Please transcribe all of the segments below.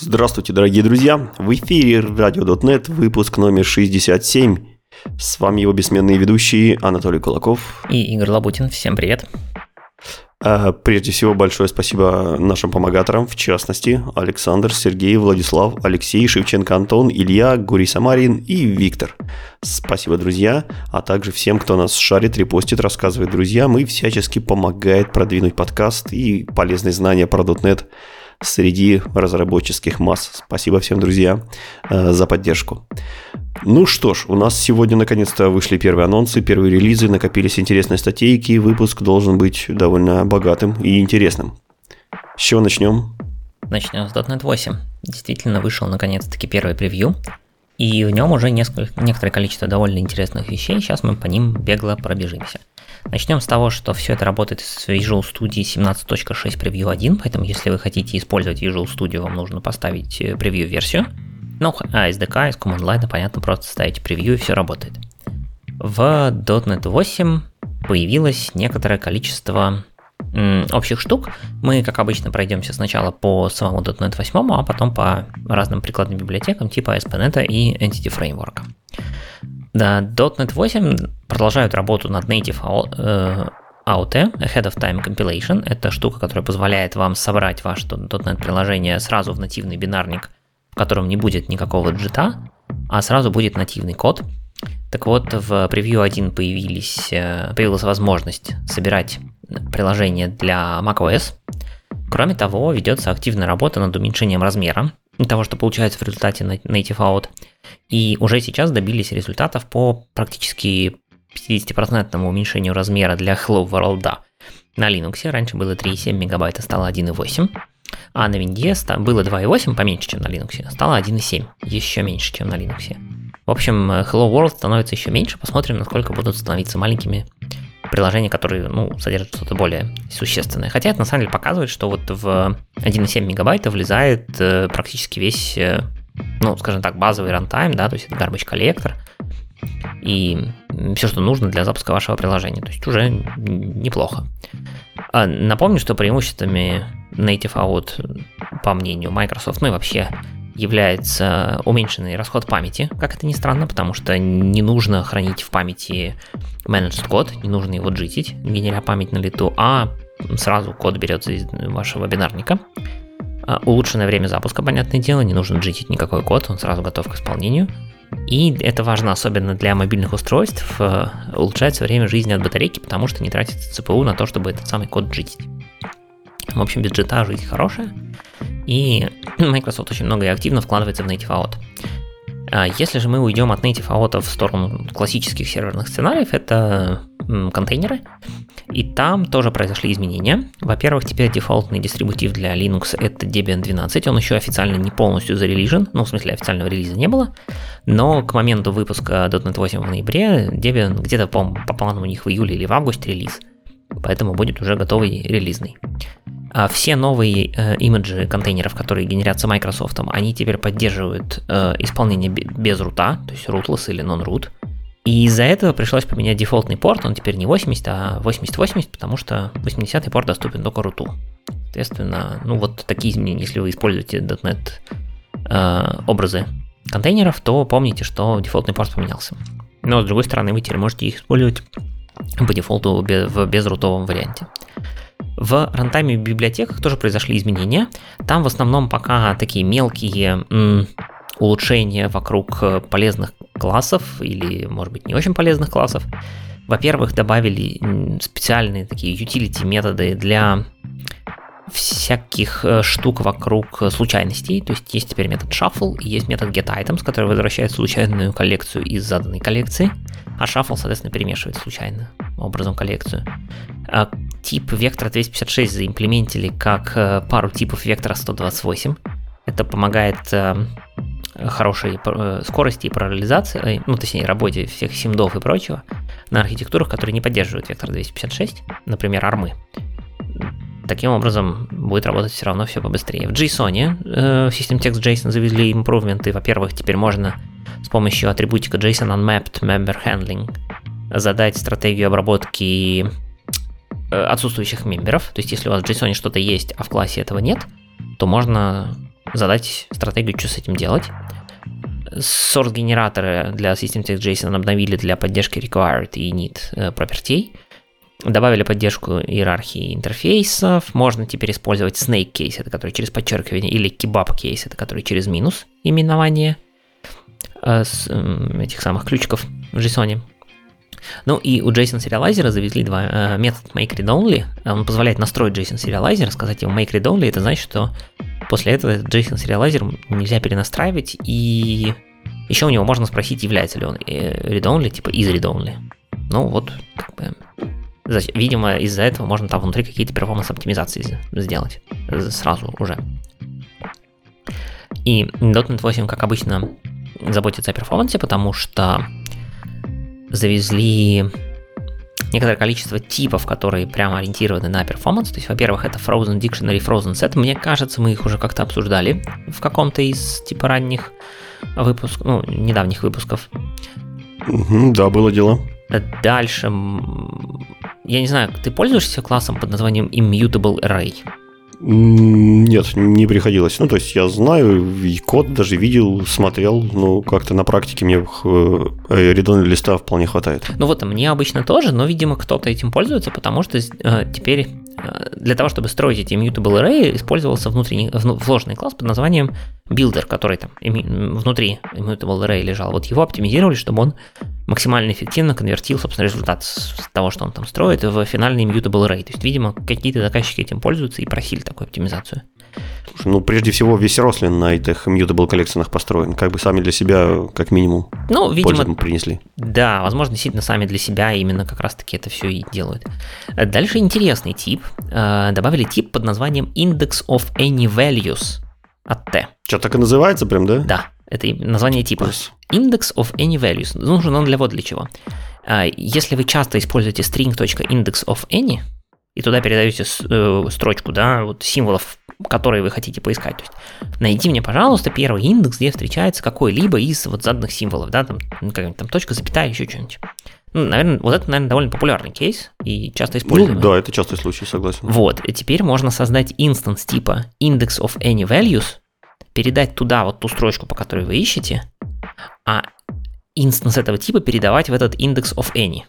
Здравствуйте, дорогие друзья! В эфире Radio.net, выпуск номер 67. С вами его бессменные ведущие Анатолий Кулаков и Игорь Лабутин. Всем привет! А, прежде всего, большое спасибо нашим помогаторам, в частности, Александр, Сергей, Владислав, Алексей, Шевченко, Антон, Илья, Гурий Самарин и Виктор. Спасибо, друзья, а также всем, кто нас шарит, репостит, рассказывает друзьям и всячески помогает продвинуть подкаст и полезные знания про .NET среди разработческих масс. Спасибо всем, друзья, э, за поддержку. Ну что ж, у нас сегодня наконец-то вышли первые анонсы, первые релизы, накопились интересные статейки, выпуск должен быть довольно богатым и интересным. С чего начнем? Начнем с .NET 8. Действительно вышел наконец-таки первый превью, и в нем уже несколько, некоторое количество довольно интересных вещей, сейчас мы по ним бегло пробежимся. Начнем с того, что все это работает с Visual Studio 17.6 Preview 1, поэтому если вы хотите использовать Visual Studio, вам нужно поставить превью-версию. Э, ну, а SDK из Command Line, понятно, просто ставите превью и все работает. В .NET 8 появилось некоторое количество общих штук. Мы, как обычно, пройдемся сначала по самому .NET 8, а потом по разным прикладным библиотекам типа ASP.NET и Entity Framework. Да, .NET 8 продолжают работу над Native AOT, Ahead of Time Compilation. Это штука, которая позволяет вам собрать ваше .NET приложение сразу в нативный бинарник, в котором не будет никакого джита, а сразу будет нативный код. Так вот, в превью 1 появились, э, появилась возможность собирать приложение для macOS. Кроме того, ведется активная работа над уменьшением размера того, что получается в результате Native Out. И уже сейчас добились результатов по практически 50% уменьшению размера для Hello World. На Linux раньше было 3,7 мегабайта, стало 1,8. А на винде было 2,8, поменьше, чем на Linux, стало 1,7, еще меньше, чем на Linux. В общем, Hello World становится еще меньше, посмотрим, насколько будут становиться маленькими приложения, которые ну, содержат что-то более существенное. Хотя это на самом деле показывает, что вот в 1,7 мегабайта влезает э, практически весь, э, ну, скажем так, базовый runtime, да, то есть это garbage collector и все, что нужно для запуска вашего приложения. То есть уже неплохо. А, напомню, что преимуществами Native Out, по мнению Microsoft, ну и вообще является уменьшенный расход памяти, как это ни странно, потому что не нужно хранить в памяти managed код, не нужно его джитить, генеря память на лету, а сразу код берется из вашего бинарника. А, улучшенное время запуска, понятное дело, не нужно джитить никакой код, он сразу готов к исполнению. И это важно особенно для мобильных устройств, э, улучшается время жизни от батарейки, потому что не тратится ЦПУ на то, чтобы этот самый код джитить. В общем, бюджета жизнь хорошая, и Microsoft очень много и активно вкладывается в Native AOT. А если же мы уйдем от Native AOT в сторону классических серверных сценариев, это контейнеры. И там тоже произошли изменения. Во-первых, теперь дефолтный дистрибутив для Linux это Debian 12. Он еще официально не полностью зарелижен. Ну, в смысле, официального релиза не было. Но к моменту выпуска .NET 8 в ноябре Debian где-то, по, по плану у них в июле или в августе релиз. Поэтому будет уже готовый релизный. А все новые э, имиджи контейнеров, которые генерятся Microsoft, они теперь поддерживают э, исполнение без рута, то есть rootless или non-root. И из-за этого пришлось поменять дефолтный порт, он теперь не 80, а 8080, потому что 80 порт доступен только руту. Соответственно, ну вот такие изменения, если вы используете .NET э, образы контейнеров, то помните, что дефолтный порт поменялся. Но с другой стороны, вы теперь можете их использовать по дефолту в безрутовом варианте. В рантайме библиотеках тоже произошли изменения. Там в основном пока такие мелкие м, улучшения вокруг э, полезных классов или, может быть, не очень полезных классов. Во-первых, добавили специальные такие utility методы для всяких э, штук вокруг случайностей. То есть есть теперь метод shuffle и есть метод getItems, который возвращает случайную коллекцию из заданной коллекции, а shuffle, соответственно, перемешивает случайным образом коллекцию. А тип вектора 256 заимплементили как э, пару типов вектора 128. Это помогает э, хорошей скорости и параллелизации, ну, точнее, работе всех симдов и прочего на архитектурах, которые не поддерживают вектор 256, например, армы таким образом будет работать все равно все побыстрее. В JSON э, System Text JSON завезли импровменты. Во-первых, теперь можно с помощью атрибутика JSON Unmapped Member Handling задать стратегию обработки э, отсутствующих мемберов. То есть, если у вас в JSON что-то есть, а в классе этого нет, то можно задать стратегию, что с этим делать. Source-генераторы для System.json обновили для поддержки required и need пропертей. Добавили поддержку иерархии интерфейсов. Можно теперь использовать snake кейс, это который через подчеркивание, или kebab кейс, это который через минус именование с, этих самых ключиков в JSON. Ну и у JSON сериалайзера завезли два э, метод make read only. Он позволяет настроить JSON сериалайзер, сказать ему make read only, это значит, что после этого JSON сериалайзер нельзя перенастраивать, и еще у него можно спросить, является ли он э, read only, типа из read only. Ну вот, как бы, видимо, из-за этого можно там внутри какие-то перформанс-оптимизации сделать сразу уже. И .NET 8, как обычно, заботится о перформансе, потому что завезли некоторое количество типов, которые прямо ориентированы на перформанс. То есть, во-первых, это Frozen Dictionary, Frozen Set. Мне кажется, мы их уже как-то обсуждали в каком-то из типа ранних выпусков, ну, недавних выпусков. Угу, да, было дело. Дальше, я не знаю, ты пользуешься классом под названием Immutable Array? Нет, не приходилось. Ну, то есть я знаю, и код даже видел, смотрел, но как-то на практике мне э, редон листа вполне хватает. Ну вот, мне обычно тоже, но, видимо, кто-то этим пользуется, потому что э, теперь для того, чтобы строить эти immutable array, использовался внутренний, вложенный класс под названием builder, который там внутри immutable array лежал. Вот его оптимизировали, чтобы он максимально эффективно конвертил, собственно, результат с того, что он там строит, в финальный immutable array. То есть, видимо, какие-то заказчики этим пользуются и просили такую оптимизацию. Ну, прежде всего, весь Рослин на этих immutable коллекционах построен. Как бы сами для себя, как минимум, ну, видимо, принесли. Да, возможно, действительно сами для себя именно как раз-таки это все и делают. Дальше интересный тип. Э, добавили тип под названием Index of Any Values от T. Что, так и называется прям, да? Да, это название типа. Yes. Index of Any Values. Нужен он для вот для чего. Э, если вы часто используете string.index of any, и туда передаете э, строчку, да, вот символов, которые вы хотите поискать. То есть найди мне, пожалуйста, первый индекс, где встречается какой-либо из вот заданных символов, да, там, ну, там точка, запятая, еще что-нибудь. Ну, наверное, вот это, наверное, довольно популярный кейс и часто используемый. Ну, да, это частый случай, согласен. Вот, и теперь можно создать instance типа index of any values, передать туда вот ту строчку, по которой вы ищете, а instance этого типа передавать в этот index of any.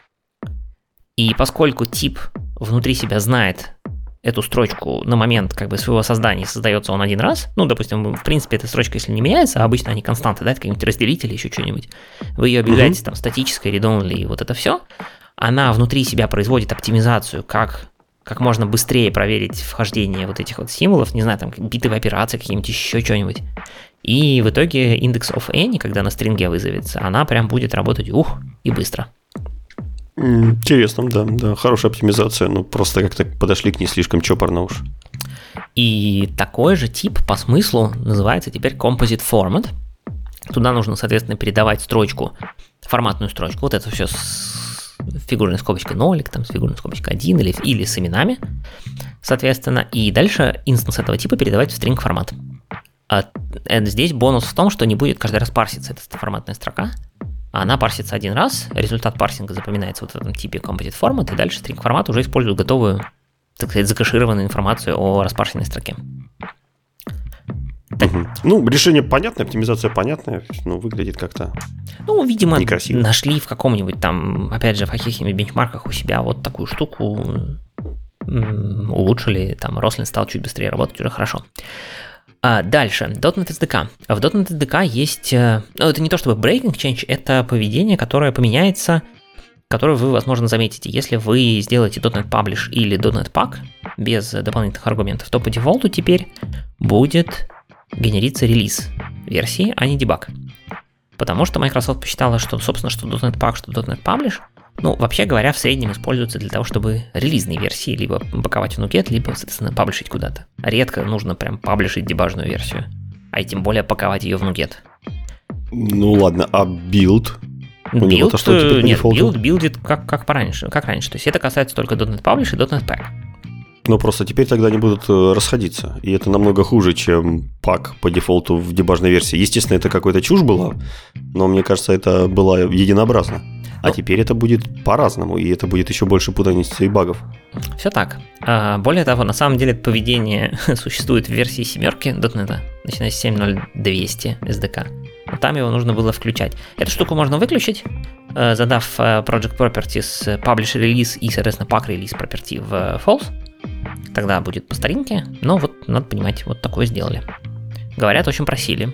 И поскольку тип внутри себя знает эту строчку на момент как бы своего создания, создается он один раз, ну, допустим, в принципе, эта строчка, если не меняется, а обычно они константы, да, какие-нибудь разделители, еще что-нибудь, вы ее объявляете mm-hmm. там статической, редонли и вот это все, она внутри себя производит оптимизацию, как как можно быстрее проверить вхождение вот этих вот символов, не знаю, там битовые операции, какие-нибудь еще что-нибудь. И в итоге индекс of any, когда на стринге вызовется, она прям будет работать ух и быстро. Интересно, да, да, хорошая оптимизация, но просто как-то подошли к ней слишком чопорно уж. И такой же тип по смыслу называется теперь Composite Format. Туда нужно, соответственно, передавать строчку, форматную строчку, вот это все с фигурной скобочкой нолик, там с фигурной скобочкой 1 или, или с именами, соответственно, и дальше инстанс этого типа передавать в string формат. А здесь бонус в том, что не будет каждый раз парситься эта форматная строка, она парсится один раз, результат парсинга запоминается вот в этом типе Composite Format, и дальше string формат уже использует готовую, так сказать, закашированную информацию о распарсенной строке. Так. Угу. Ну, решение понятное, оптимизация понятная, но выглядит как-то Ну, видимо, некрасиво. нашли в каком-нибудь там, опять же, в каких-нибудь бенчмарках у себя вот такую штуку, улучшили, там, Рослин стал чуть быстрее работать, уже хорошо. А дальше, .NET SDK. В .NET SDK есть, э, ну, это не то чтобы breaking change, это поведение, которое поменяется, которое вы, возможно, заметите. Если вы сделаете .NET Publish или .NET Pack без дополнительных аргументов, то по дефолту теперь будет генериться релиз версии, а не debug. Потому что Microsoft посчитала, что, собственно, что .NET Pack, что .NET Publish – ну, вообще говоря, в среднем используются для того, чтобы релизные версии либо паковать в NuGet, либо, соответственно, паблишить куда-то. Редко нужно прям паблишить дебажную версию, а и тем более паковать ее в NuGet. Ну ладно, а build? Build, что, типа, нет, build билдит как, как пораньше, как раньше. То есть это касается только .NET Publish и .NET Pack. Но просто теперь тогда они будут э, расходиться. И это намного хуже, чем пак по дефолту в дебажной версии. Естественно, это какая-то чушь была, но мне кажется, это было единообразно. А теперь это будет по-разному, и это будет еще больше путаницы и багов. Все так. А, более того, на самом деле это поведение существует в версии семерки .NET, начиная с 7.0.200 SDK. Там его нужно было включать. Эту штуку можно выключить, э, задав э, Project Properties Publish Release и, соответственно, Pack Release Property в false. Тогда будет по старинке, но вот надо понимать, вот такое сделали. Говорят, очень просили.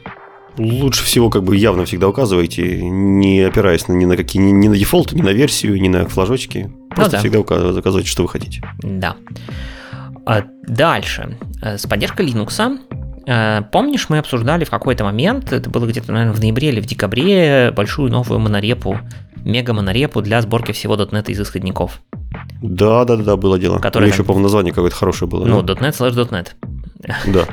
Лучше всего как бы явно всегда указывайте, не опираясь ни на какие, ни, ни на дефолт, ни на версию, ни на флажочки. Просто ну, да. всегда указывайте, указывайте, что вы хотите. Да. А дальше. Э, с поддержкой Linux. Э, помнишь, мы обсуждали в какой-то момент, это было где-то, наверное, в ноябре или в декабре, большую новую монорепу, мега-монорепу для сборки всего .NET из исходников. Да, да, да, было дело. Которое еще, по-моему, название какое-то хорошее было. Ну, да? .NET slash .NET. Да.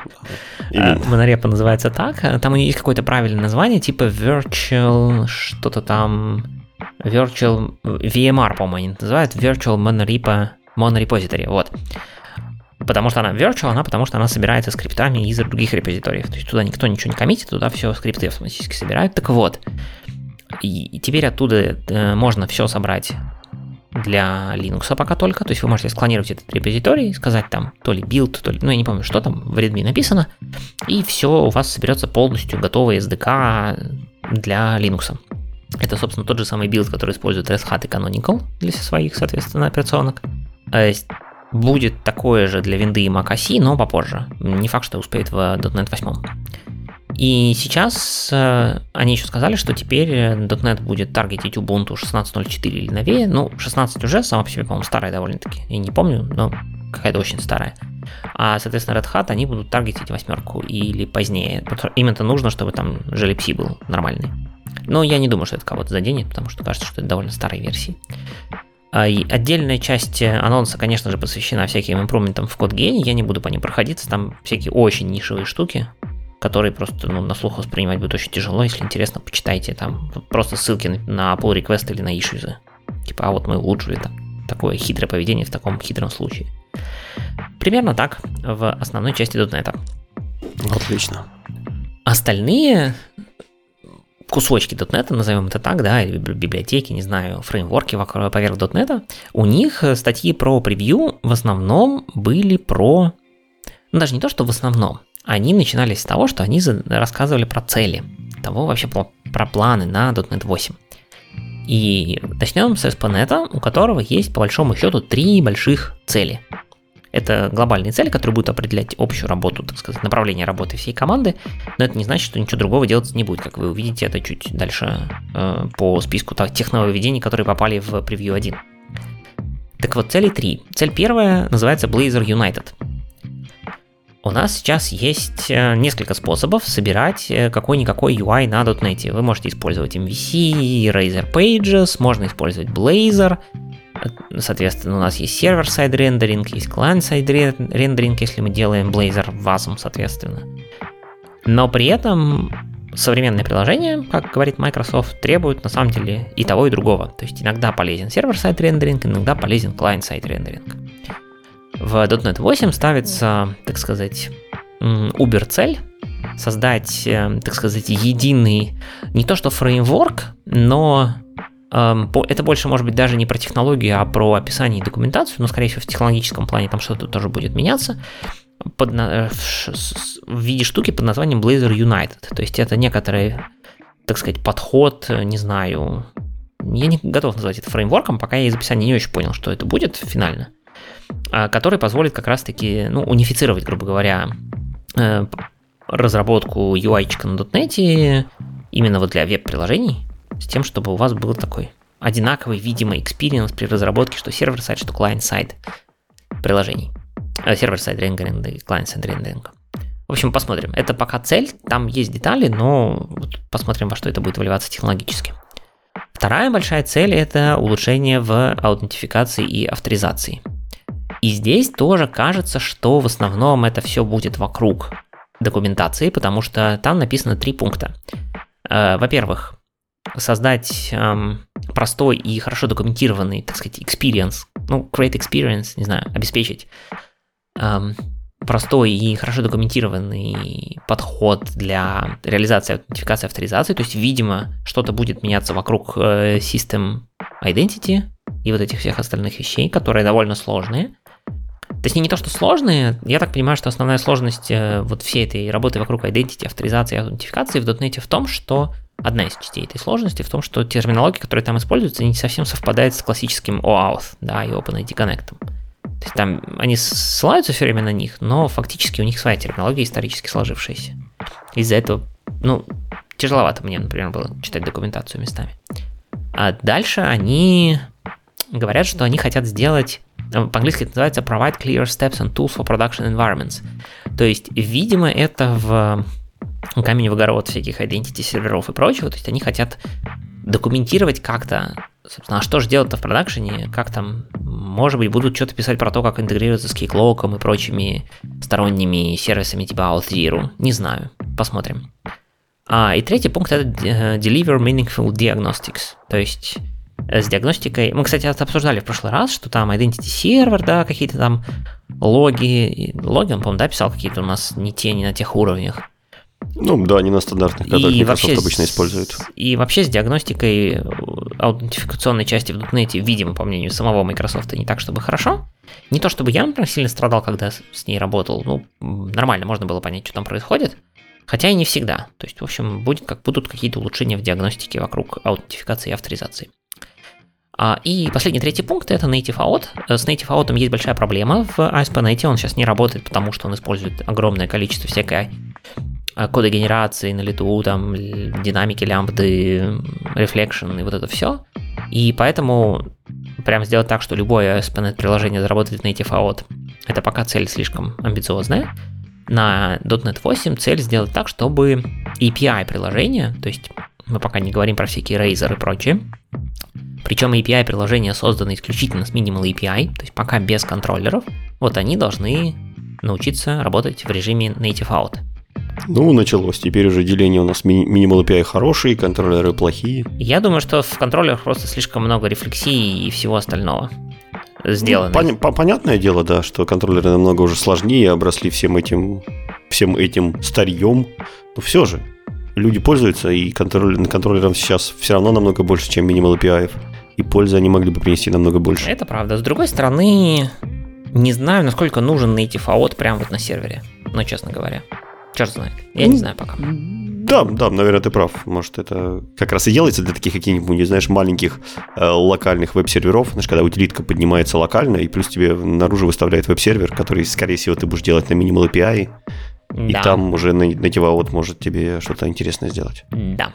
Э, монорепа называется так. Там есть какое-то правильное название, типа Virtual, что-то там. Virtual VMR, по-моему, они называют. Virtual Monorepo, Monorepository. Вот. Потому что она virtual, она потому что она собирается скриптами из других репозиториев. То есть туда никто ничего не коммитит, туда все скрипты автоматически собирают. Так вот, и теперь оттуда э, можно все собрать для Linux пока только. То есть вы можете склонировать этот репозиторий, сказать там то ли build, то ли, ну я не помню, что там в README написано, и все у вас соберется полностью готовый SDK для Linux. Это, собственно, тот же самый build, который использует Red Hat и Canonical для своих, соответственно, операционок. Э, будет такое же для винды и Mac OS, но попозже. Не факт, что успеет в .NET 8. И сейчас э, они еще сказали, что теперь .NET будет таргетить Ubuntu 16.04 или новее. Ну, 16 уже сама по себе, по-моему, старая довольно-таки. Я не помню, но какая-то очень старая. А, соответственно, Red Hat они будут таргетить восьмерку или позднее. Им это нужно, чтобы там JLPC был нормальный. Но я не думаю, что это кого-то заденет, потому что кажется, что это довольно старые версии. А, и отдельная часть анонса, конечно же, посвящена всяким импрументам в гене. Я не буду по ним проходиться, там всякие очень нишевые штуки которые просто ну, на слух воспринимать будет очень тяжело. Если интересно, почитайте там просто ссылки на pull request или на issues. Типа, а вот мы улучшили там такое хитрое поведение в таком хитром случае. Примерно так в основной части .NET. Отлично. Остальные кусочки .NET, назовем это так, да, или библиотеки, не знаю, фреймворки вокруг, поверх .NET, у них статьи про превью в основном были про... Ну, даже не то, что в основном они начинались с того, что они рассказывали про цели, того вообще про, планы на .NET 8. И начнем с ASP.NET, у которого есть по большому счету три больших цели. Это глобальные цели, которые будут определять общую работу, так сказать, направление работы всей команды, но это не значит, что ничего другого делать не будет, как вы увидите это чуть дальше э, по списку тех нововведений, которые попали в превью 1. Так вот, цели три. Цель первая называется Blazor United. У нас сейчас есть э, несколько способов собирать э, какой-никакой UI на .NET. Вы можете использовать MVC, Razor Pages, можно использовать Blazor. Соответственно, у нас есть server-side рендеринг, есть client-side рендеринг, если мы делаем Blazor WASM-ом, соответственно. Но при этом современные приложения, как говорит Microsoft, требуют на самом деле и того, и другого. То есть иногда полезен server-side рендеринг, иногда полезен client-side рендеринг. В .NET 8 ставится, так сказать, убер-цель, создать, э, так сказать, единый, не то что фреймворк, но эм, это больше может быть даже не про технологию, а про описание и документацию, но, скорее всего, в технологическом плане там что-то тоже будет меняться, под, э, в виде штуки под названием Blazor United. То есть это некоторый, так сказать, подход, не знаю, я не готов назвать это фреймворком, пока я из описания не очень понял, что это будет финально. А, который позволит как раз-таки ну, унифицировать, грубо говоря, э, разработку UI на .NET именно вот для веб-приложений, с тем, чтобы у вас был такой одинаковый, видимый experience при разработке, что server-side, что client-side приложений. Э, server-side рендеринг и client-side рендеринг. В общем, посмотрим. Это пока цель, там есть детали, но вот посмотрим, во что это будет выливаться технологически. Вторая большая цель – это улучшение в аутентификации и авторизации. И здесь тоже кажется, что в основном это все будет вокруг документации, потому что там написано три пункта. Э, во-первых, создать эм, простой и хорошо документированный, так сказать, experience, ну, create experience, не знаю, обеспечить эм, простой и хорошо документированный подход для реализации аутентификации авторизации, то есть, видимо, что-то будет меняться вокруг э, System Identity и вот этих всех остальных вещей, которые довольно сложные. То есть они не то, что сложные, я так понимаю, что основная сложность э, вот всей этой работы вокруг identity, авторизации и аутентификации в .NET в том, что одна из частей этой сложности в том, что терминология, которая там используется, не совсем совпадает с классическим OAuth, да, и OpenID Connect. То есть там они ссылаются все время на них, но фактически у них своя терминология исторически сложившаяся. Из-за этого, ну, тяжеловато мне, например, было читать документацию местами. А дальше они говорят, что они хотят сделать по-английски это называется Provide Clear Steps and Tools for Production Environments. То есть, видимо, это в камень в огород всяких identity серверов и прочего. То есть они хотят документировать как-то, собственно, а что же делать-то в продакшене, как там, может быть, будут что-то писать про то, как интегрироваться с Keycloak и прочими сторонними сервисами типа Auth0, не знаю, посмотрим. А, и третий пункт это э, Deliver Meaningful Diagnostics, то есть э, с диагностикой. Мы, кстати, это обсуждали в прошлый раз, что там Identity Server, да, какие-то там логи. Логи, он, по-моему, да, писал какие-то у нас не те, не на тех уровнях. Ну да, не на стандартных, которые Microsoft вообще обычно используют. И вообще с диагностикой э, аутентификационной части в .NET, видимо, по мнению самого Microsoft, не так, чтобы хорошо. Не то, чтобы я, например, сильно страдал, когда с ней работал. Ну, нормально, можно было понять, что там происходит. Хотя и не всегда. То есть, в общем, будет, как, будут какие-то улучшения в диагностике вокруг аутентификации и авторизации. А, и последний третий пункт это Native Out. Э, с Native Out есть большая проблема в ASP.NET. Он сейчас не работает, потому что он использует огромное количество всякой Э, кода генерации на лету, там, динамики, лямбды, reflection и вот это все. И поэтому прям сделать так, что любое ASP.NET приложение заработает native out, это пока цель слишком амбициозная. На .NET 8 цель сделать так, чтобы API приложения, то есть мы пока не говорим про всякие Razer и прочее, причем API приложения созданы исключительно с Minimal API, то есть пока без контроллеров, вот они должны научиться работать в режиме native out. Ну, началось. Теперь уже деление у нас ми- Minimal API хорошие, контроллеры плохие. Я думаю, что в контроллерах просто слишком много рефлексии и всего остального сделано. Ну, пон- понятное дело, да, что контроллеры намного уже сложнее, обросли всем этим, всем этим старьем. Но все же, люди пользуются, и контроллер, контроллерам сейчас все равно намного больше, чем Minimal API. И пользы они могли бы принести намного больше. Это правда. С другой стороны, не знаю, насколько нужен native out прямо вот на сервере. Ну, честно говоря. Черт знает. Я не знаю пока. Да, да, наверное, ты прав. Может, это как раз и делается для таких каких-нибудь, знаешь, маленьких э, локальных веб-серверов. Знаешь, когда утилитка поднимается локально, и плюс тебе наружу выставляет веб-сервер, который, скорее всего, ты будешь делать на Minimal API. И да. там уже native вот может тебе что-то интересное сделать. Да.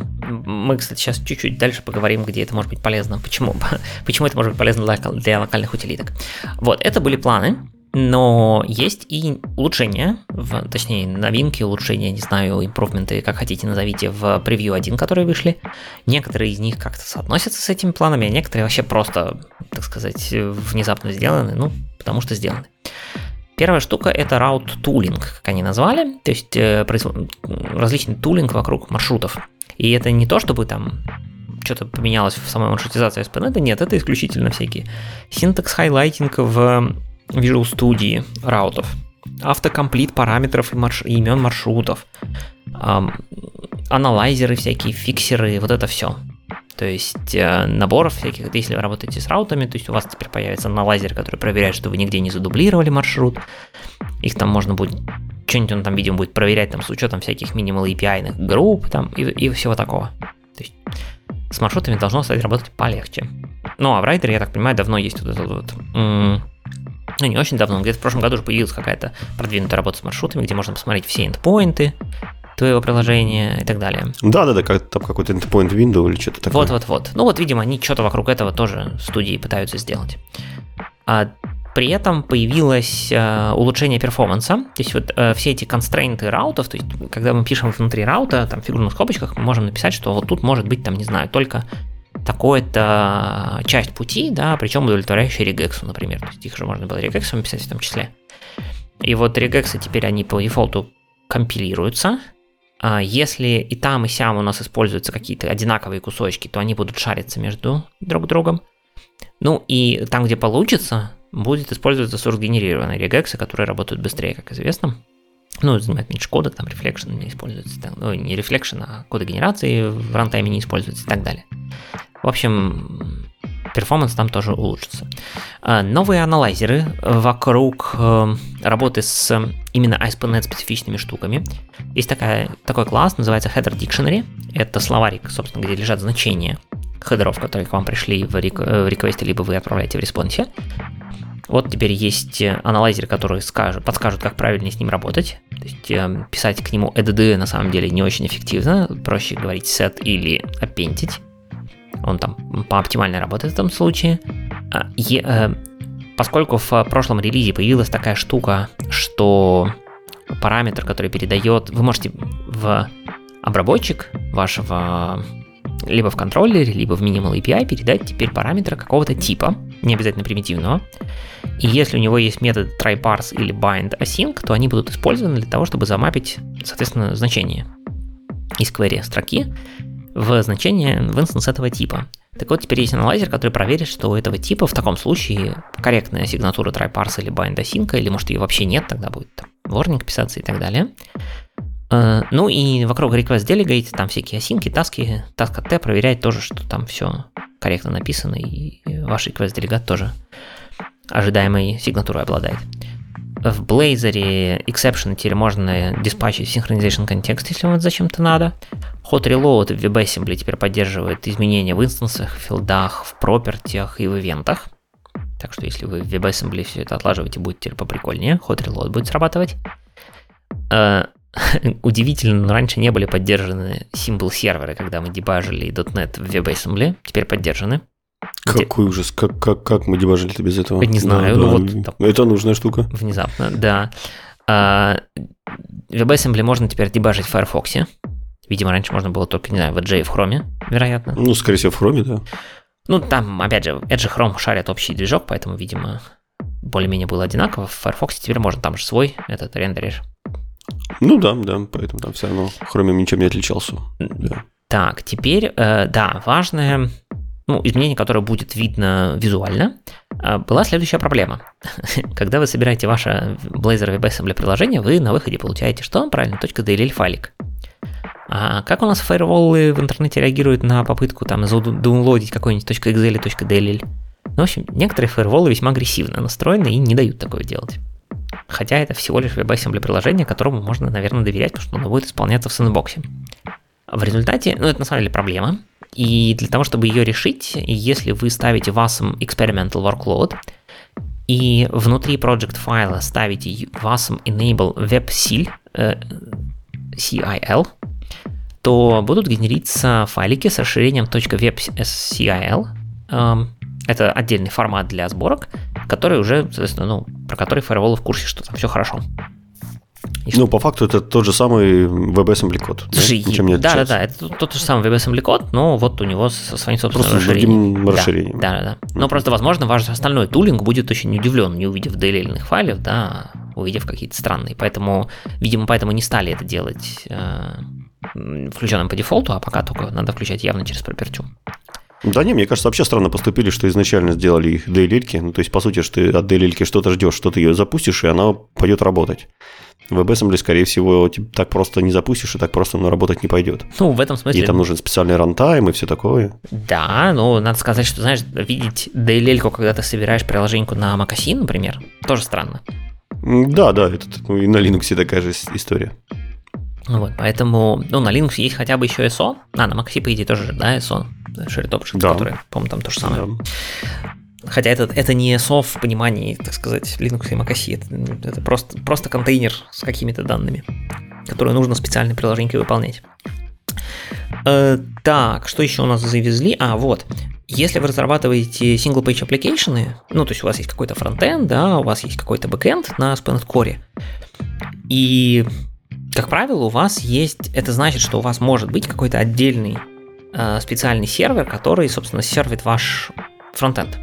Мы, кстати, сейчас чуть-чуть дальше поговорим, где это может быть полезно. Почему? Почему это может быть полезно для, для локальных утилиток. Вот, это были планы. Но есть и улучшения, в, точнее новинки, улучшения, не знаю, импровменты, как хотите назовите, в превью 1, которые вышли. Некоторые из них как-то соотносятся с этими планами, а некоторые вообще просто, так сказать, внезапно сделаны, ну, потому что сделаны. Первая штука это route tooling, как они назвали, то есть э, различный тулинг вокруг маршрутов. И это не то, чтобы там что-то поменялось в самой маршрутизации SPNet, нет, это исключительно всякие syntax highlighting в Visual Studio раутов, autocomplete параметров и, марш... имен маршрутов, эм, аналайзеры всякие, фиксеры, вот это все. То есть э, наборов всяких, если вы работаете с раутами, то есть у вас теперь появится analyzer, который проверяет, что вы нигде не задублировали маршрут. Их там можно будет, что-нибудь он там, видимо, будет проверять там с учетом всяких minimal API групп там и, и всего такого. То есть с маршрутами должно стать работать полегче. Ну, а в райдере, я так понимаю, давно есть вот этот вот ну, не очень давно, где-то в прошлом году уже появилась какая-то продвинутая работа с маршрутами, где можно посмотреть все эндпоинты твоего приложения и так далее. Да-да-да, как, там какой-то endpoint window или что-то такое. Вот-вот-вот. Ну вот, видимо, они что-то вокруг этого тоже студии пытаются сделать. А при этом появилось э, улучшение перформанса. То есть вот э, все эти констрейнты раутов, то есть когда мы пишем внутри раута, там в фигурных скобочках, мы можем написать, что вот тут может быть, там, не знаю, только такой-то часть пути, да, причем удовлетворяющая регексу, например. То есть их же можно было регексом писать в том числе. И вот регексы теперь они по дефолту компилируются. А если и там, и сям у нас используются какие-то одинаковые кусочки, то они будут шариться между друг другом. Ну и там, где получится, будет использоваться source-генерированные регексы, которые работают быстрее, как известно. Ну, занимает меньше кода, там reflection не используется, ну, не reflection, а коды генерации в рантайме не используется и так далее. В общем, performance там тоже улучшится. А, новые аналайзеры вокруг э, работы с именно ASP.NET специфичными штуками. Есть такая, такой класс, называется Header Dictionary. Это словарик, собственно, где лежат значения хедеров, которые к вам пришли в, рек- э, в реквесте, либо вы отправляете в респонсе. Вот теперь есть аналайзеры, которые скажут, подскажут, как правильнее с ним работать. То есть э, писать к нему Add на самом деле не очень эффективно. Проще говорить set или append. Он там по оптимальной работает в этом случае. А, е, э, поскольку в прошлом релизе появилась такая штука, что параметр, который передает, вы можете в обработчик вашего либо в контроллере, либо в Minimal API передать теперь параметра какого-то типа, не обязательно примитивного. И если у него есть метод tryparse или bind async, то они будут использованы для того, чтобы замапить, соответственно, значение из query строки в значение в инстанс этого типа. Так вот, теперь есть аналайзер, который проверит, что у этого типа в таком случае корректная сигнатура tryparse или bind async, или может ее вообще нет, тогда будет там warning писаться и так далее. Э, ну и вокруг request delegate там всякие осинки, таски, task T проверяет тоже, что там все корректно написано, и ваш request делегат тоже ожидаемой сигнатурой обладает. В Blazor exception теперь можно диспатчить synchronization контекст, если вам зачем-то надо. Hot Reload в WebAssembly теперь поддерживает изменения в инстансах, в филдах, в пропертиях и в ивентах. Так что если вы в WebAssembly все это отлаживаете, будет теперь поприкольнее. Hot Reload будет срабатывать. Э, удивительно, но раньше не были поддержаны символ серверы, когда мы дебажили .NET в WebAssembly, теперь поддержаны. Какой Где... ужас, как, как, как мы дебажили-то без этого? Не знаю, да, ну да. вот... Там, это нужная штука. Внезапно, да. А, WebAssembly можно теперь дебажить в Firefox. Видимо, раньше можно было только, не знаю, в Edge и в Chrome, вероятно. Ну, скорее всего, в Chrome, да. Ну, там, опять же, Edge и Chrome шарят общий движок, поэтому, видимо, более-менее было одинаково. В Firefox теперь можно там же свой этот рендеришь. Ну да, да, поэтому там все равно Chromium ничем не отличался. Да. Так, теперь, э, да, важное ну, изменение, которое будет видно визуально, э, была следующая проблема. Когда вы собираете ваше Blazor WebAssembly приложение, вы на выходе получаете что? Правильно, .dll файлик. А как у нас фаерволы в интернете реагируют на попытку там заунлодить какой-нибудь .exe или .dll? Ну, в общем, некоторые фаерволы весьма агрессивно настроены и не дают такое делать. Хотя это всего лишь WebAssembly приложение, которому можно, наверное, доверять, потому что оно будет исполняться в сэндбоксе. В результате, ну это на самом деле проблема, и для того, чтобы ее решить, если вы ставите WASM Experimental Workload, и внутри project файла ставите WASM Enable WebCil, э, CIL, то будут генериться файлики с расширением .webcil, эм, это отдельный формат для сборок, который уже, соответственно, ну, про который фаерволы в курсе, что там все хорошо. И ну, по факту это тот же самый WebAssembly код. Слушай, да? Ничем не да, да, да, это тот же самый WebAssembly код, но вот у него со своим собственным просто расширением. Да, расширением. Да, да, да. Но просто, возможно, ваш остальной тулинг будет очень удивлен, не увидев DLL файлов, да, увидев какие-то странные. Поэтому, видимо, поэтому не стали это делать э, включенным по дефолту, а пока только надо включать явно через пропертю. Да не, мне кажется, вообще странно поступили, что изначально сделали их DLL. Ну, то есть, по сути, что ты от DLL что-то ждешь, что ты ее запустишь, и она пойдет работать. В WebAssembly, скорее всего, так просто не запустишь, и так просто оно работать не пойдет. Ну, в этом смысле... И там нужен специальный рантайм и все такое. Да, ну, надо сказать, что, знаешь, видеть DLL, когда ты собираешь приложеньку на macOS, например, тоже странно. Да, да, это ну, и на Linux такая же история. Вот, поэтому, ну, на Linux есть хотя бы еще SO, а, на Mac, по идее, тоже, да, SO, Shared Object, да. который, по-моему, там то же самое. Да. Хотя это, это не SO в понимании, так сказать, Linux и MacOS, это, это просто, просто контейнер с какими-то данными, которые нужно специальной приложенькой выполнять. Э, так, что еще у нас завезли? А, вот. Если вы разрабатываете single-page application, ну, то есть у вас есть какой-то фронтенд, да, у вас есть какой-то бэкенд на ASP.NET Core, и как правило, у вас есть, это значит, что у вас может быть какой-то отдельный э, специальный сервер, который, собственно, сервит ваш фронтенд.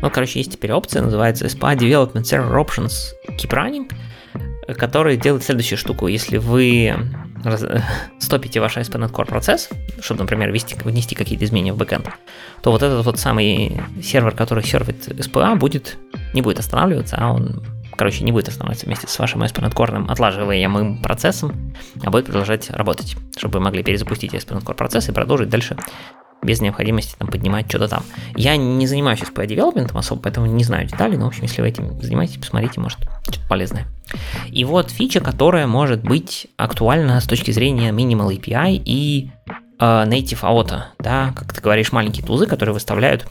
Ну, короче, есть теперь опция, называется SPA Development Server Options Keep Running, который делает следующую штуку. Если вы раз... стопите ваш ASP.NET Core процесс, чтобы, например, ввести, внести какие-то изменения в бэкэнд, то вот этот вот самый сервер, который сервит SPA, будет, не будет останавливаться, а он короче, не будет оставаться вместе с вашим ASP.NET Core отлаживаемым процессом, а будет продолжать работать, чтобы вы могли перезапустить ASP.NET Core процесс и продолжить дальше без необходимости там поднимать что-то там. Я не занимаюсь SPA девелопментом особо, поэтому не знаю деталей, но, в общем, если вы этим занимаетесь, посмотрите, может, что-то полезное. И вот фича, которая может быть актуальна с точки зрения Minimal API и э, Native Auto, да, как ты говоришь, маленькие тузы, которые выставляют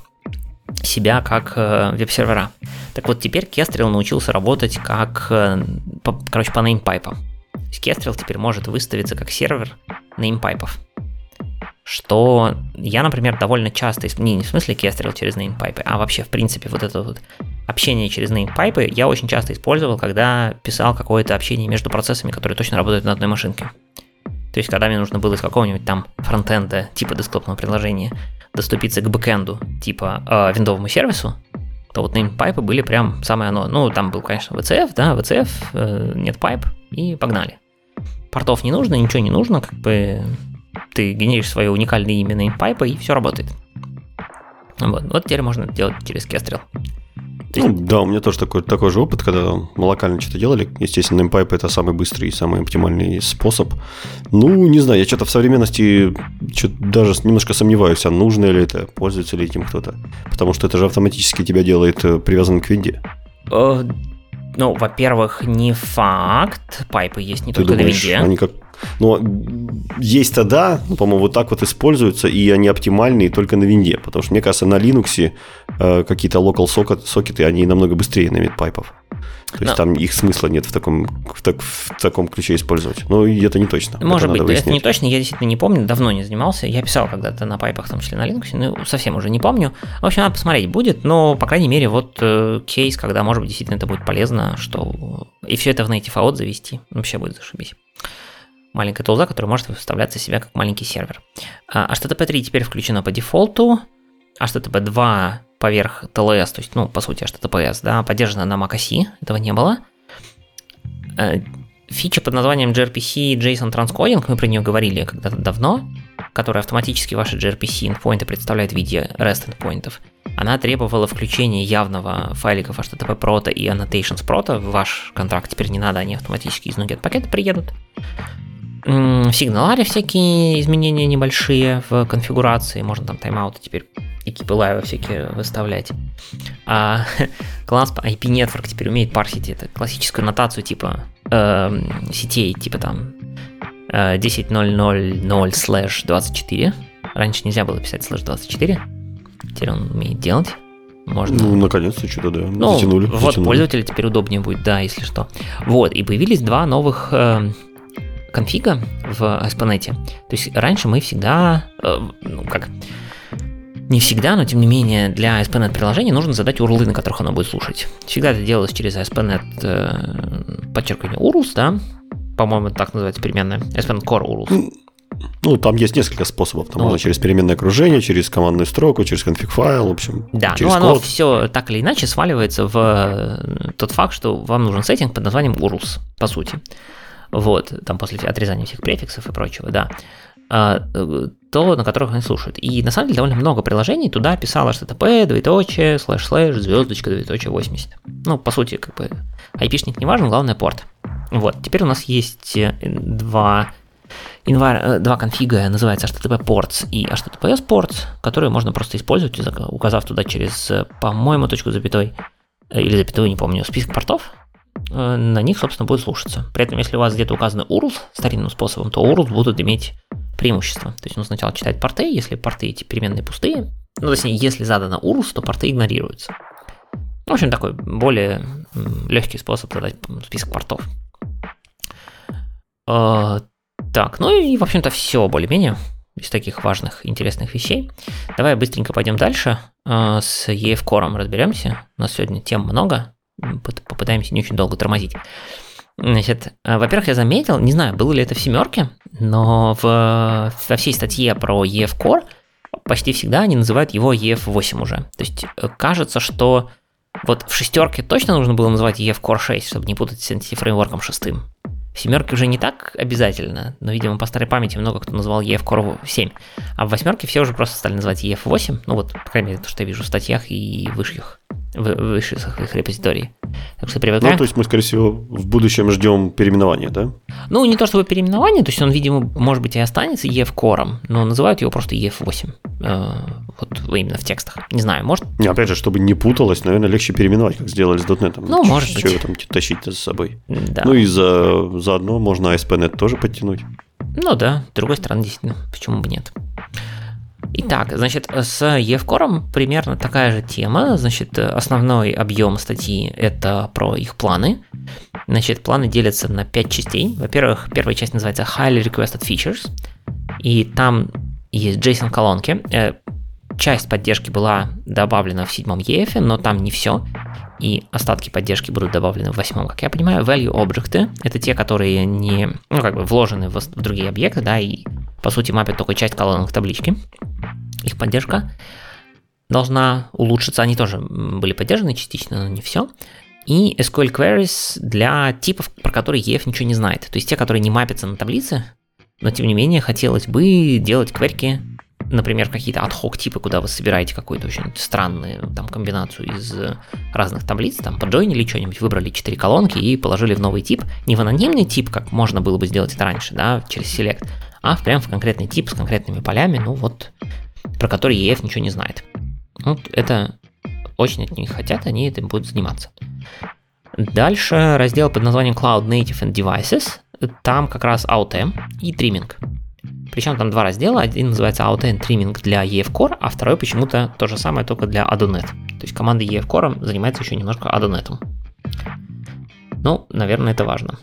себя как э, веб-сервера. Так вот, теперь Kestrel научился работать как, э, по, короче, по неймпайпам. Kestrel теперь может выставиться как сервер неймпайпов. Что я, например, довольно часто, не, не в смысле Kestrel через неймпайпы, а вообще, в принципе, вот это вот общение через неймпайпы я очень часто использовал, когда писал какое-то общение между процессами, которые точно работают на одной машинке. То есть, когда мне нужно было из какого-нибудь там фронтенда, типа десктопного приложения, доступиться к бэкэнду, типа э, виндовому сервису, то вот неймпайпы были прям самое оно. Ну, там был, конечно, WCF, да, WCF, э, net pipe, и погнали. Портов не нужно, ничего не нужно, как бы ты генеришь свое уникальное имя неймпайпа, и все работает. Вот, вот теперь можно делать через Kestrel. Ну, да, у меня тоже такой, такой же опыт, когда мы локально что-то делали. Естественно, MPipe это самый быстрый и самый оптимальный способ. Ну, не знаю, я что-то в современности что даже немножко сомневаюсь, а нужно ли это, пользуется ли этим кто-то. Потому что это же автоматически тебя делает э, привязанным к винде. Ну, во-первых, не факт. Пайпы есть не Ты только думаешь, на винде. Они как но есть тогда, ну, по-моему, вот так вот используются, и они оптимальные только на винде. Потому что, мне кажется, на Linux э, какие-то local socket, сокеты, они намного быстрее на пайпов. То есть Но... там их смысла нет в таком, в, так, в таком ключе использовать. Но это не точно. Может это быть, это не точно, я действительно не помню, давно не занимался. Я писал когда-то на пайпах, в том числе на Linux, ну, совсем уже не помню. В общем, надо посмотреть будет, но, по крайней мере, вот э, кейс, когда, может быть, действительно это будет полезно, что и все это в Native AOT завести, вообще будет зашибись маленькая тулза, которая может выставляться себя как маленький сервер. А, 3 теперь включено по дефолту, HTTP 2 поверх TLS, то есть, ну, по сути, HTTPS, да, поддержана на macOS, этого не было. Э, фича под названием gRPC JSON Transcoding, мы про нее говорили когда-то давно, которая автоматически ваши gRPC endpoinты представляет в виде REST endpointов. Она требовала включения явного файликов HTTP Proto и Annotations Proto в ваш контракт. Теперь не надо, они автоматически из NuGet пакета приедут в сигналаре всякие изменения небольшие в конфигурации, можно там тайм-ауты теперь экипы лайва всякие выставлять. А класс IP Network теперь умеет парсить это классическую нотацию типа э, сетей, типа там э, 10.0.0.0 слэш 24. Раньше нельзя было писать слэш 24. Теперь он умеет делать. Можно. Ну, наконец-то что-то, да. Ну, затянули. Вот, затянули. пользователю теперь удобнее будет, да, если что. Вот, и появились два новых э, конфига в ASP.NET. То есть раньше мы всегда, э, ну как, не всегда, но тем не менее для ASP.NET приложения нужно задать URL, на которых оно будет слушать. Всегда это делалось через ASP.NET, э, подчеркивание URLs, да, по-моему, так называется переменная, ASP.NET Core URLs. Ну, там есть несколько способов. Там ну, можно через переменное окружение, через командную строку, через конфиг файл, в общем. Да, через ну оно код. все так или иначе сваливается в э, тот факт, что вам нужен setting под названием URLs, по сути вот, там после отрезания всех префиксов и прочего, да, а, то, на которых они слушают. И на самом деле довольно много приложений туда писало HTTP, двоеточие, слэш слэш, звездочка, двоеточие 80. Ну, по сути, как бы айпишник не важен, главное порт. Вот, теперь у нас есть э, два инвар, э, два конфига, называется HTTP ports и HTTPS ports, которые можно просто использовать, указав туда через, э, по-моему, точку запятой, или запятую, не помню, список портов, Э, на них, собственно, будет слушаться. При этом, если у вас где-то указаны URLs старинным способом, то URLs будут иметь преимущество. То есть он сначала читает порты, если порты эти переменные пустые, ну, точнее, если задано URLs, то порты игнорируются. В общем, такой более легкий способ задать список портов. Э, так, ну и, в общем-то, все более-менее из таких важных, интересных вещей. Давай быстренько пойдем дальше. Э, с EF Core разберемся. У нас сегодня тем много попытаемся не очень долго тормозить. Значит, э, во-первых, я заметил, не знаю, было ли это в семерке, но в, во всей статье про EF Core почти всегда они называют его EF8 уже. То есть э, кажется, что вот в шестерке точно нужно было называть EF Core 6, чтобы не путать с Entity фреймворком шестым. В семерке уже не так обязательно, но, видимо, по старой памяти много кто назвал EF Core 7. А в восьмерке все уже просто стали называть EF8. Ну вот, по крайней мере, то, что я вижу в статьях и вышьях в высших их репозитории. Так что привыкаем. Ну, то есть мы, скорее всего, в будущем ждем переименования, да? Ну, не то чтобы переименование, то есть он, видимо, может быть и останется EF Core, но называют его просто EF8. Э, вот именно в текстах. Не знаю, может... Не, опять же, чтобы не путалось, наверное, легче переименовать, как сделали с .NET. Ну, может быть. Что там тащить за собой? Да. Ну и за, заодно можно ASP.NET тоже подтянуть. Ну да, с другой стороны, действительно, почему бы нет. Итак, значит, с EFCore примерно такая же тема. Значит, основной объем статьи – это про их планы. Значит, планы делятся на 5 частей. Во-первых, первая часть называется Highly Requested Features. И там есть JSON-колонки. Э, часть поддержки была добавлена в седьмом EF, но там не все. И остатки поддержки будут добавлены в восьмом, как я понимаю. Value объекты – это те, которые не, ну, как бы вложены в, в другие объекты, да, и по сути мапят только часть колонок таблички. Их поддержка должна улучшиться. Они тоже были поддержаны частично, но не все. И SQL queries для типов, про которые EF ничего не знает. То есть те, которые не мапятся на таблице, но тем не менее хотелось бы делать кверки, например, какие-то ad типы, куда вы собираете какую-то очень странную там комбинацию из разных таблиц, там поджойнили что-нибудь, выбрали 4 колонки и положили в новый тип, не в анонимный тип, как можно было бы сделать это раньше, да, через Select, а прям в конкретный тип с конкретными полями, ну вот, про который EF ничего не знает. Вот это очень от них хотят, они этим будут заниматься. Дальше раздел под названием Cloud Native and Devices. Там как раз AUTM и тримминг. Причем там два раздела. Один называется AUTM тримминг для EF Core, а второй почему-то то же самое, только для Adonet. То есть команда EF Core занимается еще немножко Adonet. Ну, наверное, это важно.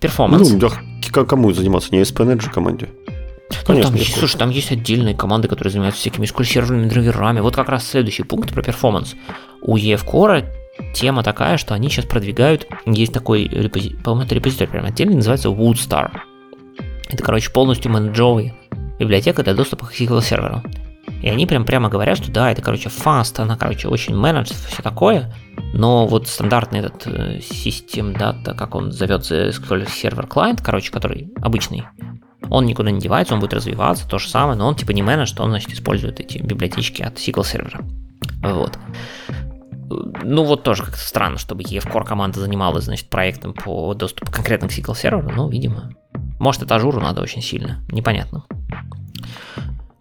Перформанс. Ну, да, кому заниматься? Не SPNet же команде? Конечно, ну, там есть, слушай, там есть отдельные команды, которые занимаются всякими SQL-серверными драйверами. Вот как раз следующий пункт про перформанс. У EF Core тема такая, что они сейчас продвигают, есть такой, по-моему, это репозиторий прям отдельный, называется Woodstar. Это, короче, полностью менеджовый библиотека для доступа к SQL серверу. И они прям прямо говорят, что да, это, короче, fast, она, короче, очень менедж, все такое, но вот стандартный этот э, систем дата, как он зовется, SQL сервер клиент, короче, который обычный, он никуда не девается, он будет развиваться, то же самое, но он типа не менедж, он, значит, использует эти библиотечки от SQL сервера. Вот. Ну вот тоже как-то странно, чтобы EF Core команда занималась, значит, проектом по доступу конкретно к SQL серверу, ну, видимо. Может, это ажуру надо очень сильно, непонятно.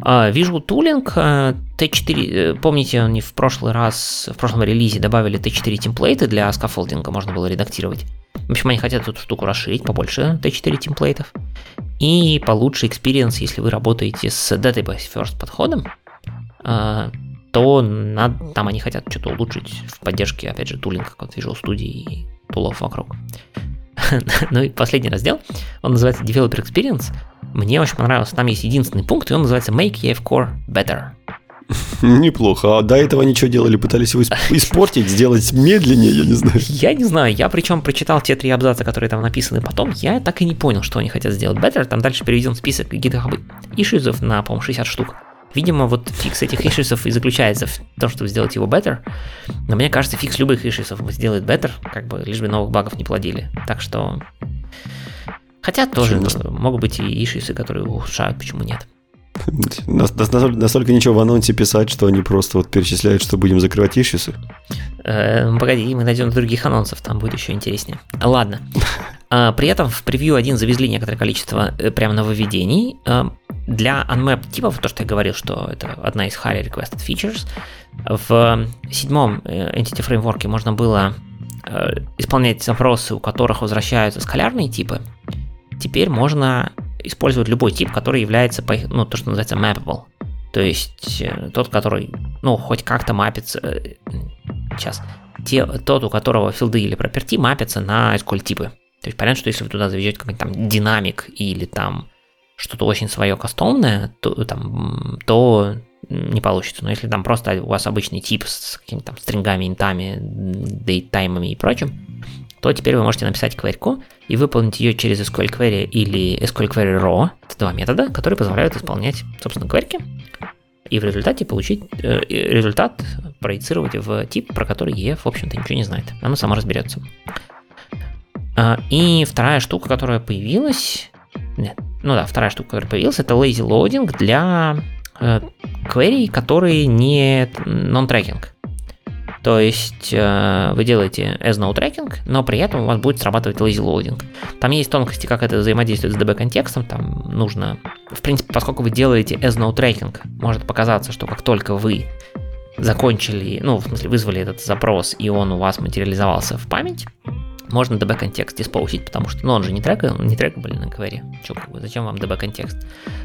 Uh, Visual Tooling, uh, T4, помните, они в прошлый раз, в прошлом релизе добавили T4 темплейты для скафолдинга, можно было редактировать. В общем, они хотят эту штуку расширить побольше T4 темплейтов. И получше experience, если вы работаете с Database First подходом, uh, то надо, там они хотят что-то улучшить в поддержке, опять же, тулинга, как Visual Studio и тулов вокруг. ну и последний раздел, он называется Developer Experience. Мне очень понравился, там есть единственный пункт, и он называется Make EF Core Better. Неплохо. А до этого ничего делали, пытались его испортить, сделать медленнее, я не знаю. Я не знаю. Я причем прочитал те три абзаца, которые там написаны потом. Я так и не понял, что они хотят сделать better. Там дальше переведен список GitHub ишизов на, по-моему, 60 штук. Видимо, вот фикс этих ишисов и заключается в том, чтобы сделать его better. Но мне кажется, фикс любых ишисов сделает better, как бы лишь бы новых багов не плодили. Так что... Хотя тоже могут быть и ишисы, которые улучшают, почему нет. Настолько ничего в анонсе писать, что они просто вот перечисляют, что будем закрывать ишисы. Э, погоди, мы найдем других анонсов, там будет еще интереснее. Ладно. А, при этом в превью 1 завезли некоторое количество э, прям нововведений. А, для unmap типов, то, что я говорил, что это одна из highly requested features, в седьмом э, Entity Framework можно было исполнять запросы, у которых возвращаются скалярные типы. Теперь можно использовать любой тип, который является, ну, то, что называется mappable. То есть э, тот, который, ну, хоть как-то мапится, э, сейчас, те, тот, у которого филды или проперти мапятся на SQL типы. То есть понятно, что если вы туда завезете какой-нибудь там динамик или там что-то очень свое кастомное, то, там, то не получится. Но если там просто у вас обычный тип с какими-то там стрингами, интами, дейттаймами и прочим, то теперь вы можете написать кверьку и выполнить ее через SQL Query или SQL Query Raw. Это два метода, которые позволяют исполнять, собственно, кверьки. И в результате получить э, результат проецировать в тип, про который EF, в общем-то, ничего не знает. Оно само разберется. А, и вторая штука, которая появилась... Нет, ну да, вторая штука, которая появилась, это lazy loading для э, query, которые не non-tracking. То есть э, вы делаете as no tracking, но при этом у вас будет срабатывать lazy loading. Там есть тонкости, как это взаимодействует с DB контекстом. Там нужно, в принципе, поскольку вы делаете as no tracking, может показаться, что как только вы закончили, ну, в смысле, вызвали этот запрос, и он у вас материализовался в память, можно DB контекст использовать, потому что, ну, он же не трек, не трекабельный на как бы, зачем вам DB контекст?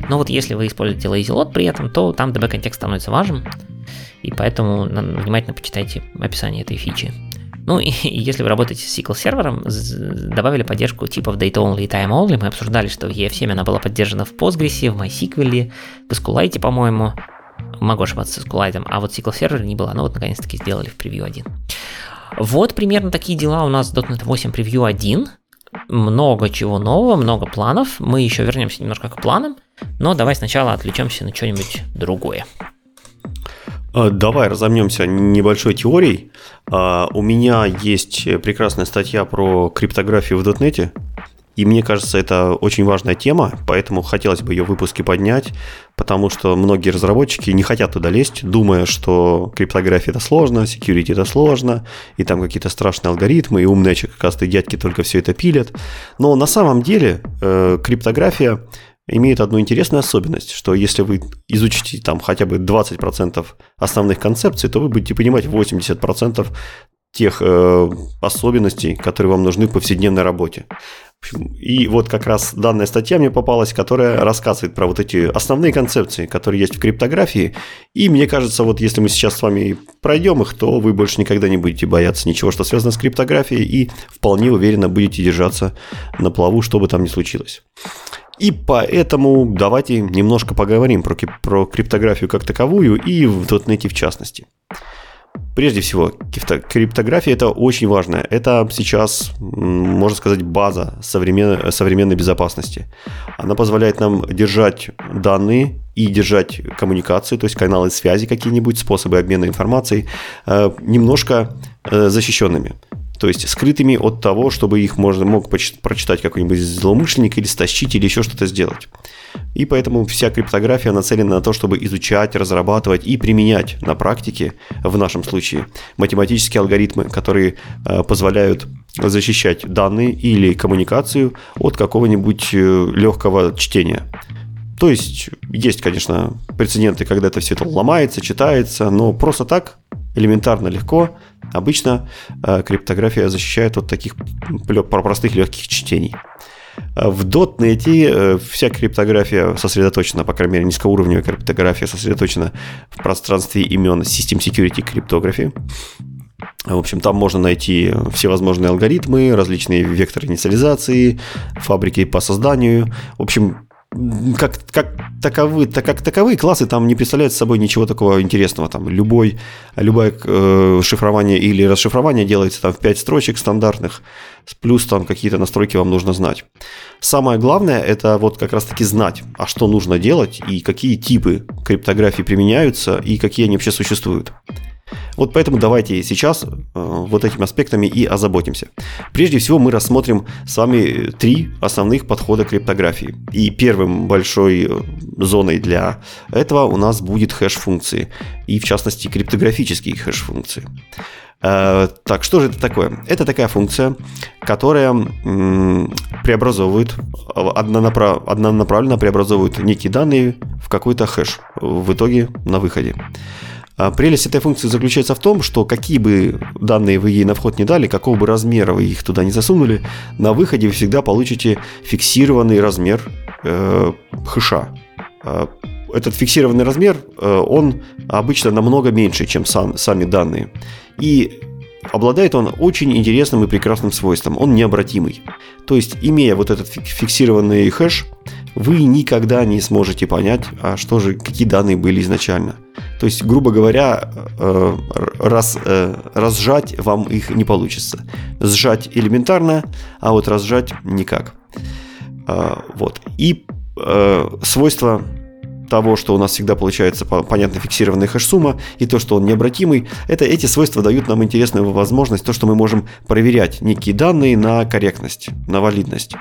Но вот если вы используете lazy load при этом, то там DB контекст становится важным, и поэтому внимательно почитайте описание этой фичи. Ну и если вы работаете с SQL сервером, добавили поддержку типов data only и time only. Мы обсуждали, что в EF7 она была поддержана в Postgres, в MySQL, в SQLite, по-моему. Могу ошибаться с SQLite, а вот SQL сервер не была. Ну вот наконец-таки сделали в превью 1. Вот примерно такие дела у нас .NET 8 превью 1. Много чего нового, много планов. Мы еще вернемся немножко к планам, но давай сначала отвлечемся на что-нибудь другое. А, давай разомнемся небольшой теорией. А, у меня есть прекрасная статья про криптографию в дотнете. И мне кажется, это очень важная тема, поэтому хотелось бы ее в выпуске поднять, потому что многие разработчики не хотят туда лезть, думая, что криптография это сложно, security это сложно, и там какие-то страшные алгоритмы, и умные оказывается, дядьки только все это пилят. Но на самом деле э, криптография имеет одну интересную особенность, что если вы изучите там хотя бы 20% основных концепций, то вы будете понимать 80% тех э, особенностей, которые вам нужны в повседневной работе. И вот как раз данная статья мне попалась, которая рассказывает про вот эти основные концепции, которые есть в криптографии. И мне кажется, вот если мы сейчас с вами пройдем их, то вы больше никогда не будете бояться ничего, что связано с криптографией, и вполне уверенно будете держаться на плаву, что бы там ни случилось. И поэтому давайте немножко поговорим про, про криптографию как таковую и в .NET в частности. Прежде всего, криптография это очень важно. Это сейчас, можно сказать, база современной, современной безопасности. Она позволяет нам держать данные и держать коммуникации, то есть каналы связи какие-нибудь, способы обмена информацией, э, немножко э, защищенными то есть скрытыми от того, чтобы их можно мог прочитать какой-нибудь злоумышленник или стащить или еще что-то сделать. И поэтому вся криптография нацелена на то, чтобы изучать, разрабатывать и применять на практике, в нашем случае, математические алгоритмы, которые э, позволяют защищать данные или коммуникацию от какого-нибудь э, легкого чтения. То есть есть, конечно, прецеденты, когда это все это ломается, читается, но просто так элементарно легко Обычно э, криптография защищает от таких простых легких чтений. Э, в .NET э, вся криптография сосредоточена, по крайней мере, низкоуровневая криптография сосредоточена в пространстве имен System Security Cryptography. В общем, там можно найти всевозможные алгоритмы, различные векторы инициализации, фабрики по созданию. В общем, как, как, таковы, так, как таковые классы там не представляют собой ничего такого интересного. Там любой, любое э, шифрование или расшифрование делается там в 5 строчек стандартных, плюс там какие-то настройки вам нужно знать. Самое главное это вот как раз таки знать, а что нужно делать и какие типы криптографии применяются и какие они вообще существуют. Вот поэтому давайте сейчас э, вот этими аспектами и озаботимся. Прежде всего мы рассмотрим с вами три основных подхода к криптографии. И первым большой э, зоной для этого у нас будет хэш-функции. И в частности криптографические хэш-функции. Э, так, что же это такое? Это такая функция, которая преобразовывает, однонаправленно преобразовывает некие данные в какой-то хэш в итоге на выходе. А прелесть этой функции заключается в том, что какие бы данные вы ей на вход не дали, какого бы размера вы их туда не засунули, на выходе вы всегда получите фиксированный размер э, хэша. А, этот фиксированный размер, э, он обычно намного меньше, чем сам, сами данные. И обладает он очень интересным и прекрасным свойством. Он необратимый. То есть, имея вот этот фиксированный хэш, вы никогда не сможете понять, а что же, какие данные были изначально. То есть, грубо говоря, э, раз, э, разжать вам их не получится. Сжать элементарно, а вот разжать никак. А, вот. И э, свойство того, что у нас всегда получается понятно фиксированная хэш-сумма, и то, что он необратимый, это эти свойства дают нам интересную возможность, то, что мы можем проверять некие данные на корректность, на валидность.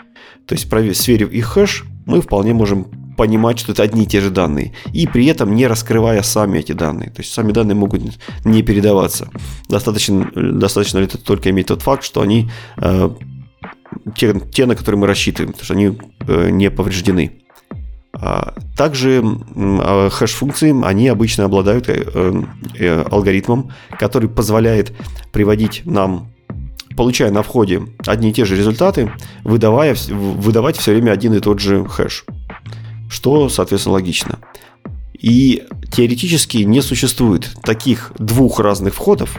То есть, сверив их хэш, мы вполне можем понимать, что это одни и те же данные, и при этом не раскрывая сами эти данные. То есть сами данные могут не передаваться. Достаточно, достаточно ли это только иметь тот факт, что они э, те, те, на которые мы рассчитываем, потому что они э, не повреждены. А, также а, хэш-функции, они обычно обладают э, э, алгоритмом, который позволяет приводить нам, получая на входе одни и те же результаты, выдавая, выдавать все время один и тот же хэш, что, соответственно, логично. И теоретически не существует таких двух разных входов,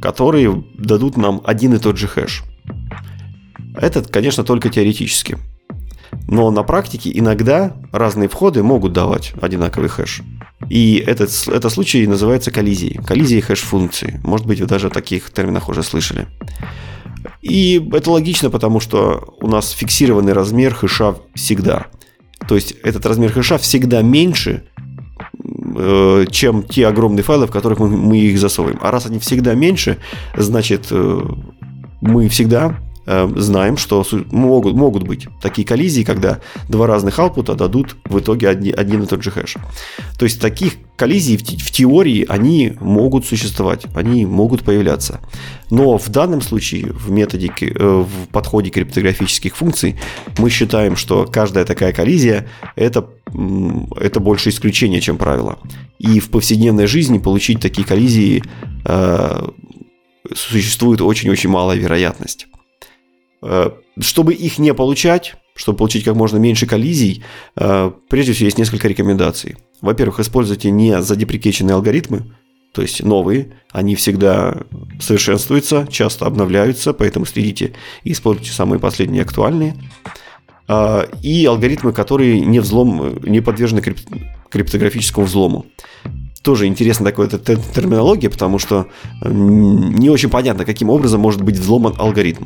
которые дадут нам один и тот же хэш. Это, конечно, только теоретически. Но на практике иногда разные входы могут давать одинаковый хэш. И этот, этот случай называется коллизией. Коллизией хэш-функции. Может быть, вы даже о таких терминах уже слышали. И это логично, потому что у нас фиксированный размер хэша всегда. То есть этот размер хэша всегда меньше, э, чем те огромные файлы, в которых мы, мы их засовываем. А раз они всегда меньше, значит, э, мы всегда знаем, что могут, могут быть такие коллизии, когда два разных output дадут в итоге один, один и тот же хэш. То есть таких коллизий в, в теории они могут существовать, они могут появляться. Но в данном случае в методе, э, в подходе криптографических функций мы считаем, что каждая такая коллизия это, это больше исключение, чем правило. И в повседневной жизни получить такие коллизии э, существует очень-очень малая вероятность. Э, чтобы их не получать, чтобы получить как можно меньше коллизий, э, прежде всего есть несколько рекомендаций. Во-первых, используйте не задеприкеченные алгоритмы, то есть новые, они всегда совершенствуются, часто обновляются, поэтому следите и используйте самые последние актуальные. А, и алгоритмы, которые не, взлом, не подвержены крип, криптографическому взлому. Тоже интересна такая терминология, потому что не очень понятно, каким образом может быть взломан алгоритм.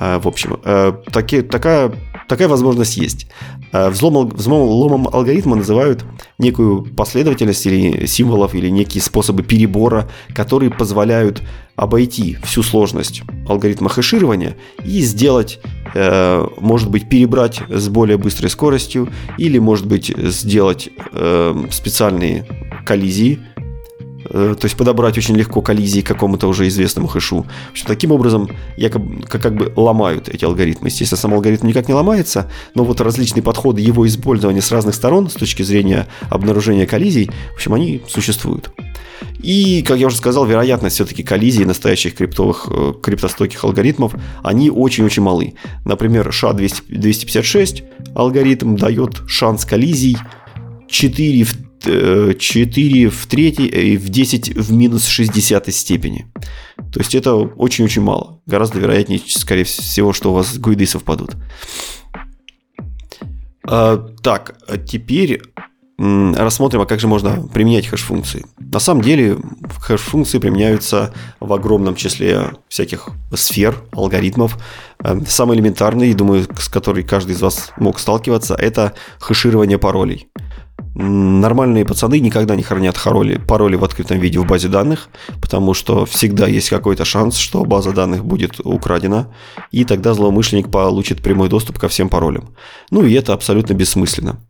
А, в общем, э, таки, такая, такая возможность есть. Э, взлом, взломом алгоритма называют некую последовательность или символов, или некие способы перебора, которые позволяют обойти всю сложность алгоритма хэширования и сделать, э, может быть, перебрать с более быстрой скоростью, или, может быть, сделать специальные коллизии то есть подобрать очень легко коллизии к какому-то уже известному хэшу. В общем, таким образом якобы, как, как бы ломают эти алгоритмы. Естественно, сам алгоритм никак не ломается, но вот различные подходы его использования с разных сторон с точки зрения обнаружения коллизий, в общем, они существуют. И, как я уже сказал, вероятность все-таки коллизий настоящих криптовых, э, криптостойких алгоритмов, они очень-очень малы. Например, SHA-256 алгоритм дает шанс коллизий 4 в 4 в третьей и в 10 в минус 60 степени. То есть это очень-очень мало. Гораздо вероятнее, скорее всего, что у вас гуиды совпадут. А, так, а теперь рассмотрим, а как же можно применять хэш-функции. На самом деле хэш-функции применяются в огромном числе всяких сфер, алгоритмов. Э, самый элементарный, думаю, с которой каждый из вас мог сталкиваться, это хэширование паролей. Нормальные пацаны никогда не хранят пароли, пароли в открытом виде в базе данных, потому что всегда есть какой-то шанс, что база данных будет украдена, и тогда злоумышленник получит прямой доступ ко всем паролям. Ну и это абсолютно бессмысленно.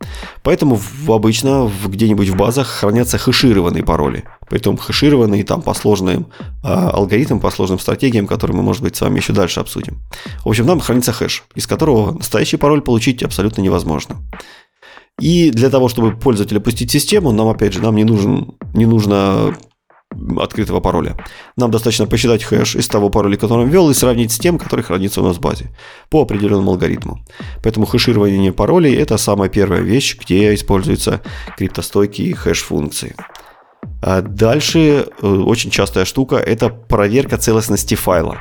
Поэтому в, обычно где-нибудь в базах хранятся хэшированные пароли. Притом хэшированные там по сложным э, алгоритмам, по сложным стратегиям, которые мы, может быть, с вами еще дальше обсудим. В общем, там хранится хэш, из которого настоящий пароль получить абсолютно невозможно. И для того, чтобы пользователя пустить в систему, нам, опять же, нам не, нужен, не нужно открытого пароля. Нам достаточно посчитать хэш из того пароля, который он ввел, и сравнить с тем, который хранится у нас в базе по определенному алгоритму. Поэтому хэширование паролей – это самая первая вещь, где используются криптостойкие хэш-функции. А дальше э, очень частая штука – это проверка целостности файла.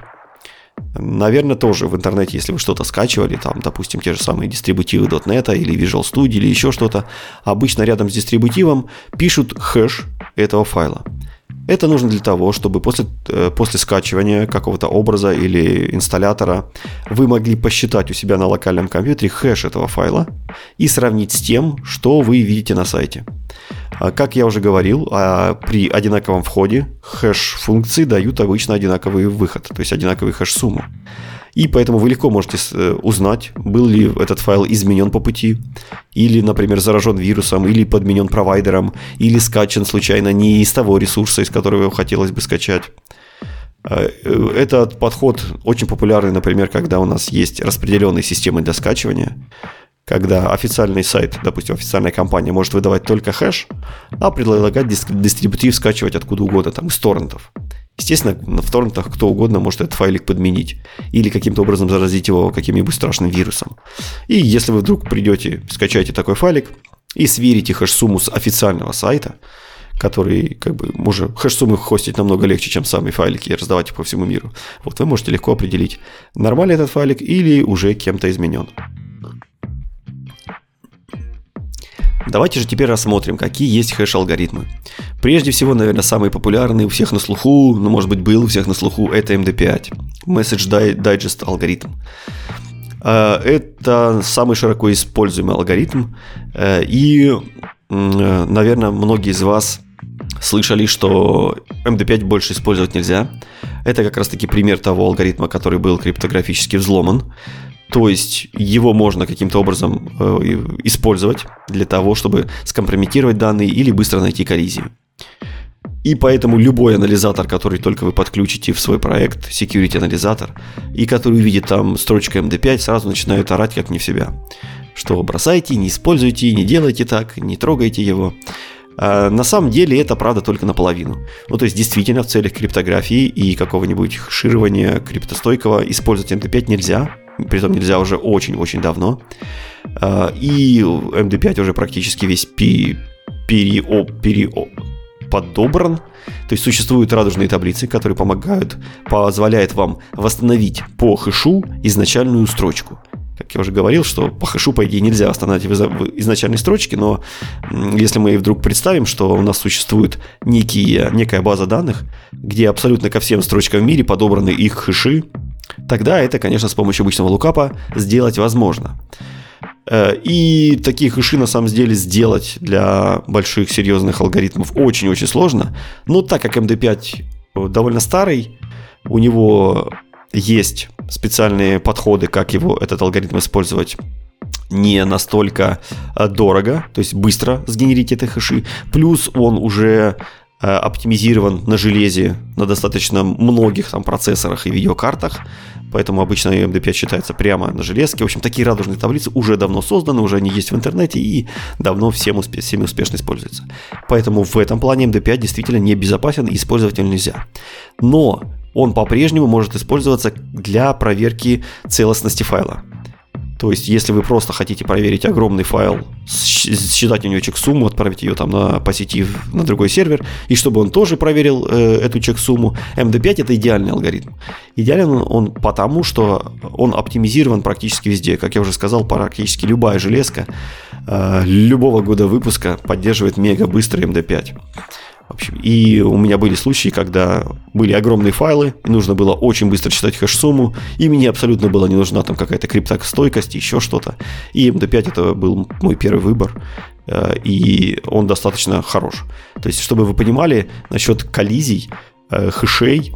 Наверное, тоже в интернете, если вы что-то скачивали, там, допустим, те же самые дистрибутивы .NET или Visual Studio или еще что-то, обычно рядом с дистрибутивом пишут хэш этого файла. Это нужно для того, чтобы после, э, после скачивания какого-то образа или инсталлятора вы могли посчитать у себя на локальном компьютере хэш этого файла и сравнить с тем, что вы видите на сайте. А, как я уже говорил, а, при одинаковом входе хэш-функции дают обычно одинаковый выход, то есть одинаковый хэш-сумму. И поэтому вы легко можете э, узнать, был ли этот файл изменен по пути, или, например, заражен вирусом, или подменен провайдером, или скачан случайно не из того ресурса, из которого хотелось бы скачать. Э, этот подход очень популярный, например, когда у нас есть распределенные системы для скачивания, когда официальный сайт, допустим, официальная компания может выдавать только хэш, а предлагать дистрибутив скачивать откуда угодно, там, из торрентов. Естественно, в торрентах кто угодно может этот файлик подменить или каким-то образом заразить его каким-нибудь страшным вирусом. И если вы вдруг придете, скачаете такой файлик и сверите хэш-сумму с официального сайта, который как бы может хэш-суммы хостить намного легче, чем сами файлики и раздавать их по всему миру. Вот вы можете легко определить, нормальный этот файлик или уже кем-то изменен. Давайте же теперь рассмотрим, какие есть хэш-алгоритмы. Прежде всего, наверное, самый популярный у всех на слуху, ну, может быть, был у всех на слуху, это MD5, Message Digest алгоритм. А, это самый широко используемый алгоритм, э, и, наверное, многие из вас слышали, что MD5 больше использовать нельзя. Это как раз таки пример того алгоритма, который был криптографически взломан. То есть его можно каким-то образом э, использовать для того, чтобы скомпрометировать данные или быстро найти коллизию. И поэтому любой анализатор, который только вы подключите в свой проект, security анализатор, и который увидит там строчка MD5, сразу начинает орать как не в себя. Что бросайте, не используйте, не делайте так, не трогайте его. А на самом деле это правда только наполовину. Ну то есть действительно в целях криптографии и какого-нибудь хеширования криптостойкого использовать MD5 нельзя, притом нельзя уже очень-очень давно. А, и MD5 уже практически весь пере, пере, пере, подобран. То есть существуют радужные таблицы, которые помогают, позволяют вам восстановить по хэшу изначальную строчку. Как я уже говорил, что по хэшу, по идее, нельзя восстановить в изначальной строчке, но если мы вдруг представим, что у нас существует некие, некая база данных, где абсолютно ко всем строчкам в мире подобраны их хэши, тогда это, конечно, с помощью обычного лукапа сделать возможно. Э, и такие хэши на самом деле сделать для больших серьезных алгоритмов очень-очень сложно. Но так как MD5 довольно старый, у него есть специальные подходы, как его этот алгоритм использовать не настолько э, дорого, то есть быстро сгенерить эти хэши. Плюс он уже оптимизирован на железе на достаточно многих там процессорах и видеокартах. Поэтому обычно MD5 считается прямо на железке. В общем, такие радужные таблицы уже давно созданы, уже они есть в интернете и давно всем успе- всеми успешно используются. Поэтому в этом плане MD5 действительно не безопасен и использовать его нельзя. Но он по-прежнему может использоваться для проверки целостности файла. То есть, если вы просто хотите проверить огромный файл, считать у него чек-сумму, отправить ее там на, по сети на другой сервер, и чтобы он тоже проверил э, эту чек-сумму, MD5 это идеальный алгоритм. Идеален он, потому, что он оптимизирован практически везде. Как я уже сказал, практически любая железка э, любого года выпуска поддерживает мега быстрый MD5. В общем, и у меня были случаи, когда были огромные файлы, и нужно было очень быстро читать хэш-сумму, и мне абсолютно была не нужна там какая-то криптостойкость, еще что-то. И MD5 это был мой первый выбор, э, и он достаточно хорош. То есть, чтобы вы понимали, насчет коллизий, э, хэшей,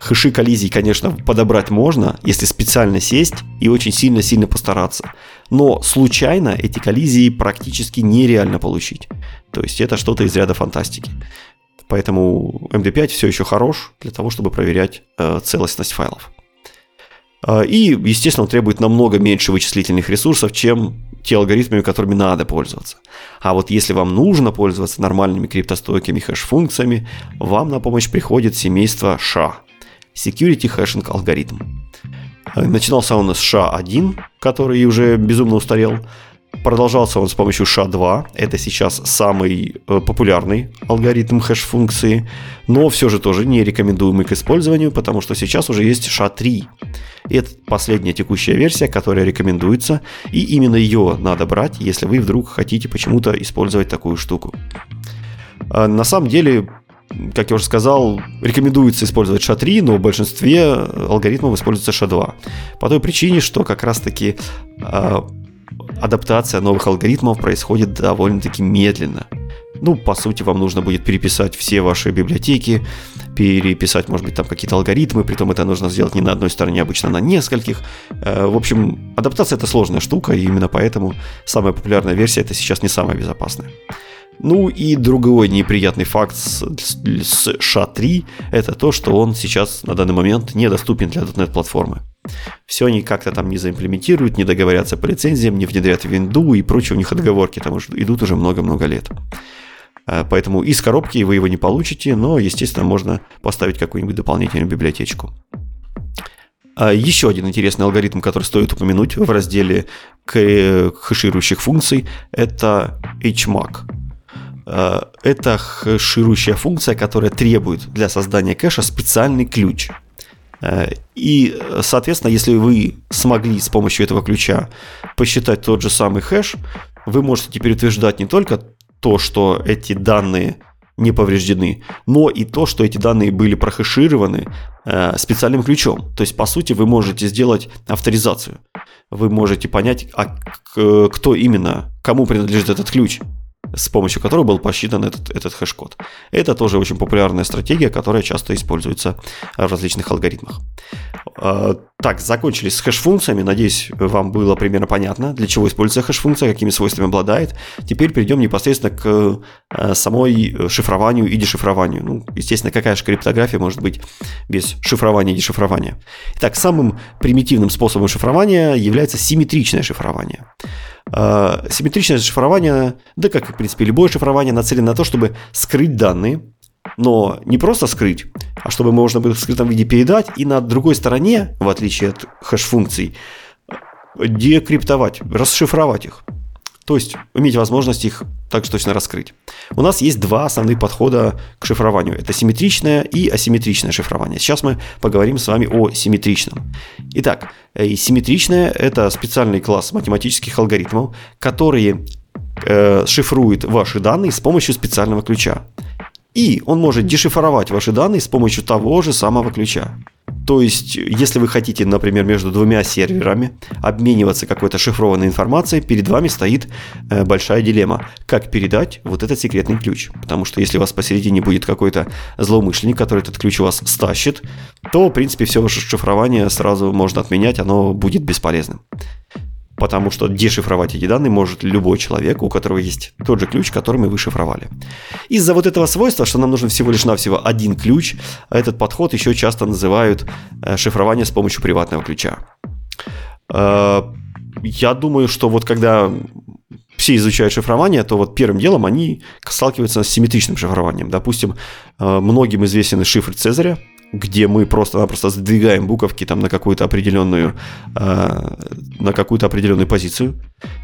Хэши коллизий, конечно, подобрать можно, если специально сесть и очень сильно-сильно постараться. Но случайно эти коллизии практически нереально получить. То есть это что-то из ряда фантастики. Поэтому MD5 все еще хорош для того, чтобы проверять э, целостность файлов. Э, и, естественно, он требует намного меньше вычислительных ресурсов, чем те алгоритмы, которыми надо пользоваться. А вот если вам нужно пользоваться нормальными криптостойкими хэш-функциями, вам на помощь приходит семейство SHA – Security Hashing Algorithm. Э, начинался он с SHA-1, который уже безумно устарел, Продолжался он с помощью SHA-2. Это сейчас самый э, популярный алгоритм хэш-функции, но все же тоже не рекомендуемый к использованию, потому что сейчас уже есть SHA-3. Это последняя текущая версия, которая рекомендуется, и именно ее надо брать, если вы вдруг хотите почему-то использовать такую штуку. А на самом деле, как я уже сказал, рекомендуется использовать SHA-3, но в большинстве алгоритмов используется SHA-2. По той причине, что как раз-таки а, адаптация новых алгоритмов происходит довольно-таки медленно. Ну, по сути, вам нужно будет переписать все ваши библиотеки, переписать, может быть, там какие-то алгоритмы, притом это нужно сделать не на одной стороне, обычно на нескольких. Э, в общем, адаптация это сложная штука, и именно поэтому самая популярная версия это сейчас не самая безопасная. Ну и другой неприятный факт с, с SHA-3 это то, что он сейчас на данный момент недоступен для .NET платформы. Все они как-то там не заимплементируют, не договорятся по лицензиям, не внедрят в винду и прочие у них отговорки, потому что идут уже много-много лет. Э, поэтому из коробки вы его не получите, но, естественно, можно поставить какую-нибудь дополнительную библиотечку. А еще один интересный алгоритм, который стоит упомянуть в разделе хэширующих функций, это HMAC. Э, это хэширующая функция, которая требует для создания кэша специальный ключ. Э, и, соответственно, если вы смогли с помощью этого ключа посчитать тот же самый хэш, вы можете теперь утверждать не только то, что эти данные не повреждены, но и то, что эти данные были прохэшированы э, специальным ключом. То есть, по сути, вы можете сделать авторизацию. Вы можете понять, а кто именно, кому принадлежит этот ключ с помощью которой был посчитан этот, этот хэш-код. Это тоже очень популярная стратегия, которая часто используется в различных алгоритмах. А, так, закончились с хэш-функциями. Надеюсь, вам было примерно понятно, для чего используется хэш-функция, какими свойствами обладает. Теперь перейдем непосредственно к э, самой шифрованию и дешифрованию. Ну, естественно, какая же криптография может быть без шифрования и дешифрования. Итак, самым примитивным способом шифрования является симметричное шифрование. Э, симметричное шифрование, да как, в принципе, любое шифрование нацелено на то, чтобы скрыть данные, но не просто скрыть, а чтобы можно было в скрытом виде передать, и на другой стороне, в отличие от хэш-функций, декриптовать, расшифровать их. То есть иметь возможность их так точно раскрыть. У нас есть два основных подхода к шифрованию. Это симметричное и асимметричное шифрование. Сейчас мы поговорим с вами о симметричном. Итак, э, симметричное – это специальный класс математических алгоритмов, которые э, шифруют ваши данные с помощью специального ключа. И он может дешифровать ваши данные с помощью того же самого ключа. То есть, если вы хотите, например, между двумя серверами обмениваться какой-то шифрованной информацией, перед вами стоит э, большая дилемма. Как передать вот этот секретный ключ? Потому что если у вас посередине будет какой-то злоумышленник, который этот ключ у вас стащит, то, в принципе, все ваше шифрование сразу можно отменять, оно будет бесполезным потому что дешифровать эти данные может любой человек, у которого есть тот же ключ, который мы вышифровали. Из-за вот этого свойства, что нам нужен всего лишь навсего один ключ, этот подход еще часто называют э, шифрование с помощью приватного ключа. Э, я думаю, что вот когда все изучают шифрование, то вот первым делом они сталкиваются с симметричным шифрованием. Допустим, э, многим известен шифр Цезаря, где мы просто-напросто сдвигаем буковки там на какую-то определенную, э, на какую-то определенную позицию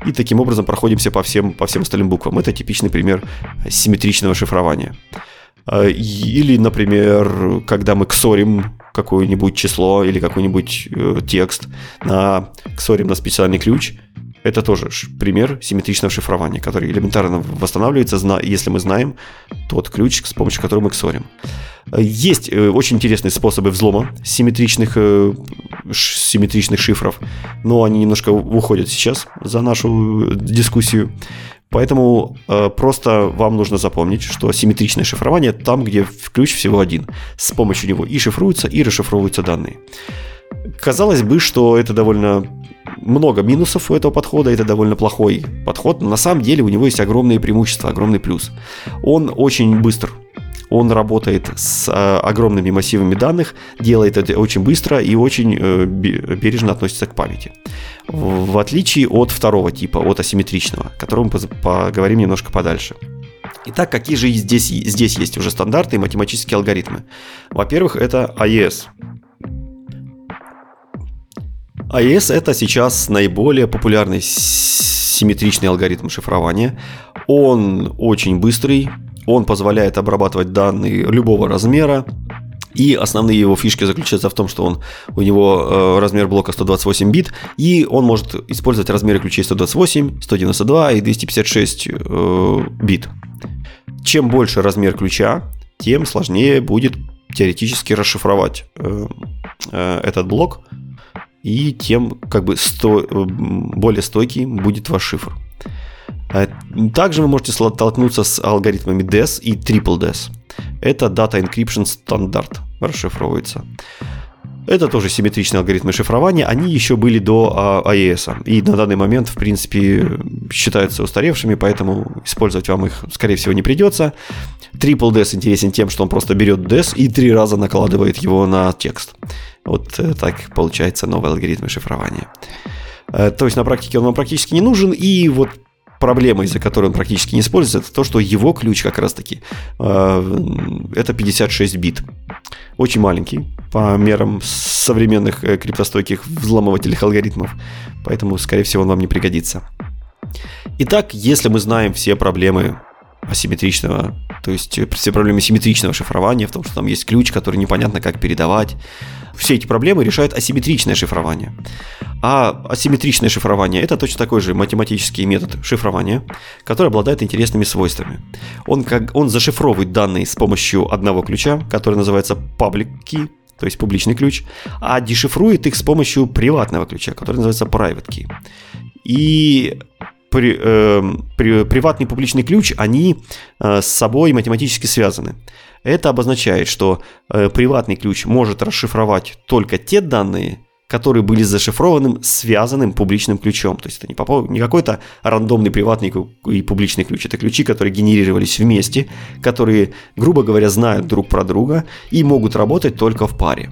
и таким образом проходимся по всем, по всем остальным буквам. Это типичный пример симметричного шифрования. Э, или, например, когда мы ксорим какое-нибудь число или какой-нибудь э, текст, на, ксорим на специальный ключ, это тоже пример симметричного шифрования, который элементарно восстанавливается, если мы знаем тот ключ, с помощью которого мы ксорим. Есть э, очень интересные способы взлома симметричных, э, симметричных шифров, но они немножко уходят сейчас за нашу дискуссию. Поэтому э, просто вам нужно запомнить, что симметричное шифрование там, где ключ всего один. С помощью него и шифруются, и расшифровываются данные. Казалось бы, что это довольно много минусов у этого подхода, это довольно плохой подход, но на самом деле у него есть огромные преимущества, огромный плюс. Он очень быстр, он работает с э, огромными массивами данных, делает это очень быстро и очень э, бережно относится к памяти. В отличие от второго типа, от асимметричного, о котором поговорим немножко подальше. Итак, какие же здесь, здесь есть уже стандарты и математические алгоритмы? Во-первых, это AES. AES это сейчас наиболее популярный симметричный алгоритм шифрования. Он очень быстрый, он позволяет обрабатывать данные любого размера, и основные его фишки заключаются в том, что он, у него э, размер блока 128 бит, и он может использовать размеры ключей 128, 192 и 256 э, бит. Чем больше размер ключа, тем сложнее будет теоретически расшифровать э, э, этот блок, и тем как бы сто, более стойкий будет ваш шифр. Также вы можете столкнуться с алгоритмами DES и Triple DES. Это Data Encryption Standard расшифровывается. Это тоже симметричные алгоритмы шифрования. Они еще были до AES. А, и на данный момент, в принципе, считаются устаревшими, поэтому использовать вам их, скорее всего, не придется. Triple DES интересен тем, что он просто берет DES и три раза накладывает его на текст. Вот э, так получается новый алгоритм шифрования. Э, то есть на практике он вам практически не нужен, и вот проблема, из-за которой он практически не используется, это то, что его ключ как раз-таки э, это 56 бит. Очень маленький по мерам современных э, криптостойких взломывательных алгоритмов, поэтому, скорее всего, он вам не пригодится. Итак, если мы знаем все проблемы асимметричного, то есть все проблемы симметричного шифрования, в том, что там есть ключ, который непонятно как передавать, все эти проблемы решает асимметричное шифрование. А асимметричное шифрование – это точно такой же математический метод шифрования, который обладает интересными свойствами. Он, как, он зашифровывает данные с помощью одного ключа, который называется public key, то есть публичный ключ, а дешифрует их с помощью приватного ключа, который называется private key. И при, э, при, приватный и публичный ключ, они э, с собой математически связаны. Это обозначает, что э, приватный ключ может расшифровать только те данные, которые были зашифрованным связанным публичным ключом. То есть это не, по, не какой-то рандомный приватный и публичный ключ. Это ключи, которые генерировались вместе, которые, грубо говоря, знают друг про друга и могут работать только в паре.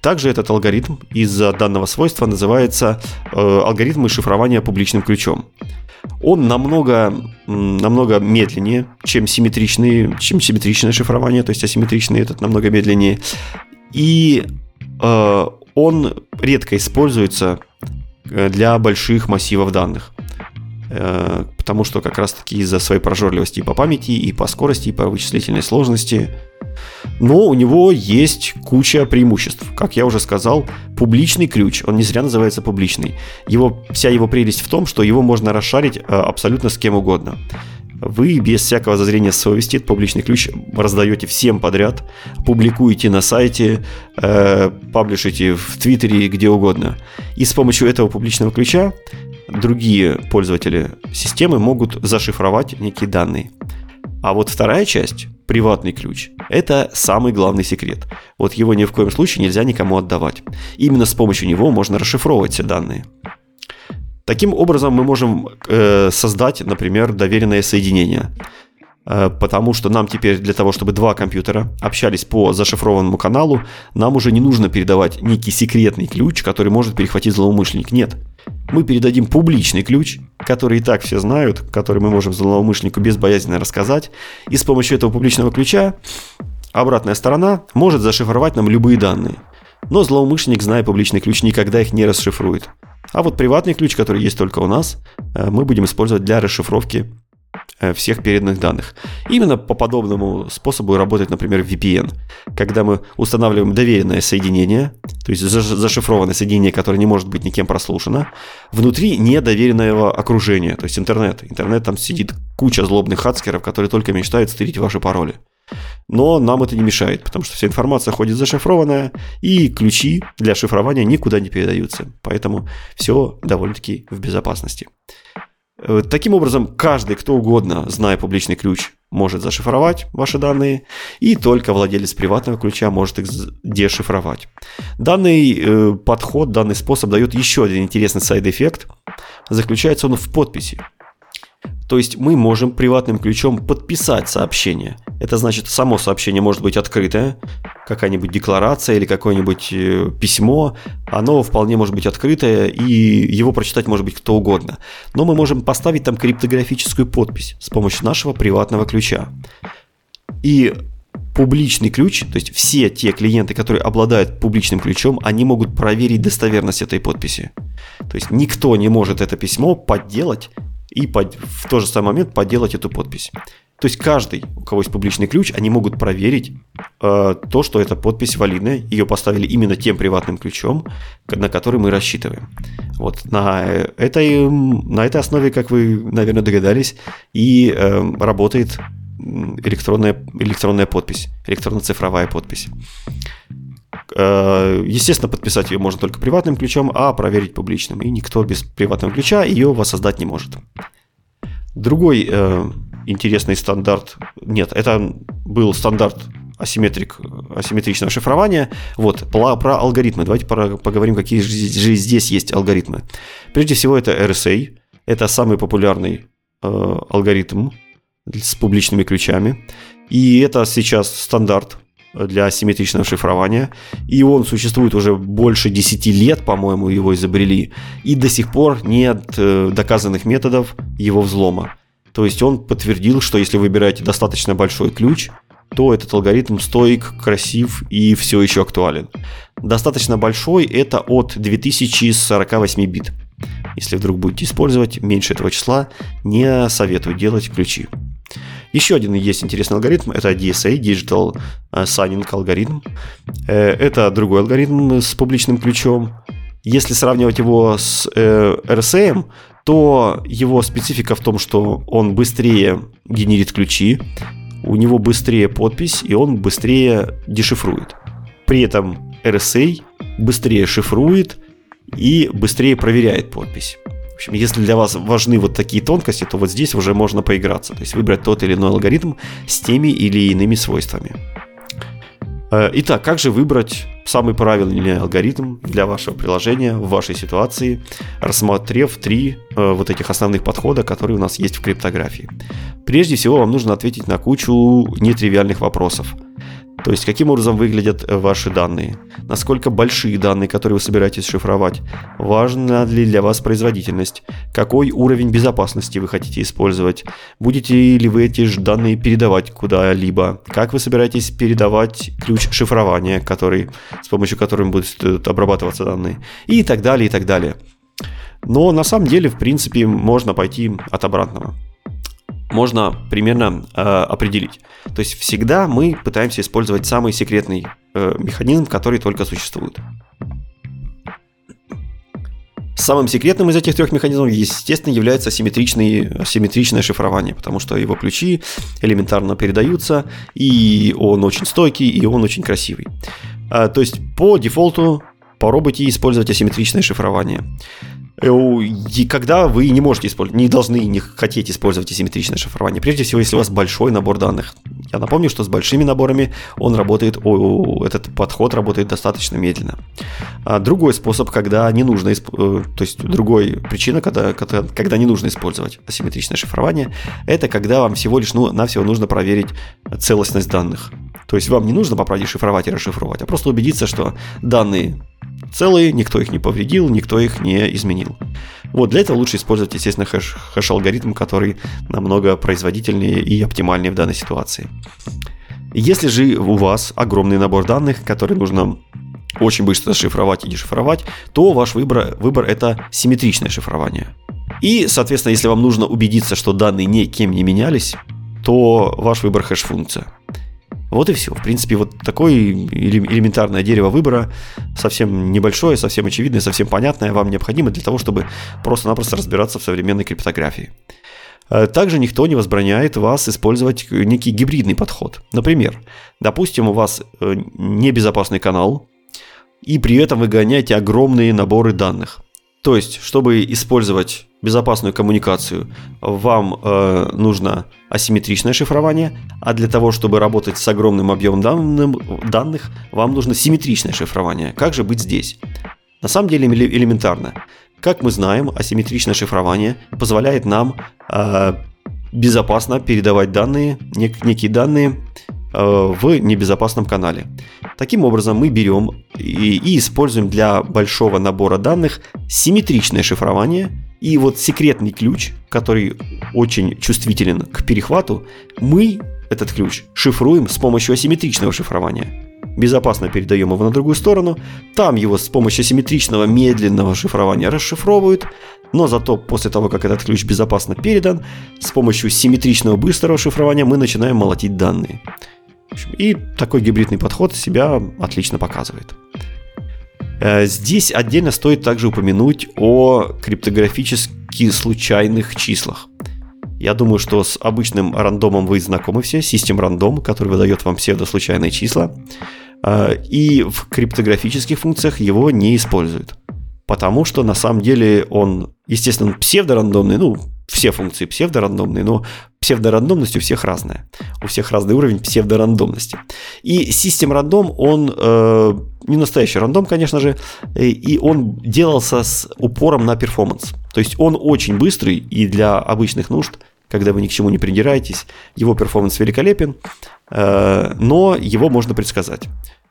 Также этот алгоритм из-за данного свойства называется э, алгоритм шифрования публичным ключом он намного, намного медленнее, чем симметричные, чем симметричное шифрование, то есть асимметричный этот намного медленнее. И э, он редко используется э, для больших массивов данных. Э, потому что как раз-таки из-за своей прожорливости и по памяти, и по скорости, и по вычислительной сложности но у него есть куча преимуществ. Как я уже сказал, публичный ключ, он не зря называется публичный. Его, вся его прелесть в том, что его можно расшарить э, абсолютно с кем угодно. Вы без всякого зазрения совести этот публичный ключ раздаете всем подряд, публикуете на сайте, э, паблишите в Твиттере, где угодно. И с помощью этого публичного ключа другие пользователи системы могут зашифровать некие данные. А вот вторая часть, приватный ключ, это самый главный секрет. Вот его ни в коем случае нельзя никому отдавать. Именно с помощью него можно расшифровывать все данные. Таким образом, мы можем э, создать, например, доверенное соединение. Э, потому что нам теперь для того, чтобы два компьютера общались по зашифрованному каналу, нам уже не нужно передавать некий секретный ключ, который может перехватить злоумышленник. Нет. Мы передадим публичный ключ, который и так все знают, который мы можем злоумышленнику безбоязненно рассказать, и с помощью этого публичного ключа обратная сторона может зашифровать нам любые данные. Но злоумышленник, зная публичный ключ, никогда их не расшифрует. А вот приватный ключ, который есть только у нас, э, мы будем использовать для расшифровки всех переданных данных. Именно по подобному способу работает, например, VPN. Когда мы устанавливаем доверенное соединение, то есть зашифрованное соединение, которое не может быть никем прослушано, внутри недоверенного окружения, то есть интернет. Интернет там сидит куча злобных хацкеров, которые только мечтают стырить ваши пароли. Но нам это не мешает, потому что вся информация ходит зашифрованная, и ключи для шифрования никуда не передаются. Поэтому все довольно-таки в безопасности. Э, таким образом, каждый, кто угодно, зная публичный ключ, может зашифровать ваши данные, и только владелец приватного ключа может их дешифровать. Данный э, подход, данный способ дает еще один интересный side effect. Заключается он в подписи. То есть мы можем приватным ключом подписать сообщение. Это значит, само сообщение может быть открытое, какая-нибудь декларация или какое-нибудь э, письмо, оно вполне может быть открытое, и его прочитать может быть кто угодно. Но мы можем поставить там криптографическую подпись с помощью нашего приватного ключа. И публичный ключ, то есть все те клиенты, которые обладают публичным ключом, они могут проверить достоверность этой подписи. То есть никто не может это письмо подделать и под, в тот же самый момент подделать эту подпись. То есть каждый, у кого есть публичный ключ, они могут проверить э, то, что эта подпись валидная, ее поставили именно тем приватным ключом, на который мы рассчитываем. Вот на этой, на этой основе, как вы, наверное, догадались, и э, работает электронная, электронная подпись, электронно-цифровая подпись. Э, естественно, подписать ее можно только приватным ключом, а проверить публичным. И никто без приватного ключа ее воссоздать не может. Другой э, интересный стандарт, нет, это был стандарт асимметрик, асимметричного шифрования. Вот, про, алгоритмы. Давайте поговорим, какие же здесь есть алгоритмы. Прежде всего, это RSA. Это самый популярный э, алгоритм с публичными ключами. И это сейчас стандарт для асимметричного шифрования. И он существует уже больше 10 лет, по-моему, его изобрели. И до сих пор нет э, доказанных методов его взлома. То есть он подтвердил, что если выбираете достаточно большой ключ, то этот алгоритм стоик, красив и все еще актуален. Достаточно большой это от 2048 бит. Если вдруг будете использовать меньше этого числа, не советую делать ключи. Еще один есть интересный алгоритм, это DSA, Digital Signing алгоритм. Э, это другой алгоритм с публичным ключом. Если сравнивать его с э, RSA, то его специфика в том, что он быстрее генерит ключи, у него быстрее подпись, и он быстрее дешифрует. При этом RSA быстрее шифрует и быстрее проверяет подпись. Общем, если для вас важны вот такие тонкости, то вот здесь уже можно поиграться, то есть выбрать тот или иной алгоритм с теми или иными свойствами. Э, итак, как же выбрать самый правильный алгоритм для вашего приложения в вашей ситуации, рассмотрев три э, вот этих основных подхода, которые у нас есть в криптографии. Прежде всего, вам нужно ответить на кучу нетривиальных вопросов – то есть, каким образом выглядят э, ваши данные? Насколько большие данные, которые вы собираетесь шифровать? Важна ли для вас производительность? Какой уровень безопасности вы хотите использовать? Будете ли вы эти же данные передавать куда-либо? Как вы собираетесь передавать ключ шифрования, который, с помощью которого будут э, обрабатываться данные? И так далее, и так далее. Но на самом деле, в принципе, можно пойти от обратного можно примерно э, определить. То есть всегда мы пытаемся использовать самый секретный э, механизм, который только существует. Самым секретным из этих трех механизмов, естественно, является асимметричное шифрование, потому что его ключи элементарно передаются, и он очень стойкий, и он очень красивый. А, то есть по дефолту попробуйте использовать асимметричное шифрование. И когда вы не можете использовать, не должны, не хотеть использовать асимметричное шифрование. Прежде всего, если у вас большой набор данных. Я напомню, что с большими наборами он работает, о, этот подход работает достаточно медленно. А другой способ, когда не нужно, э, то есть другой причина, когда, когда, когда не нужно использовать асимметричное шифрование, это когда вам всего лишь ну, навсего нужно проверить целостность данных. То есть вам не нужно по правде шифровать и расшифровать, а просто убедиться, что данные целые, никто их не повредил, никто их не изменил. Вот для этого лучше использовать, естественно, хэш, хэш-алгоритм, который намного производительнее и оптимальнее в данной ситуации. Если же у вас огромный набор данных, который нужно очень быстро шифровать и дешифровать, то ваш выбор, выбор это симметричное шифрование. И, соответственно, если вам нужно убедиться, что данные никем не менялись, то ваш выбор хэш-функция. Вот и все. В принципе, вот такое элементарное дерево выбора, совсем небольшое, совсем очевидное, совсем понятное, вам необходимо для того, чтобы просто-напросто разбираться в современной криптографии. Э, также никто не возбраняет вас использовать некий гибридный подход. Например, допустим, у вас э, небезопасный канал, и при этом вы гоняете огромные наборы данных. То есть, чтобы использовать безопасную коммуникацию, вам э, нужно асимметричное шифрование, а для того, чтобы работать с огромным объемом данных, вам нужно симметричное шифрование. Как же быть здесь? На самом деле элементарно. Как мы знаем, асимметричное шифрование позволяет нам э, безопасно передавать данные, нек- некие данные в небезопасном канале. Таким образом, мы берем и, и используем для большого набора данных симметричное шифрование. И вот секретный ключ, который очень чувствителен к перехвату, мы этот ключ шифруем с помощью асимметричного шифрования. Безопасно передаем его на другую сторону, там его с помощью симметричного медленного шифрования расшифровывают, но зато после того, как этот ключ безопасно передан, с помощью симметричного быстрого шифрования мы начинаем молотить данные. И такой гибридный подход себя отлично показывает. Э, здесь отдельно стоит также упомянуть о криптографически случайных числах. Я думаю, что с обычным рандомом вы знакомы все, систем рандом, который выдает вам псевдослучайные числа. И в криптографических функциях его не используют. Потому что на самом деле он, естественно, псевдорандомный, ну, все функции псевдорандомные, но псевдорандомность у всех разная. У всех разный уровень псевдорандомности. И систем рандом, он э, не настоящий рандом, конечно же, и он делался с упором на перформанс. То есть он очень быстрый и для обычных нужд, когда вы ни к чему не придираетесь, его перформанс великолепен, э, но его можно предсказать.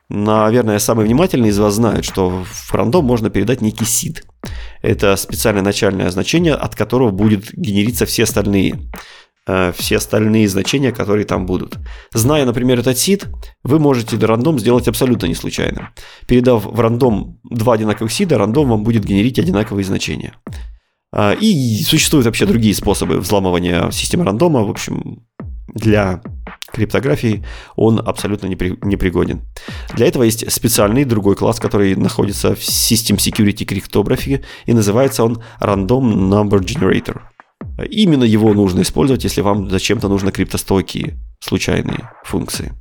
Наверное, самые внимательные из вас знают, что в рандом можно передать некий сид. Это специальное начальное значение, от которого будет генериться все остальные э, все остальные значения, которые там будут. Зная, например, этот сид, вы можете рандом сделать абсолютно не случайным. Передав в рандом два одинаковых сида, рандом вам будет генерить одинаковые значения. Э, и существуют вообще другие способы взламывания системы рандома. В общем, для криптографии он абсолютно непригоден. Для этого есть специальный другой класс, который находится в System Security Cryptography, и называется он Random Number Generator. Именно его нужно использовать, если вам зачем-то нужны криптостойкие случайные функции.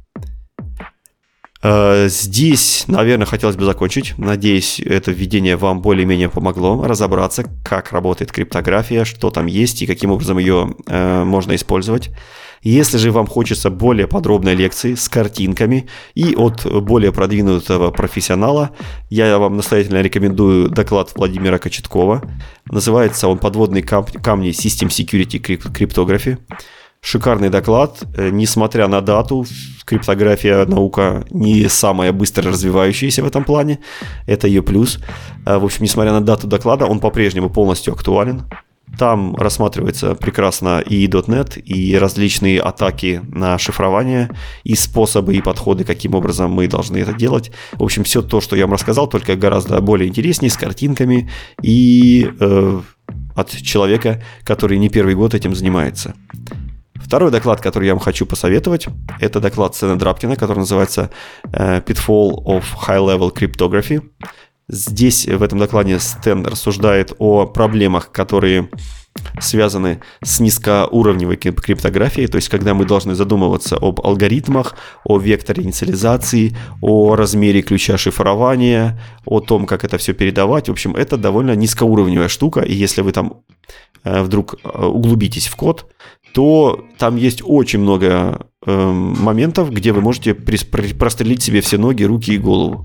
Э, здесь, наверное, хотелось бы закончить. Надеюсь, это введение вам более-менее помогло разобраться, как работает криптография, что там есть и каким образом ее э, можно использовать. Если же вам хочется более подробной лекции с картинками и от более продвинутого профессионала, я вам настоятельно рекомендую доклад Владимира Кочеткова. Называется он «Подводные камни System Security Cryptography». Шикарный доклад, э, несмотря на дату, криптография наука не самая быстро развивающаяся в этом плане, это ее плюс. Э, в общем, несмотря на дату доклада, он по-прежнему полностью актуален. Там рассматривается прекрасно и .NET, и различные атаки на шифрование, и способы, и подходы, каким образом мы должны это делать. В общем, все то, что я вам рассказал, только гораздо более интереснее, с картинками и э, от человека, который не первый год этим занимается. Второй доклад, который я вам хочу посоветовать, это доклад Сэна Драпкина, который называется э, Pitfall of High Level Cryptography. Здесь в этом докладе Стэн рассуждает о проблемах, которые связаны с низкоуровневой криптографией, то есть когда мы должны задумываться об алгоритмах, о векторе инициализации, о размере ключа шифрования, о том, как это все передавать. В общем, это довольно низкоуровневая штука, и если вы там э, вдруг э, углубитесь в код, то там есть очень много э, моментов, где вы можете прострелить себе все ноги, руки и голову.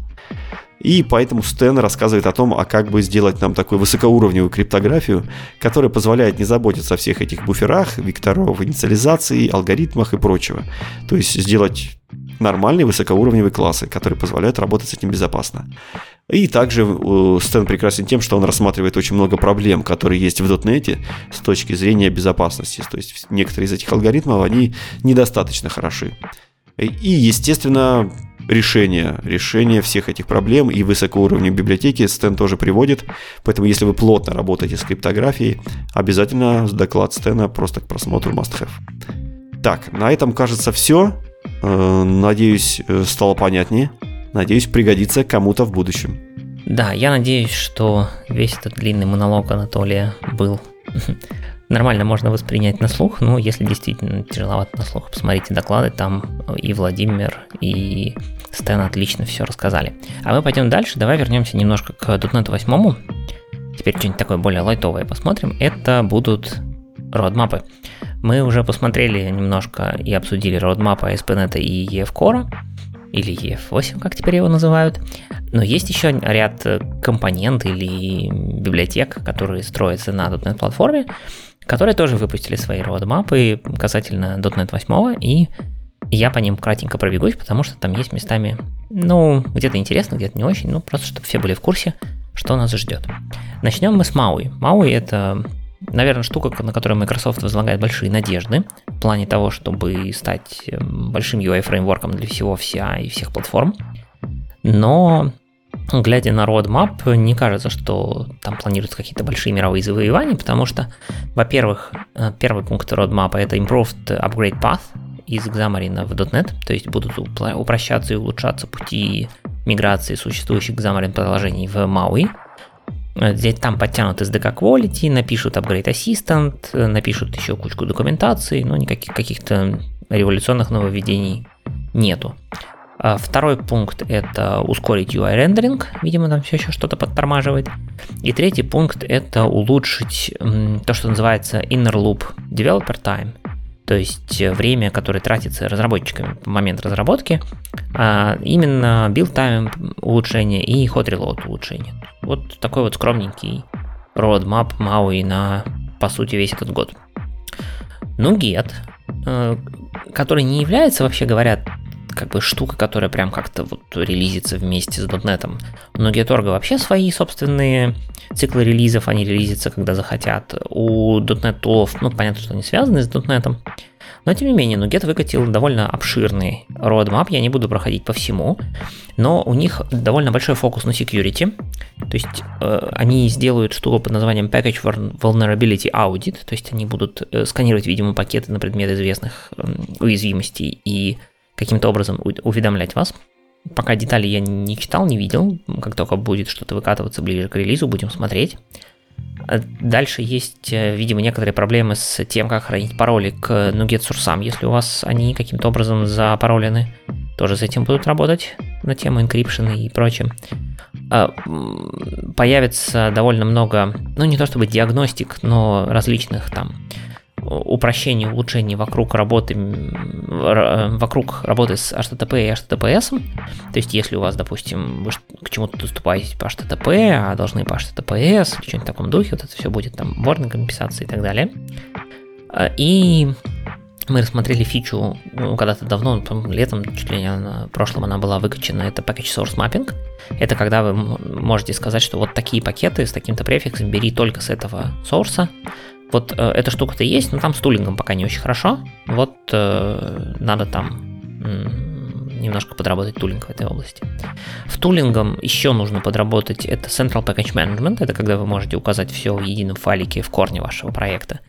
И поэтому Стэн рассказывает о том, а как бы сделать нам такую высокоуровневую криптографию, которая позволяет не заботиться о всех этих буферах, векторов инициализации, алгоритмах и прочего. То есть сделать нормальные высокоуровневые классы, которые позволяют работать с этим безопасно. И также э, Стэн прекрасен тем, что он рассматривает очень много проблем, которые есть в .NET с точки зрения безопасности. То есть некоторые из этих алгоритмов, они недостаточно хороши. И, естественно, решение, решение всех этих проблем и высокоуровневой библиотеки Стэн тоже приводит. Поэтому, если вы плотно работаете с криптографией, обязательно доклад Стэна просто к просмотру must have. Так, на этом, кажется, все. Э, надеюсь, э, стало понятнее. Надеюсь, пригодится кому-то в будущем. Да, я надеюсь, что весь этот длинный монолог Анатолия был нормально можно воспринять на слух, но если действительно тяжеловато на слух, посмотрите доклады, там и Владимир, и Стэн отлично все рассказали. А мы пойдем дальше, давай вернемся немножко к .NET 8. Теперь что-нибудь такое более лайтовое посмотрим. Это будут родмапы. Мы уже посмотрели немножко и обсудили родмапы ASP.NET и EF Core, или EF8, как теперь его называют. Но есть еще ряд компонент или библиотек, которые строятся на .NET платформе, которые тоже выпустили свои родмапы касательно .NET 8, и я по ним кратенько пробегусь, потому что там есть местами, ну, где-то интересно, где-то не очень, ну, просто чтобы все были в курсе, что нас ждет. Начнем мы с Maui. Maui это, наверное, штука, на которую Microsoft возлагает большие надежды в плане того, чтобы стать эм, большим UI-фреймворком для всего вся и всех платформ. Но глядя на roadmap, не кажется, что там планируются какие-то большие мировые завоевания, потому что, во-первых, э, первый пункт roadmap это Improved Upgrade Path из Xamarin в .NET, то есть будут упрощаться и улучшаться пути миграции существующих Xamarin приложений в MAUI. Э, здесь там подтянут SDK Quality, напишут Upgrade Assistant, э, напишут еще кучку документации, но никаких каких-то революционных нововведений нету. А второй пункт – это ускорить UI рендеринг, видимо, там все еще что-то подтормаживает. И третий пункт – это улучшить то, что называется inner loop developer time, то есть время, которое тратится разработчиками в момент разработки, а именно build time улучшение и hot reload улучшение. Вот такой вот скромненький roadmap MAUI на, по сути, весь этот год. Ну, get, э, который не является, вообще говоря, как бы штука, которая прям как-то вот релизится вместе с .NET. У Getorg вообще свои собственные циклы релизов, они релизятся, когда захотят. У .NET тулов, ну, понятно, что они связаны с .NET, но тем не менее, Nuget выкатил довольно обширный roadmap, я не буду проходить по всему, но у них довольно большой фокус на security, то есть э, они сделают штуку под названием Package Vulnerability Audit, то есть они будут э, сканировать, видимо, пакеты на предмет известных э, уязвимостей и каким-то образом уведомлять вас. Пока детали я не читал, не видел. Как только будет что-то выкатываться ближе к релизу, будем смотреть. А дальше есть, э, видимо, некоторые проблемы с тем, как хранить пароли к NuGet сурсам, если у вас они каким-то образом запаролены. Тоже с этим будут работать на тему encryption и прочее. А, появится довольно много, ну не то чтобы диагностик, но различных там упрощений, улучшений вокруг работы, вокруг работы с HTTP и HTTPS. То есть, если у вас, допустим, вы к чему-то доступаете по HTTP, а должны по HTTPS что-нибудь в таком духе, вот это все будет там борный компенсации и так далее. А, и мы рассмотрели фичу ну, когда-то давно, там, летом, чуть ли не на прошлом она была выкачена, это Package Source Mapping. Это когда вы можете сказать, что вот такие пакеты с таким-то префиксом бери только с этого сорса, вот э, эта штука-то есть, но там с тулингом пока не очень хорошо. Вот э, надо там немножко подработать тулинг в этой области. В тулингом еще нужно подработать это Central Package Management, это когда вы можете указать все в едином файлике в корне вашего проекта.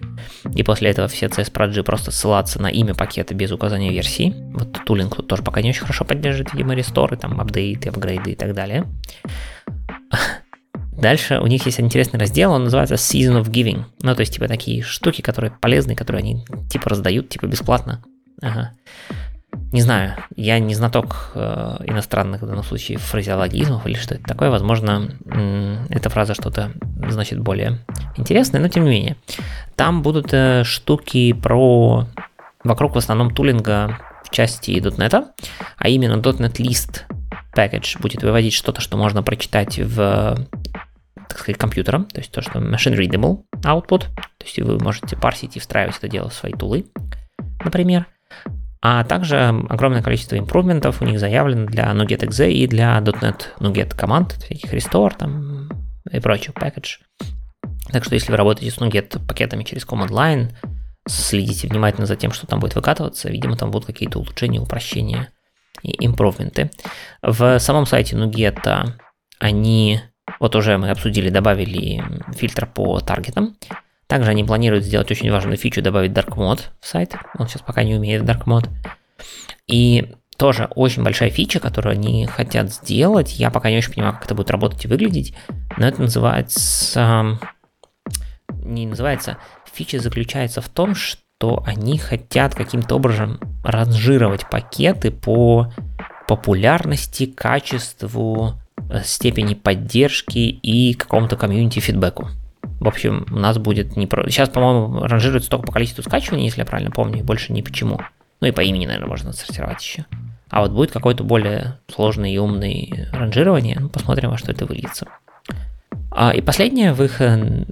И после этого все CSPRG просто ссылаться на имя пакета без указания версии. Вот тулинг тут тоже пока не очень хорошо поддерживает, видимо, ресторы, там апдейты, апгрейды и так далее. Дальше у них есть интересный раздел, он называется Season of Giving. Ну, то есть, типа, такие штуки, которые полезные, которые они, типа, раздают, типа, бесплатно. Ага. Не знаю, я не знаток э, иностранных, в данном случае, фразеологизмов или что это такое. Возможно, э, эта фраза что-то значит более интересное, но тем не менее. Там будут э, штуки про вокруг в основном тулинга в части .NET, а именно .NET List package будет выводить что-то, что можно прочитать в так сказать, компьютером, то есть то, что machine readable output, то есть вы можете парсить и встраивать это дело в свои тулы, например. А также огромное количество импрувментов у них заявлено для NuGet.exe и для .NET NuGet команд, всяких restore там и прочее, package. Так что если вы работаете с NuGet пакетами через command line, следите внимательно за тем, что там будет выкатываться, видимо, там будут какие-то улучшения, упрощения импровменты. В самом сайте NuGet они, вот уже мы обсудили, добавили фильтр по таргетам. Также они планируют сделать очень важную фичу, добавить Dark Mode в сайт. Он сейчас пока не умеет Dark Mode. И тоже очень большая фича, которую они хотят сделать. Я пока не очень понимаю, как это будет работать и выглядеть. Но это называется... Не называется... Фича заключается в том, что что они хотят каким-то образом ранжировать пакеты по популярности, качеству, э, степени поддержки и какому-то комьюнити фидбэку. В общем, у нас будет не про... Сейчас, по-моему, ранжируется только по количеству скачиваний, если я правильно помню, больше ни почему. Ну и по имени, наверное, можно сортировать еще. А вот будет какой-то более сложный и умный ранжирование. Ну, посмотрим, во что это выльется. А, и последнее в их э,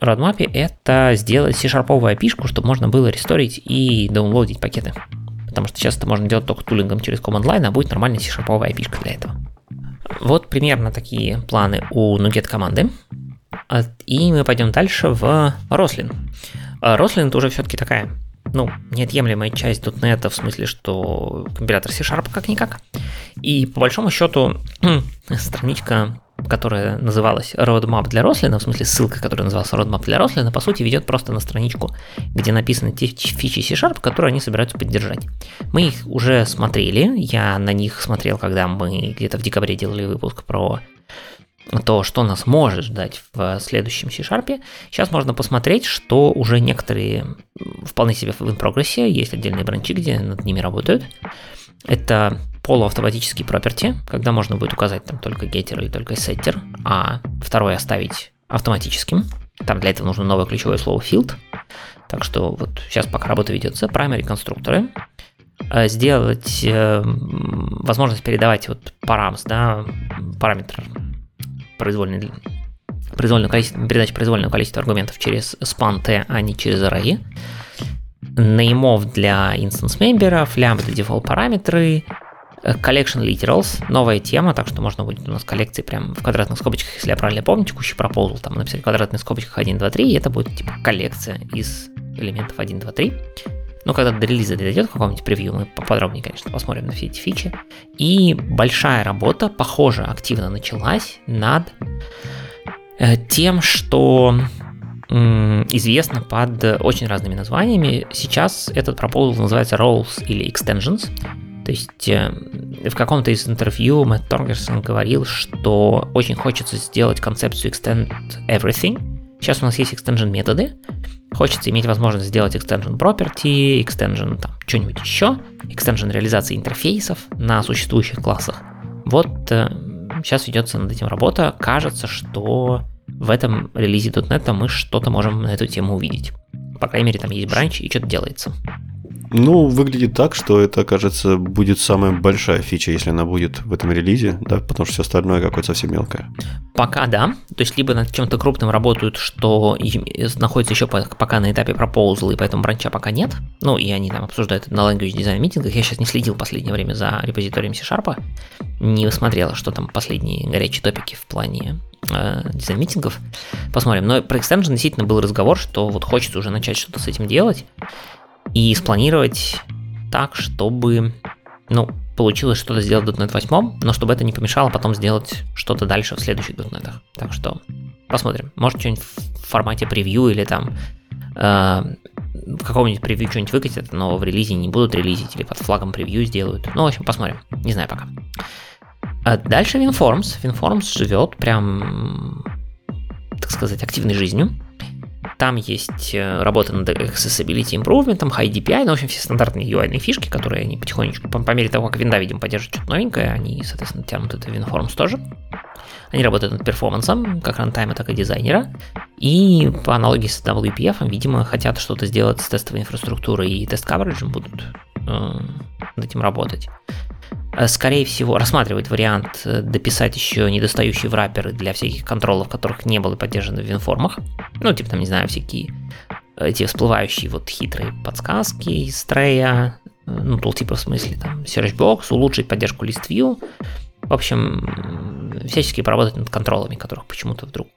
родмапе это сделать C-шарповую api чтобы можно было ресторить и даунлодить пакеты. Потому что сейчас это можно делать только тулингом через command line, а будет нормальная C-шарповая api для этого. Вот примерно такие планы у Nuget команды. А, и мы пойдем дальше в Roslyn. Roslyn это уже все-таки такая, ну, неотъемлемая часть .NET, в смысле, что компилятор C-Sharp как-никак. И по большому счету страничка которая называлась Roadmap для Рослина, в смысле ссылка, которая называлась Roadmap для Рослина, по сути ведет просто на страничку, где написаны те фичи C-Sharp, которые они собираются поддержать. Мы их уже смотрели, я на них смотрел, когда мы где-то в декабре делали выпуск про то, что нас может ждать в следующем C-Sharp. Сейчас можно посмотреть, что уже некоторые вполне себе в прогрессе, есть отдельные бранчи, где над ними работают. Это полуавтоматический property, когда можно будет указать там только getter или только setter, а второй оставить автоматическим. Там для этого нужно новое ключевое слово field. Так что вот сейчас пока работа ведется, primary конструкторы, э, сделать э, возможность передавать вот params, да, параметр произвольный произвольное количество, передача произвольного количества аргументов через span t, а не через array. Неймов для instance мемберов, лямбда default параметры, collection literals, новая тема, так что можно будет у нас коллекции прям в квадратных скобочках, если я правильно помню, текущий пропозал, там написать в квадратных скобочках 1, 2, 3, и это будет типа коллекция из элементов 1, 2, 3. Ну, когда до релиза дойдет каком-нибудь превью, мы поподробнее, конечно, посмотрим на все эти фичи. И большая работа, похоже, активно началась над Э, тем, что известно под очень разными названиями. Сейчас этот proposal называется roles или extensions. То есть э, в каком-то из интервью Мэтт Торгерсон говорил, что очень хочется сделать концепцию extend everything. Сейчас у нас есть extension методы. Хочется иметь возможность сделать extension property, extension там что-нибудь еще, extension реализации интерфейсов на существующих классах. Вот э, сейчас ведется над этим работа. Кажется, что в этом релизе .NET мы что-то можем на эту тему увидеть. По крайней мере, там есть бранч и что-то делается. Ну, выглядит так, что это, кажется, будет самая большая фича, если она будет в этом релизе, да, потому что все остальное какое-то совсем мелкое. Пока да, то есть либо над чем-то крупным работают, что находится еще пока на этапе пропоузла, и поэтому бранча пока нет, ну, и они там обсуждают на language design митингах, я сейчас не следил в последнее время за репозиторием C-Sharp, не смотрел, что там последние горячие топики в плане э, дизайн-митингов. Посмотрим. Но про экстенжен действительно был разговор, что вот хочется уже начать что-то с этим делать и спланировать так, чтобы, ну, получилось что-то сделать в .NET 8, но чтобы это не помешало потом сделать что-то дальше в следующих .NET. Так что посмотрим. Может, что-нибудь в формате превью или там э, в каком-нибудь превью что-нибудь выкатят, но в релизе не будут релизить или под флагом превью сделают. Ну, в общем, посмотрим. Не знаю пока. А дальше WinForms. WinForms живет прям, так сказать, активной жизнью. Там есть э, работа над accessibility improvement, high DPI, ну, в общем, все стандартные UI фишки, которые они потихонечку, по, по мере того, как винда, видим, поддерживает что-то новенькое, они, соответственно, тянут это WinForms тоже. Они работают над перформансом, как рантайма, так и дизайнера. И по аналогии с WPF, видимо, хотят что-то сделать с тестовой инфраструктурой и тест-кавериджем будут э, над этим работать. Э, скорее всего, рассматривать вариант э, дописать еще недостающие врапперы для всяких контролов, которых не было поддержано в винформах. Ну, типа там, не знаю, всякие эти всплывающие вот хитрые подсказки из трея, ну, типа в смысле, там, searchbox, улучшить поддержку ListView. В общем, всячески поработать над контролами, которых почему-то вдруг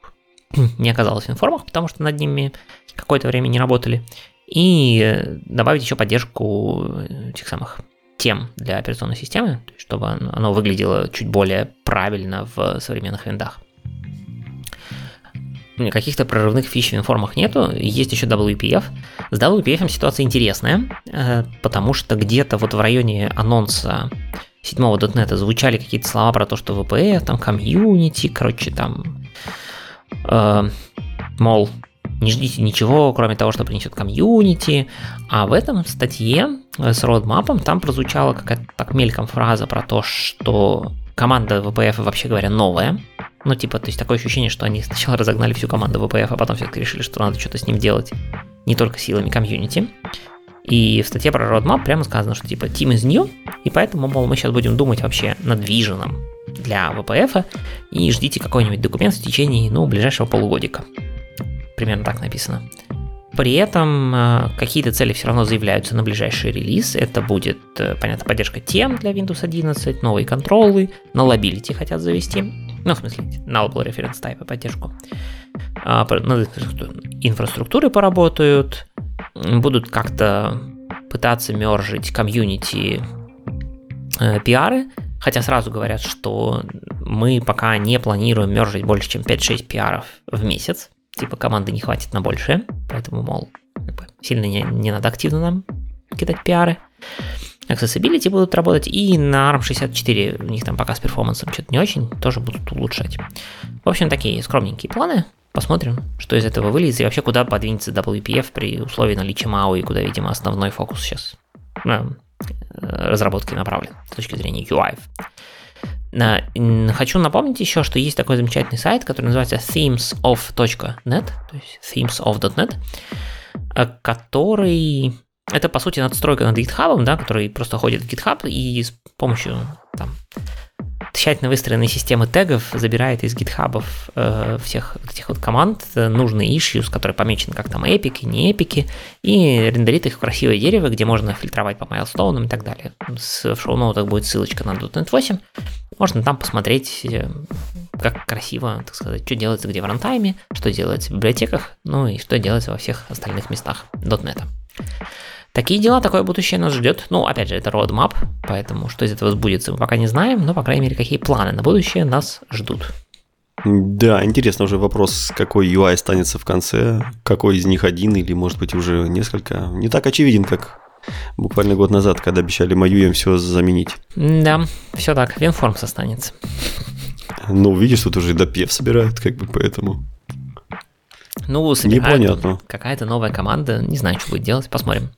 не оказалось в информах, потому что над ними какое-то время не работали. И э, добавить еще поддержку этих самых тем для операционной системы, чтобы оно выглядело чуть более правильно в современных виндах. Каких-то прорывных фич в информах нету, есть еще WPF. С WPF ситуация интересная, э, потому что где-то вот в районе анонса седьмого .NET звучали какие-то слова про то, что VPF, там комьюнити, короче, там, э, мол, не ждите ничего, кроме того, что принесет комьюнити. А в этом статье с родмапом там прозвучала какая-то так мельком фраза про то, что команда VPF вообще говоря новая. Ну, типа, то есть такое ощущение, что они сначала разогнали всю команду VPF, а потом все-таки решили, что надо что-то с ним делать не только силами комьюнити. И в статье про Roadmap прямо сказано, что типа team is new, и поэтому, мол, мы сейчас будем думать вообще над виженом для VPF, и ждите какой-нибудь документ в течение, ну, ближайшего полугодика примерно так написано. При этом э, какие-то цели все равно заявляются на ближайший релиз. Это будет, э, понятно, поддержка тем для Windows 11, новые контролы, Lability хотят завести. Ну, в смысле, Nullable Reference Type поддержку. А, над инфраструктурой поработают, будут как-то пытаться мержить комьюнити э, пиары, хотя сразу говорят, что мы пока не планируем мержить больше, чем 5-6 пиаров в месяц типа команды не хватит на большее, поэтому, мол, сильно не, не надо активно нам кидать пиары. Accessibility будут работать, и на ARM64 у них там пока с перформансом что-то не очень, тоже будут улучшать. В общем, такие скромненькие планы. Посмотрим, что из этого вылезет, и вообще куда подвинется WPF при условии наличия MAU, и куда, видимо, основной фокус сейчас. Ну, разработки направлен с точки зрения UI. Хочу напомнить еще, что есть такой замечательный сайт, который называется themesof.net, то есть themesof.net, который это, по сути, надстройка над GitHub, да, который просто ходит в GitHub и с помощью там, тщательно выстроенной системы тегов забирает из GitHub э, всех этих вот команд э, нужные issues, которые помечены как там эпики, не эпики, и рендерит их в красивое дерево, где можно фильтровать по майлстоунам и так далее. С, в шоу-ноутах будет ссылочка на .NET 8. Можно там посмотреть, э, как красиво, так сказать, что делается где в рантайме, что делается в библиотеках, ну и что делается во всех остальных местах .NET. Такие дела, такое будущее нас ждет. Ну, опять же, это roadmap, поэтому что из этого сбудется, мы пока не знаем, но, по крайней мере, какие планы на будущее нас ждут. Да, интересно уже вопрос, какой UI останется в конце, какой из них один или, может быть, уже несколько. Не так очевиден, как буквально год назад, когда обещали мою им все заменить. Да, все так, WinForms останется. Ну, видишь, тут уже допев собирают, как бы поэтому. Ну, Непонятно. Какая-то новая команда, не знаю, что будет делать, посмотрим.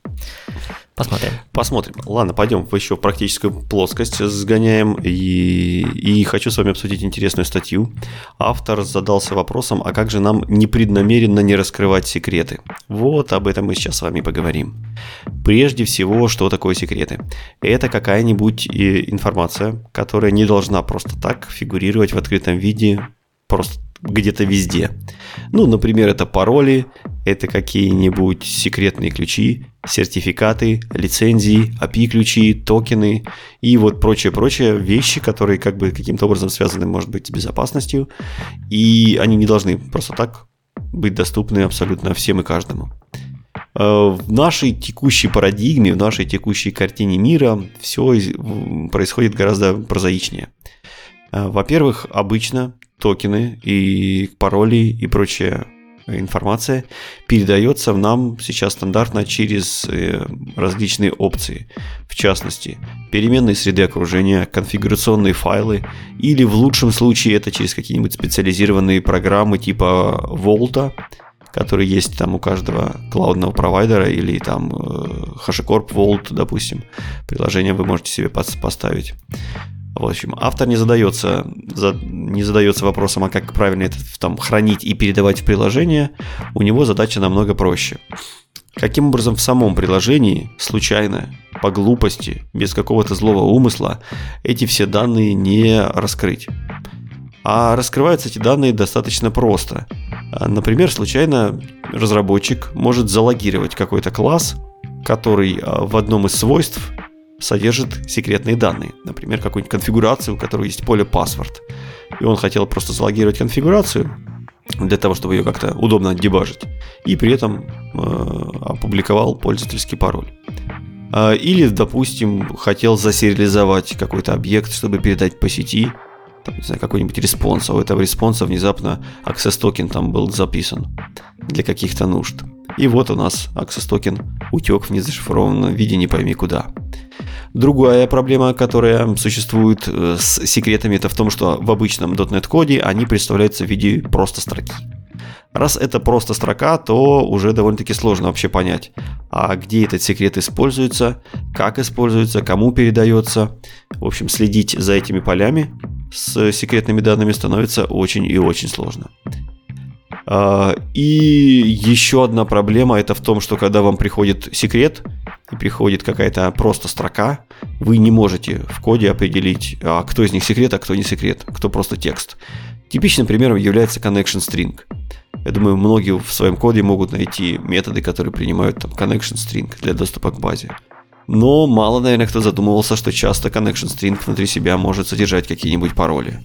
Посмотрим. Посмотрим. Ладно, пойдем еще в практическую плоскость сгоняем. И, и хочу с вами обсудить интересную статью. Автор задался вопросом, а как же нам непреднамеренно не раскрывать секреты? Вот об этом мы сейчас с вами поговорим. Прежде всего, что такое секреты? Это какая-нибудь э, информация, которая не должна просто так фигурировать в открытом виде просто где-то везде. Ну, например, это пароли, это какие-нибудь секретные ключи, сертификаты, лицензии, API-ключи, токены и вот прочее-прочее вещи, которые как бы каким-то образом связаны, может быть, с безопасностью, и они не должны просто так быть доступны абсолютно всем и каждому. Э, в нашей текущей парадигме, в нашей текущей картине мира все происходит гораздо прозаичнее. Э, во-первых, обычно токены и пароли и прочая информация передается в нам сейчас стандартно через э, различные опции. В частности, переменные среды окружения, конфигурационные файлы или в лучшем случае это через какие-нибудь специализированные программы типа Volta, которые есть там у каждого клаудного провайдера или там э, HashiCorp Vault, допустим. Приложение вы можете себе поставить. В общем, автор не задается, за, не задается вопросом, а как правильно это там хранить и передавать в приложение. У него задача намного проще. Каким образом в самом приложении, случайно, по глупости, без какого-то злого умысла, эти все данные не раскрыть? А раскрываются эти данные достаточно просто. Например, случайно разработчик может залогировать какой-то класс, который а, в одном из свойств содержит секретные данные. Например, какую-нибудь конфигурацию, у которой есть поле password. И он хотел просто залогировать конфигурацию для того, чтобы ее как-то удобно дебажить. И при этом э, опубликовал пользовательский пароль. Э, или, допустим, хотел засериализовать какой-то объект, чтобы передать по сети там, не знаю, какой-нибудь response, а у этого response а внезапно access токен там был записан для каких-то нужд. И вот у нас access токен утек в незашифрованном виде не пойми куда. Другая проблема, которая существует э, с секретами, это в том, что в обычном .NET коде они представляются в виде просто строки. Раз это просто строка, то уже довольно-таки сложно вообще понять, а где этот секрет используется, как используется, кому передается. В общем, следить за этими полями с секретными данными становится очень и очень сложно. А, и еще одна проблема это в том, что когда вам приходит секрет и приходит какая-то просто строка, вы не можете в коде определить, а кто из них секрет, а кто не секрет, кто просто текст. Типичным примером является connection string. Я думаю, многие в своем коде могут найти методы, которые принимают там connection string для доступа к базе. Но мало, наверное, кто задумывался, что часто connection string внутри себя может содержать какие-нибудь пароли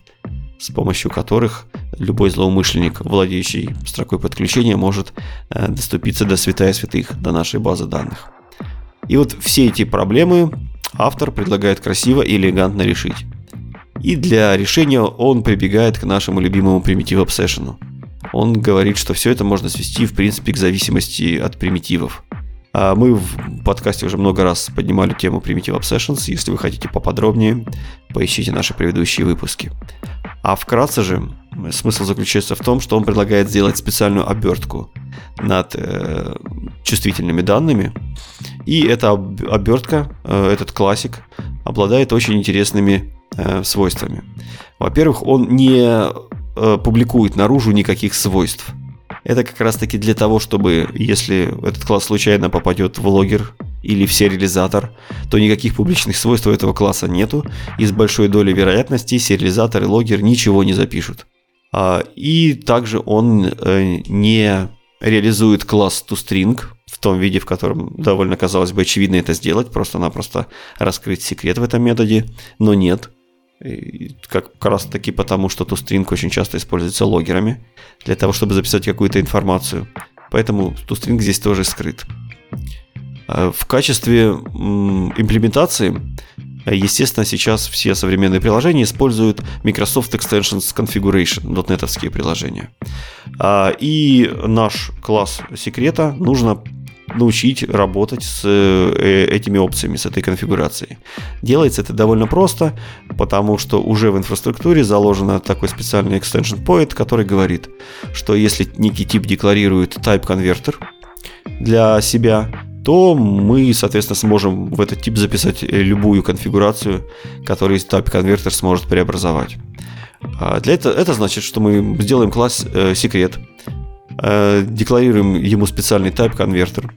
с помощью которых любой злоумышленник, владеющий строкой подключения, может э, доступиться до святая святых, до нашей базы данных. И вот все эти проблемы автор предлагает красиво и элегантно решить. И для решения он прибегает к нашему любимому примитив Obsession. Он говорит, что все это можно свести в принципе к зависимости от примитивов. А мы в подкасте уже много раз поднимали тему Primitive Obsessions. Если вы хотите поподробнее, поищите наши предыдущие выпуски. А вкратце же смысл заключается в том, что он предлагает сделать специальную обертку над э, чувствительными данными И эта обертка, э, этот классик, обладает очень интересными э, свойствами. Во-первых, он не э, публикует наружу никаких свойств. Это как раз таки для того, чтобы, если этот класс случайно попадет в логер или в сериализатор, то никаких публичных свойств у этого класса нету, и с большой долей вероятности сериализатор и логер ничего не запишут. А, и также он э, не реализует класс toString в том виде, в котором довольно, казалось бы, очевидно это сделать, просто-напросто раскрыть секрет в этом методе, но нет. Как, как раз таки потому, что toString очень часто используется логерами для того, чтобы записать какую-то информацию. Поэтому toString здесь тоже скрыт. А, в качестве имплементации Естественно, сейчас все современные приложения используют Microsoft Extensions Configuration, дотнетовские приложения. А, и наш класс секрета нужно научить работать с э, этими опциями, с этой конфигурацией. Делается это довольно просто, потому что уже в инфраструктуре заложен такой специальный extension point, который говорит, что если некий тип декларирует type converter для себя, то мы, соответственно, сможем в этот тип записать любую конфигурацию, которую Type конвертер сможет преобразовать. А для этого это значит, что мы сделаем класс э, секрет, э, декларируем ему специальный type конвертер,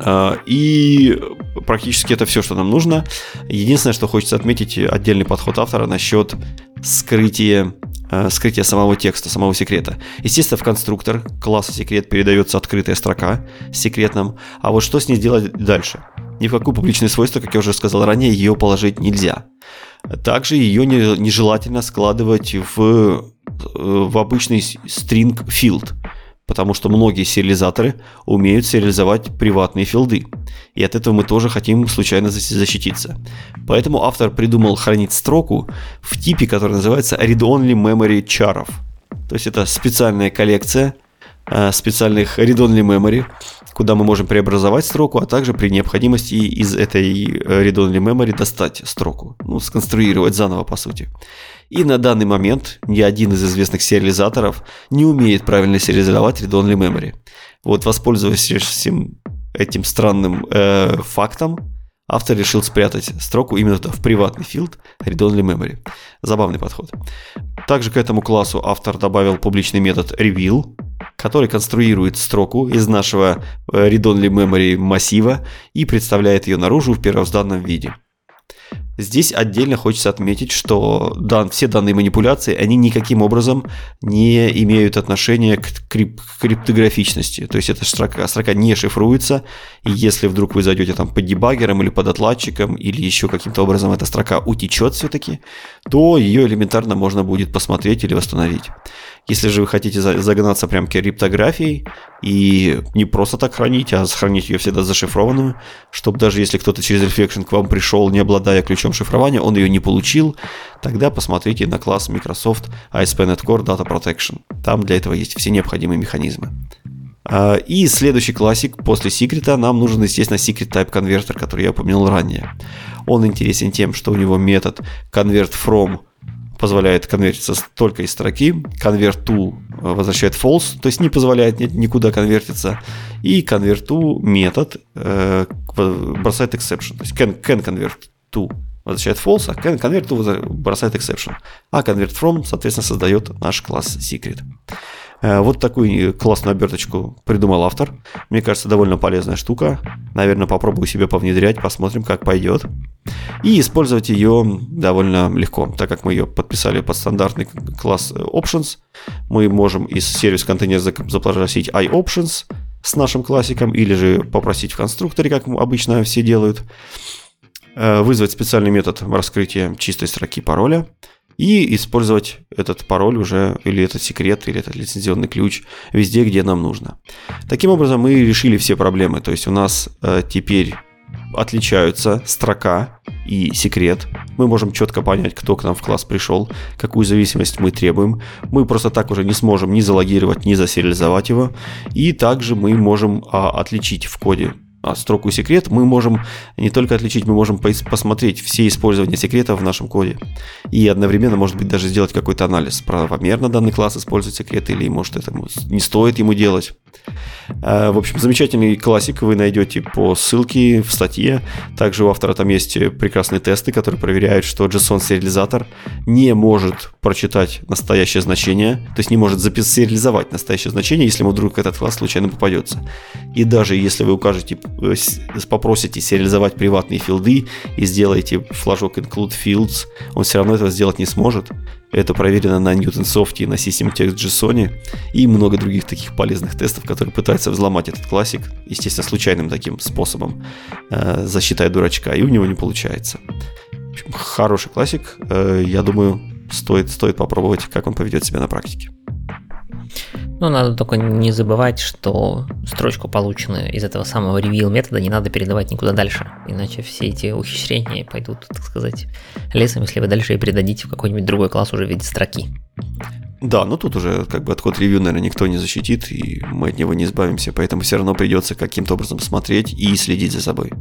э, и практически это все, что нам нужно. Единственное, что хочется отметить, отдельный подход автора насчет скрытия Э, скрытие самого текста, самого секрета. Естественно, в конструктор класса секрет передается открытая строка с секретным, а вот что с ней делать дальше? Ни в какое публичное свойство, как я уже сказал ранее, ее положить нельзя. Также ее нежелательно складывать в, э, в обычный string field потому что многие сериализаторы умеют сериализовать приватные филды, и от этого мы тоже хотим случайно защититься. Поэтому автор придумал хранить строку в типе, который называется read-only memory charов. То есть это специальная коллекция э, специальных read-only memory, куда мы можем преобразовать строку, а также при необходимости из этой read-only memory достать строку, ну, сконструировать заново по сути. И на данный момент ни один из известных сериализаторов не умеет правильно сериализовать read-only memory. Вот воспользовавшись этим странным э, фактом, автор решил спрятать строку именно в приватный филд read-only memory. Забавный подход. Также к этому классу автор добавил публичный метод reveal, который конструирует строку из нашего э, read-only memory массива и представляет ее наружу в первозданном виде. Здесь отдельно хочется отметить, что дан, все данные манипуляции, они никаким образом не имеют отношения к, крип, к криптографичности. То есть эта строка, строка не шифруется, и если вдруг вы зайдете там под дебаггером или под отладчиком, или еще каким-то образом эта строка утечет все-таки, то ее элементарно можно будет посмотреть или восстановить. Если же вы хотите загнаться прям криптографией и не просто так хранить, а сохранить ее всегда зашифрованную, чтобы даже если кто-то через Reflection к вам пришел, не обладая ключом шифрования, он ее не получил, тогда посмотрите на класс Microsoft ASP.NET Core Data Protection. Там для этого есть все необходимые механизмы. А, и следующий классик после секрета нам нужен, естественно, secret type converter, который я упомянул ранее. Он интересен тем, что у него метод convert from позволяет конвертиться только из строки, convert to возвращает false, то есть не позволяет никуда конвертиться, и convert to метод э, бросает exception, то есть can, can convert to возвращает false, а convert бросает exception, а convert from, соответственно, создает наш класс secret. Э, вот такую классную оберточку придумал автор. Мне кажется, довольно полезная штука. Наверное, попробую себе повнедрять, посмотрим, как пойдет. И использовать ее довольно легко, так как мы ее подписали под стандартный класс Options. Мы можем из сервис-контейнера запросить iOptions с нашим классиком, или же попросить в конструкторе, как обычно все делают, э, вызвать специальный метод раскрытия чистой строки пароля – и использовать этот пароль уже, или этот секрет, или этот лицензионный ключ везде, где нам нужно. Таким образом, мы решили все проблемы. То есть у нас э, теперь отличаются строка и секрет. Мы можем четко понять, кто к нам в класс пришел, какую зависимость мы требуем. Мы просто так уже не сможем ни залогировать, ни засериализовать его. И также мы можем а, отличить в коде строку секрет, мы можем не только отличить, мы можем посмотреть все использования секрета в нашем коде. И одновременно, может быть, даже сделать какой-то анализ, правомерно данный класс использует секрет или, может, это не стоит ему делать. Э, в общем, замечательный классик вы найдете по ссылке в статье. Также у автора там есть прекрасные тесты, которые проверяют, что JSON-сериализатор не может прочитать настоящее значение, то есть не может сериализовать настоящее значение, если ему вдруг этот класс случайно попадется. И даже если вы укажете, попросите сериализовать приватные филды и сделаете флажок include fields, он все равно этого сделать не сможет. Это проверено на Newtonsoft, на System Text JSON и много других таких полезных тестов, которые пытаются взломать этот классик, естественно, случайным таким способом, э, засчитая дурачка, и у него не получается. общем, хороший классик, э, я думаю, стоит, стоит попробовать, как он поведет себя на практике. Ну, надо только не забывать, что строчку, полученную из этого самого reveal метода, не надо передавать никуда дальше. Иначе все эти ухищрения пойдут, так сказать, лесом, если вы дальше и передадите в какой-нибудь другой класс уже в виде строки. Да, но тут уже как бы отход ревью, наверное, никто не защитит, и мы от него не избавимся, поэтому все равно придется каким-то образом смотреть и следить за собой.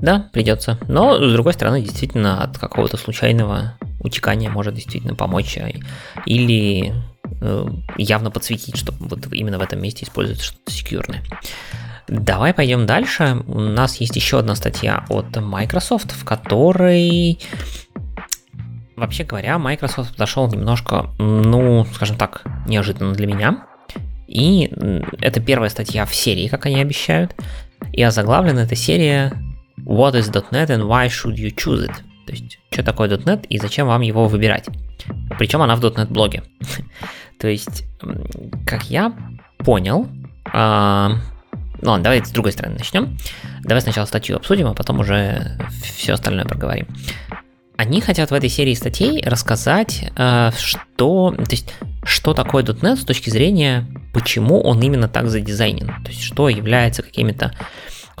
Да, придется. Но, с другой стороны, действительно, от какого-то случайного утекания может действительно помочь. А, или явно подсветить, что вот именно в этом месте используется что-то секьюрное. Давай пойдем дальше. У нас есть еще одна статья от Microsoft, в которой вообще говоря, Microsoft подошел немножко, ну, скажем так, неожиданно для меня. И это первая статья в серии, как они обещают. И озаглавлена эта серия What is .NET and why should you choose it? То есть, что такое .NET и зачем вам его выбирать? Причем она в .NET блоге. То есть, как я понял, а, ну ладно, давайте с другой стороны начнем. Давай сначала статью обсудим, а потом уже все остальное проговорим. Они хотят в этой серии статей рассказать, а, что, то есть, что такое .NET с точки зрения, почему он именно так задизайнен. То есть, что является какими-то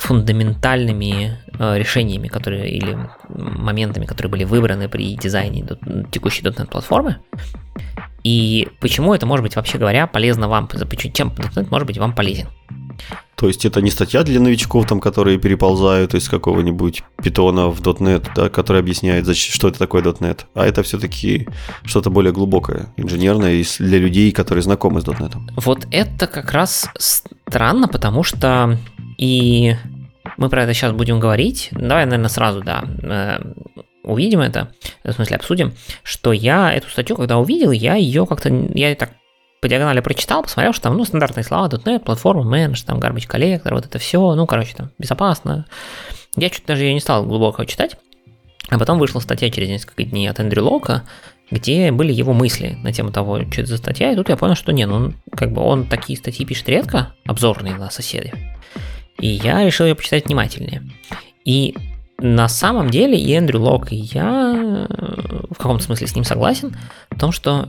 фундаментальными э, решениями, которые или моментами, которые были выбраны при дизайне текущей .NET платформы. И почему это может быть, вообще говоря, полезно вам, чем .NET может быть вам полезен. То есть это не статья для новичков, там, которые переползают из какого-нибудь питона в .NET, да, который объясняет, что это такое .NET, а это все-таки что-то более глубокое, инженерное, для людей, которые знакомы с .NET. Вот это как раз странно, потому что и мы про это сейчас будем говорить. Давай, наверное, сразу, да, э, увидим это, в смысле обсудим, что я эту статью, когда увидел, я ее как-то, я так по диагонали прочитал, посмотрел, что там, ну, стандартные слова, .NET, платформа, менедж, там, garbage коллектор, вот это все, ну, короче, там, безопасно. Я чуть даже ее не стал глубоко читать, а потом вышла статья через несколько дней от Эндрю Лока, где были его мысли на тему того, что это за статья, и тут я понял, что не, ну, как бы он такие статьи пишет редко, обзорные на соседей, и я решил ее почитать внимательнее. И на самом деле и Эндрю Лок, и я в каком-то смысле с ним согласен, в том, что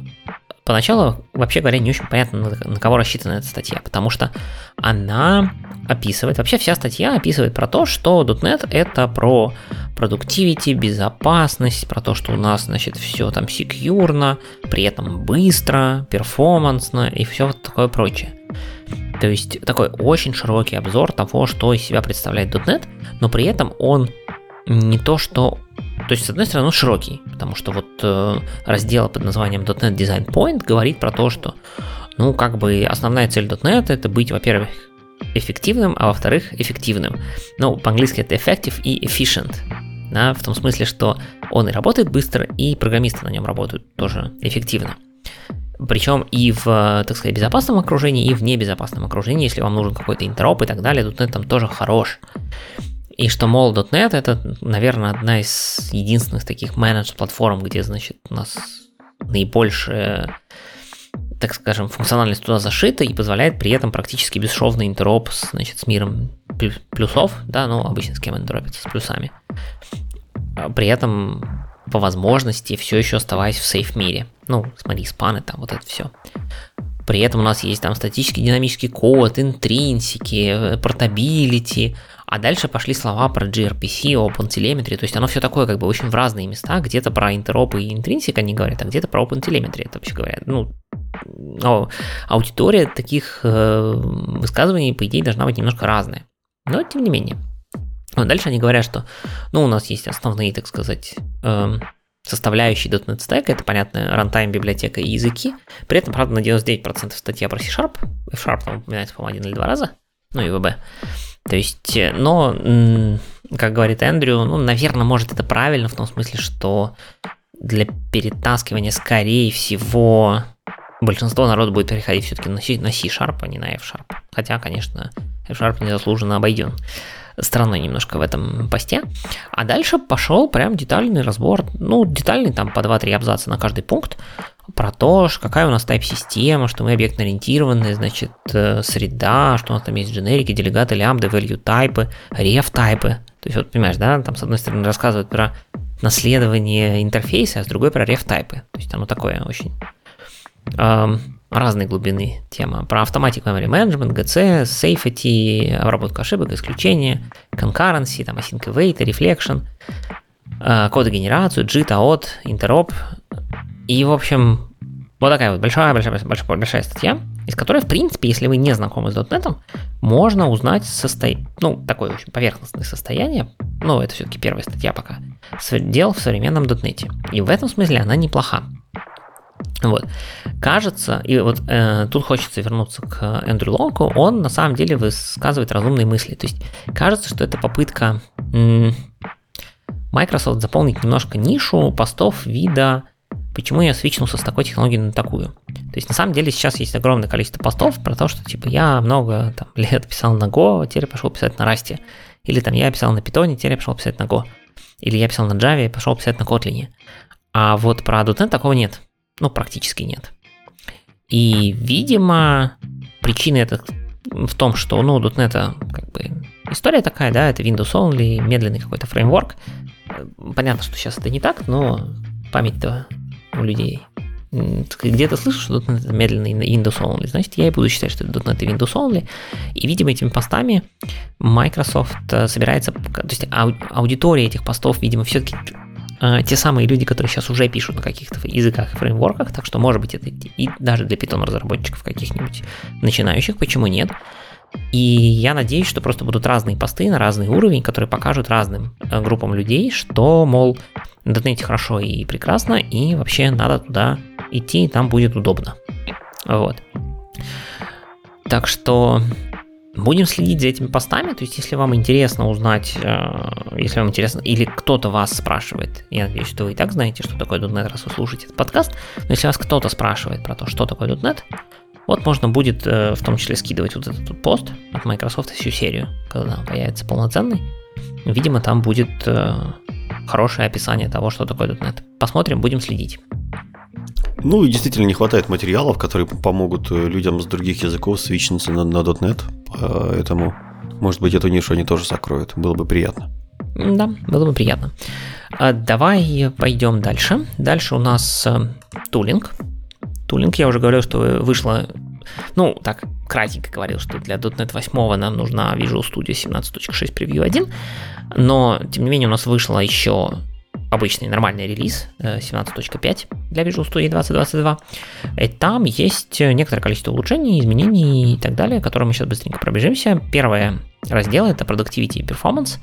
поначалу, вообще говоря, не очень понятно, на кого рассчитана эта статья, потому что она описывает, вообще вся статья описывает про то, что .NET это про продуктивити, безопасность, про то, что у нас, значит, все там секьюрно, при этом быстро, перформансно и все вот такое прочее. То есть такой очень широкий обзор того, что из себя представляет .NET, но при этом он не то, что... То есть, с одной стороны, он широкий, потому что вот э, раздел под названием .NET Design Point говорит про то, что, ну, как бы основная цель .NET это быть, во-первых, эффективным, а во-вторых, эффективным. Ну, по-английски это effective и efficient. Да, в том смысле, что он и работает быстро, и программисты на нем работают тоже эффективно. Причем и в, так сказать, безопасном окружении, и в небезопасном окружении, если вам нужен какой-то интероп и так далее, .NET там тоже хорош. И что, мол, .NET это, наверное, одна из единственных таких менедж-платформ, где, значит, у нас наибольшая, так скажем, функциональность туда зашита и позволяет при этом практически бесшовный интероп с, значит, с миром плюсов, да, ну, обычно с кем интеропится, с плюсами. А при этом по возможности все еще оставаясь в сейф мире. Ну, смотри, спаны там, вот это все. При этом у нас есть там статический динамический код, интринсики, портабилити, а дальше пошли слова про gRPC, OpenTelemetry, то есть оно все такое как бы очень в разные места, где-то про интеропы и интринсик они говорят, а где-то про OpenTelemetry, это вообще говорят. Ну, но аудитория таких э, высказываний, по идее, должна быть немножко разная. Но тем не менее. Вот дальше они говорят, что, ну, у нас есть основные, так сказать, э, составляющие .NET Stack, это, понятно, runtime, библиотека и языки. При этом, правда, на 99% статья про C-Sharp, F-Sharp там упоминается, по-моему, один или два раза, ну и VB. То есть, э, но, как говорит Эндрю, ну, наверное, может это правильно в том смысле, что для перетаскивания, скорее всего, большинство народа будет переходить все-таки на C-Sharp, а не на F-Sharp. Хотя, конечно, F-Sharp незаслуженно обойден стороной немножко в этом посте. А дальше пошел прям детальный разбор, ну, детальный там по 2-3 абзаца на каждый пункт, про то, какая у нас тайп-система, что мы объектно-ориентированные, значит, э, среда, что у нас там есть дженерики, делегаты, лямбды, value тайпы, ref тайпы. То есть, вот понимаешь, да, там с одной стороны рассказывают про наследование интерфейса, а с другой про ref тайпы. То есть, оно такое очень эм, разной глубины тема. Про автоматику memory management, GC, safety, обработку ошибок, исключения, concurrency, там async await, reflection, э, кодогенерацию, JIT, AOT, interop, и, в общем, вот такая вот большая-большая большая, большая статья, из которой, в принципе, если вы не знакомы с .NET, можно узнать состояние, ну, такое очень поверхностное состояние, ну, это все-таки первая статья пока, дел в современном .NET. И в этом смысле она неплоха. Вот. Кажется, и вот э, тут хочется вернуться к Эндрю Локу, он на самом деле высказывает разумные мысли. То есть кажется, что это попытка м- Microsoft заполнить немножко нишу постов вида почему я свичнулся с такой технологией на такую. То есть на самом деле сейчас есть огромное количество постов про то, что типа я много там, лет писал на Go, теперь пошел писать на Rust. Или там я писал на Python, теперь пошел писать на Go. Или я писал на Java и пошел писать на Kotlin. А вот про .NET такого нет. Ну, практически нет. И, видимо, причина это в том, что, ну, .NET как бы история такая, да, это Windows Only, медленный какой-то фреймворк. Понятно, что сейчас это не так, но память-то у людей. Где-то слышу, что .NET это медленный Windows Only, значит, я и буду считать, что это .NET и Windows Only. И, видимо, этими постами Microsoft э, собирается... То есть аудитория этих постов, видимо, все-таки э, те самые люди, которые сейчас уже пишут на каких-то языках и фреймворках, так что, может быть, это и даже для Python разработчиков каких-нибудь начинающих, почему нет? И я надеюсь, что просто будут разные посты на разный уровень, которые покажут разным э, группам людей, что, мол, интернете хорошо и прекрасно, и вообще надо туда идти, там будет удобно. Вот. Так что будем следить за этими постами, то есть если вам интересно узнать, э, если вам интересно, или кто-то вас спрашивает, я надеюсь, что вы и так знаете, что такое .NET, раз вы слушаете этот подкаст, но если вас кто-то спрашивает про то, что такое .NET, вот можно будет э, в том числе скидывать вот этот вот пост от Microsoft всю серию, когда он появится полноценный. Видимо, там будет э, хорошее описание того, что такое .NET. Посмотрим, будем следить. Ну и действительно не хватает материалов, которые помогут э, людям с других языков свичнуться на, на .NET, поэтому, может быть, эту нишу они тоже закроют, было бы приятно. Да, было бы приятно. А давай пойдем дальше. Дальше у нас тулинг. Тулинг, я уже говорил, что вышло, ну, так, кратенько говорил, что для .NET 8 нам нужна Visual Studio 17.6 Preview 1, но, тем не менее, у нас вышло еще обычный нормальный релиз 17.5 э, для Visual Studio 2022. И там есть некоторое количество улучшений, изменений и так далее, которые мы сейчас быстренько пробежимся. Первое раздел это Productivity и Performance.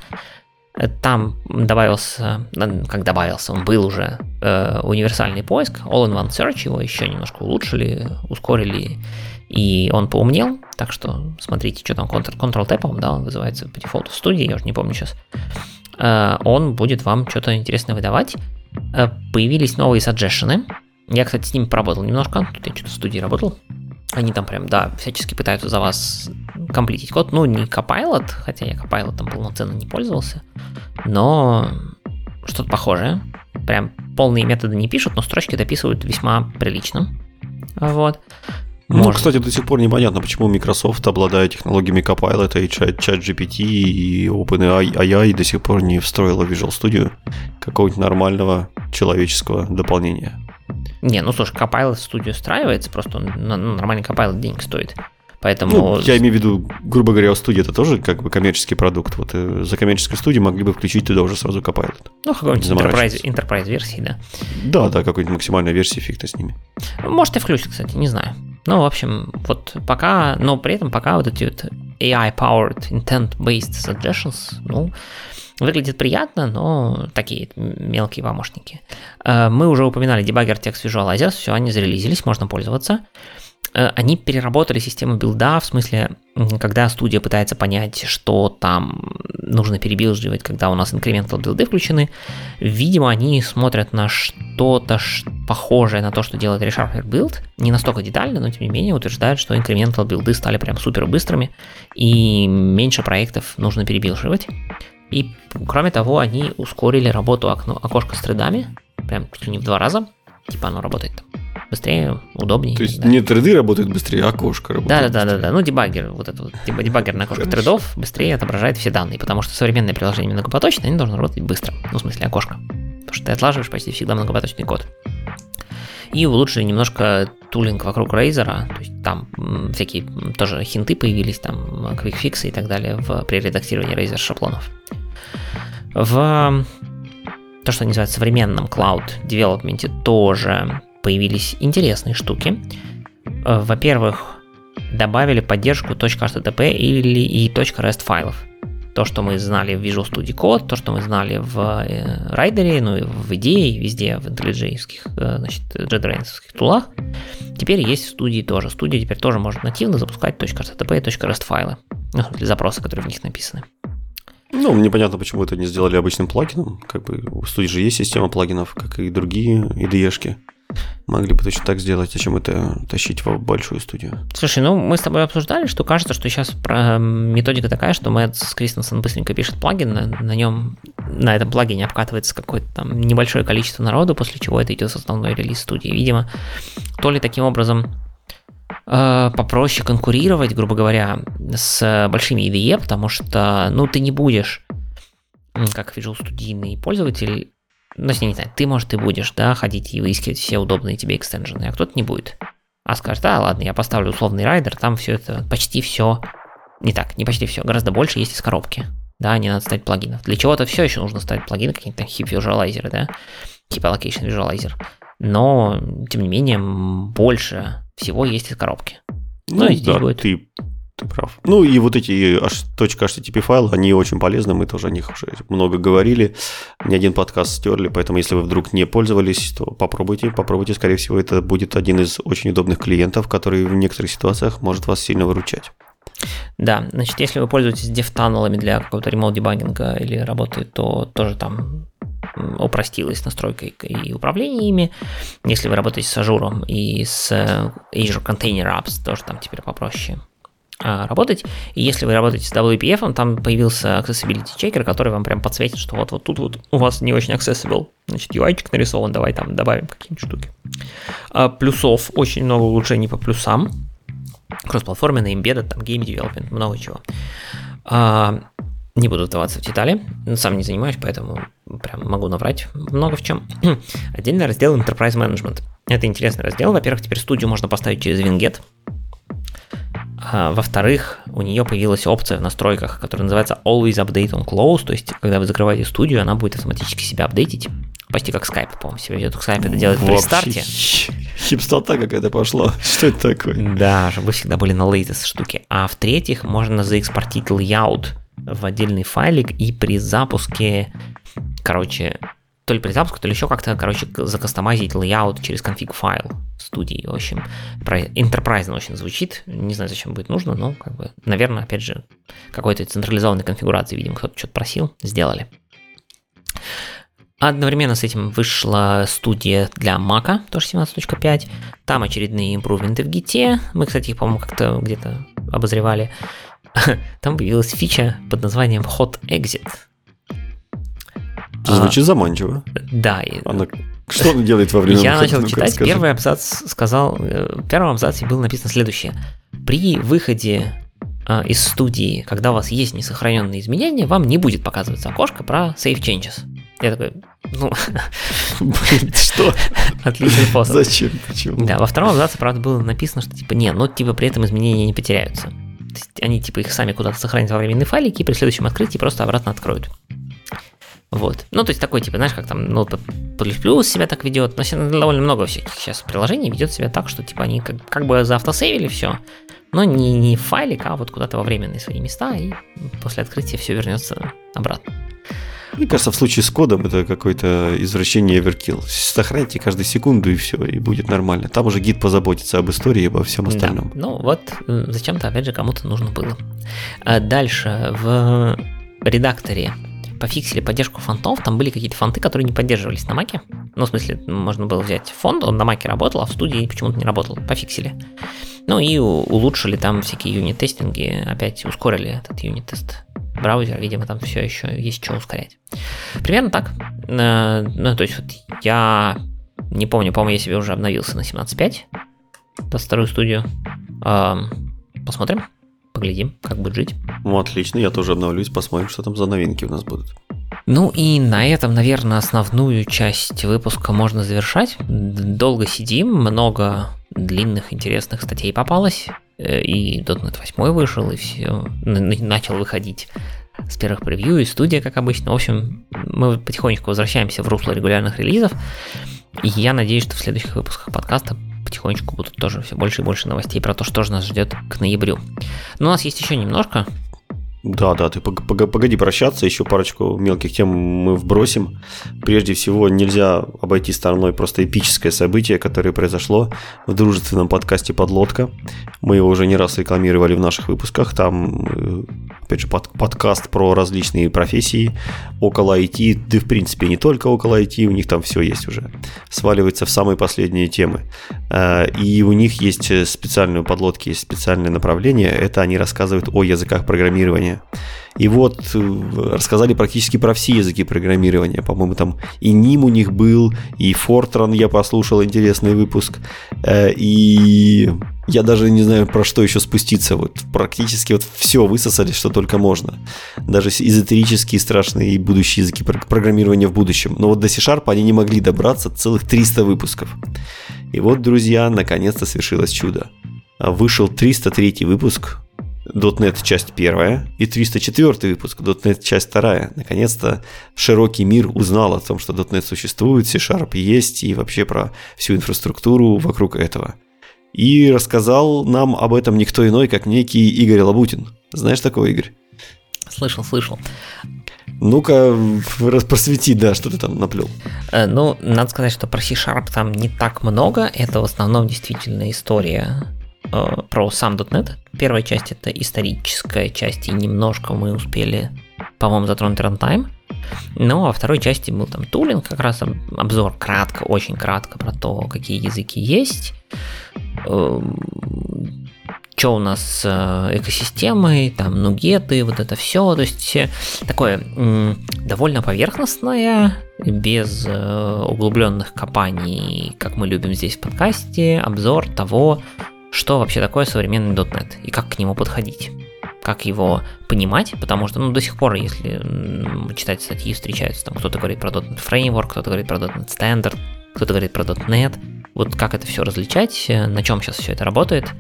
Там добавился, как добавился, он был уже э, универсальный поиск, All-in-One Search, его еще немножко улучшили, ускорили, и он поумнел, так что смотрите, что там Ctrl-Tab, да, он вызывается по дефолту в студии, я уже не помню сейчас. Э, он будет вам что-то интересное выдавать. Э, появились новые suggestions. Я, кстати, с ними поработал немножко, тут я что-то в студии работал. Они там прям, да, всячески пытаются за вас комплитить код. Ну, не Copilot, хотя я Copilot там полноценно не пользовался, но что-то похожее. Прям полные методы не пишут, но строчки дописывают весьма прилично. Вот. Ну, Может. кстати, до сих пор непонятно, почему Microsoft, обладая технологиями Copilot и ChatGPT и OpenAI, AI, до сих пор не встроила Visual Studio какого-нибудь нормального человеческого дополнения. Не, ну слушай, Copilot в студию встраивается, просто он, ну, нормальный Copilot денег стоит. Поэтому... Ну, я имею в виду, грубо говоря, студия это тоже как бы коммерческий продукт. Вот э, за коммерческой студией могли бы включить туда уже сразу Copilot. Ну, какой-нибудь enterprise, enterprise версии, да. Да, да, какой-нибудь максимальной версии фиг-то с ними. Может и включить, кстати, не знаю. Ну, в общем, вот пока, но при этом пока вот эти вот AI-powered intent-based suggestions, ну, Выглядит приятно, но такие мелкие помощники. Э, мы уже упоминали дебаггер Text Visualizer, все, они зарелизились, можно пользоваться. Э, они переработали систему билда, в смысле, когда студия пытается понять, что там нужно перебилживать, когда у нас incremental билды включены, видимо, они смотрят на что-то похожее на то, что делает ReSharper Build, не настолько детально, но тем не менее утверждают, что incremental билды стали прям супер быстрыми, и меньше проектов нужно перебилживать. И кроме того, они ускорили работу окно, окошка с тредами, прям чуть ли не в два раза. Типа оно работает там быстрее, удобнее. То есть да. не треды работают быстрее, а окошко работает. Да, да, да, да, да. Ну, дебаггер, вот это вот, типа дебаггер на окошко тредов быстрее отображает все данные, потому что современные приложения многопоточные, они должны работать быстро. Ну, в смысле, окошко. Потому что ты отлаживаешь почти всегда многопоточный код. И улучшили немножко тулинг вокруг Razer, то есть там всякие тоже хинты появились, там квикфиксы и так далее в, при редактировании Razer шаблонов. В то, что называется современном cloud девелопменте, тоже появились интересные штуки. Э, во-первых, добавили поддержку .http или и .rest файлов. То, что мы знали в Visual Studio Code, то, что мы знали в Rider, ну и в идее, везде в IntelliJ, э, значит, JetBrains тулах, теперь есть в студии тоже. Студия теперь тоже может нативно запускать .http и .rest файлы, ну, запросы, которые в них написаны. Ну, непонятно, почему это не сделали обычным плагином. Как бы в студии же есть система плагинов, как и другие IDE-шки. Могли бы точно так сделать, зачем это тащить в большую студию? Слушай, ну мы с тобой обсуждали, что кажется, что сейчас про методика такая, что Мэтт Кристенсен быстренько пишет плагин, на, на нем, на этом плагине обкатывается какое-то там небольшое количество народу, после чего это идет с основной релиз студии. Видимо, то ли таким образом попроще конкурировать, грубо говоря, с большими IDE, потому что, ну, ты не будешь, как Visual студийный пользователь, ну, не знаю, ты, может, и будешь, да, ходить и выискивать все удобные тебе экстенжены, а кто-то не будет. А скажет, а, ладно, я поставлю условный райдер, там все это, почти все, не так, не почти все, гораздо больше есть из коробки. Да, не надо ставить плагинов. Для чего-то все еще нужно ставить плагины, какие-то heap visualizer, да, heap allocation visualizer. Но, тем не менее, больше всего есть из коробки. Ну, ну и здесь да, будет. ты ты прав. Ну и вот эти .http файлы, они очень полезны, мы тоже о них уже много говорили, ни один подкаст стерли, поэтому если вы вдруг не пользовались, то попробуйте, попробуйте, скорее всего, это будет один из очень удобных клиентов, который в некоторых ситуациях может вас сильно выручать. Да, значит, если вы пользуетесь dev tunnel ами для какого-то remote debugging а или работы, то тоже там упростилась настройка и управление ими. Если вы работаете с Azure ом и с Azure Container Apps, тоже там теперь попроще. А, работать. И если вы работаете с WPF, там появился Accessibility Checker, который вам прям подсветит, что вот, вот тут вот у вас не очень accessible. Значит, UI нарисован, давай там добавим какие-нибудь штуки. А, плюсов, очень много улучшений по плюсам. Кроссплатформенный, embedded, там, game development, много чего. А, не буду вдаваться в детали, сам не занимаюсь, поэтому прям могу набрать много в чем. Отдельный раздел Enterprise Management. Это интересный раздел. Во-первых, теперь студию можно поставить через Winget. А, во-вторых, у нее появилась опция в настройках, которая называется Always Update on Close, то есть, когда вы закрываете студию, она будет автоматически себя апдейтить. Почти как Skype, по-моему, себя ведет. Skype это делает при старте. Хипстота какая-то пошла. Что это такое? Да, чтобы всегда были на latest штуке. А в-третьих, можно заэкспортить layout в отдельный файлик и при запуске, короче, то ли при запуске, то ли еще как-то, короче, закастомазить layout через конфиг файл студии. В общем, enterprise очень звучит. Не знаю, зачем будет нужно, но, как бы, наверное, опять же, какой-то централизованной конфигурации, видимо, кто-то что-то просил, сделали. Одновременно с этим вышла студия для Mac, тоже 17.5. Там очередные импрувменты в Git. Мы, кстати, их, по-моему, как-то где-то обозревали. Там появилась фича под названием Hot Exit. Звучит а, заманчиво. Да. Она, что она делает во время Я начал читать, расскажи. первый абзац сказал, э, в первом абзаце было написано следующее. При выходе э, из студии, когда у вас есть несохраненные изменения, вам не будет показываться окошко про Save Changes. Я такой, ну... Что? Отличный способ. Зачем? Почему? Да, во втором абзаце, правда, было написано, что типа, не, ну, типа, при этом изменения не потеряются. Они, типа, их сами куда-то сохранят во временные файлики и при следующем открытии просто обратно откроют. Вот. Ну, то есть такой, типа, знаешь, как там Notepad++ плюс себя так ведет, но довольно много всяких сейчас приложений ведет себя так, что, типа, они как, как бы заавтосейвили все, но не, не в файлик, а вот куда-то во временные свои места, и после открытия все вернется обратно. Мне кажется, в случае с кодом это какое-то извращение Everkill. Сохраните каждую секунду и все, и будет нормально. Там уже гид позаботится об истории и обо всем остальном. Да. Ну вот, зачем-то, опять же, кому-то нужно было. А дальше, в редакторе пофиксили поддержку фонтов, там были какие-то фонты, которые не поддерживались на маке. Ну, в смысле, можно было взять фонд, он на маке работал, а в студии почему-то не работал. Пофиксили. Ну и улучшили там всякие юнит-тестинги, опять ускорили этот юнит-тест браузер, видимо, там все еще есть что ускорять. Примерно так. Э, ну, то есть вот я не помню, по-моему, я себе уже обновился на 17.5, до вторую студию. Посмотрим, поглядим, как будет жить. Ну, отлично, я тоже обновлюсь, посмотрим, что там за новинки у нас будут. Ну и на этом, наверное, основную часть выпуска можно завершать. Долго сидим, много длинных интересных статей попалось. Э, и .NET 8 вышел, и все начал выходить с первых превью, и студия, как обычно. В общем, мы потихонечку возвращаемся в русло регулярных релизов. И я надеюсь, что в следующих выпусках подкаста потихонечку будут тоже все больше и больше новостей про то, что же нас ждет к ноябрю. Но у нас есть еще немножко, да, да, ты погоди прощаться, еще парочку мелких тем мы вбросим. Прежде всего, нельзя обойти стороной просто эпическое событие, которое произошло в дружественном подкасте «Подлодка». Мы его уже не раз рекламировали в наших выпусках. Там, э, опять же, под, подкаст про различные профессии около IT, да в принципе не только около IT, у них там все есть уже. Сваливается в самые последние темы. Э, и у них есть специальные подлодки, есть специальное направление. Это они рассказывают о языках программирования программирования. И вот э, рассказали практически про все языки программирования. По-моему, там и Ним у них был, и Fortran я послушал интересный выпуск. Э, и я даже не знаю, про что еще спуститься. Вот практически вот все высосали, что только можно. Даже эзотерические страшные будущие языки программирования в будущем. Но вот до C-Sharp они не могли добраться целых 300 выпусков. И вот, друзья, наконец-то свершилось чудо. Вышел 303 выпуск .NET часть первая и 304 выпуск .NET часть вторая. Наконец-то широкий мир узнал о том, что .NET существует, C-Sharp есть и вообще про всю инфраструктуру вокруг этого. И рассказал нам об этом никто иной, как некий Игорь Лабутин. Знаешь такого, Игорь? Слышал, слышал. Ну-ка, просвети, да, что ты там наплел. Э, ну, надо сказать, что про C-Sharp там не так много. Это в основном действительно история э, про сам .NET. Первая часть это историческая часть, и немножко мы успели, по-моему, затронуть рантайм. Ну, а во второй части был там тулинг, как раз обзор кратко, очень кратко про то, какие языки есть, эм, что у нас с э, экосистемой, там, нугеты, вот это все, то есть такое довольно поверхностное, без э, углубленных копаний, как мы любим здесь в подкасте, обзор того, что вообще такое современный .NET и как к нему подходить как его понимать, потому что, ну, до сих пор, если читать статьи, встречаются, там кто-то говорит про .NET Framework, кто-то говорит про .NET Standard, кто-то говорит про .NET, вот как это все различать, на чем сейчас все это работает,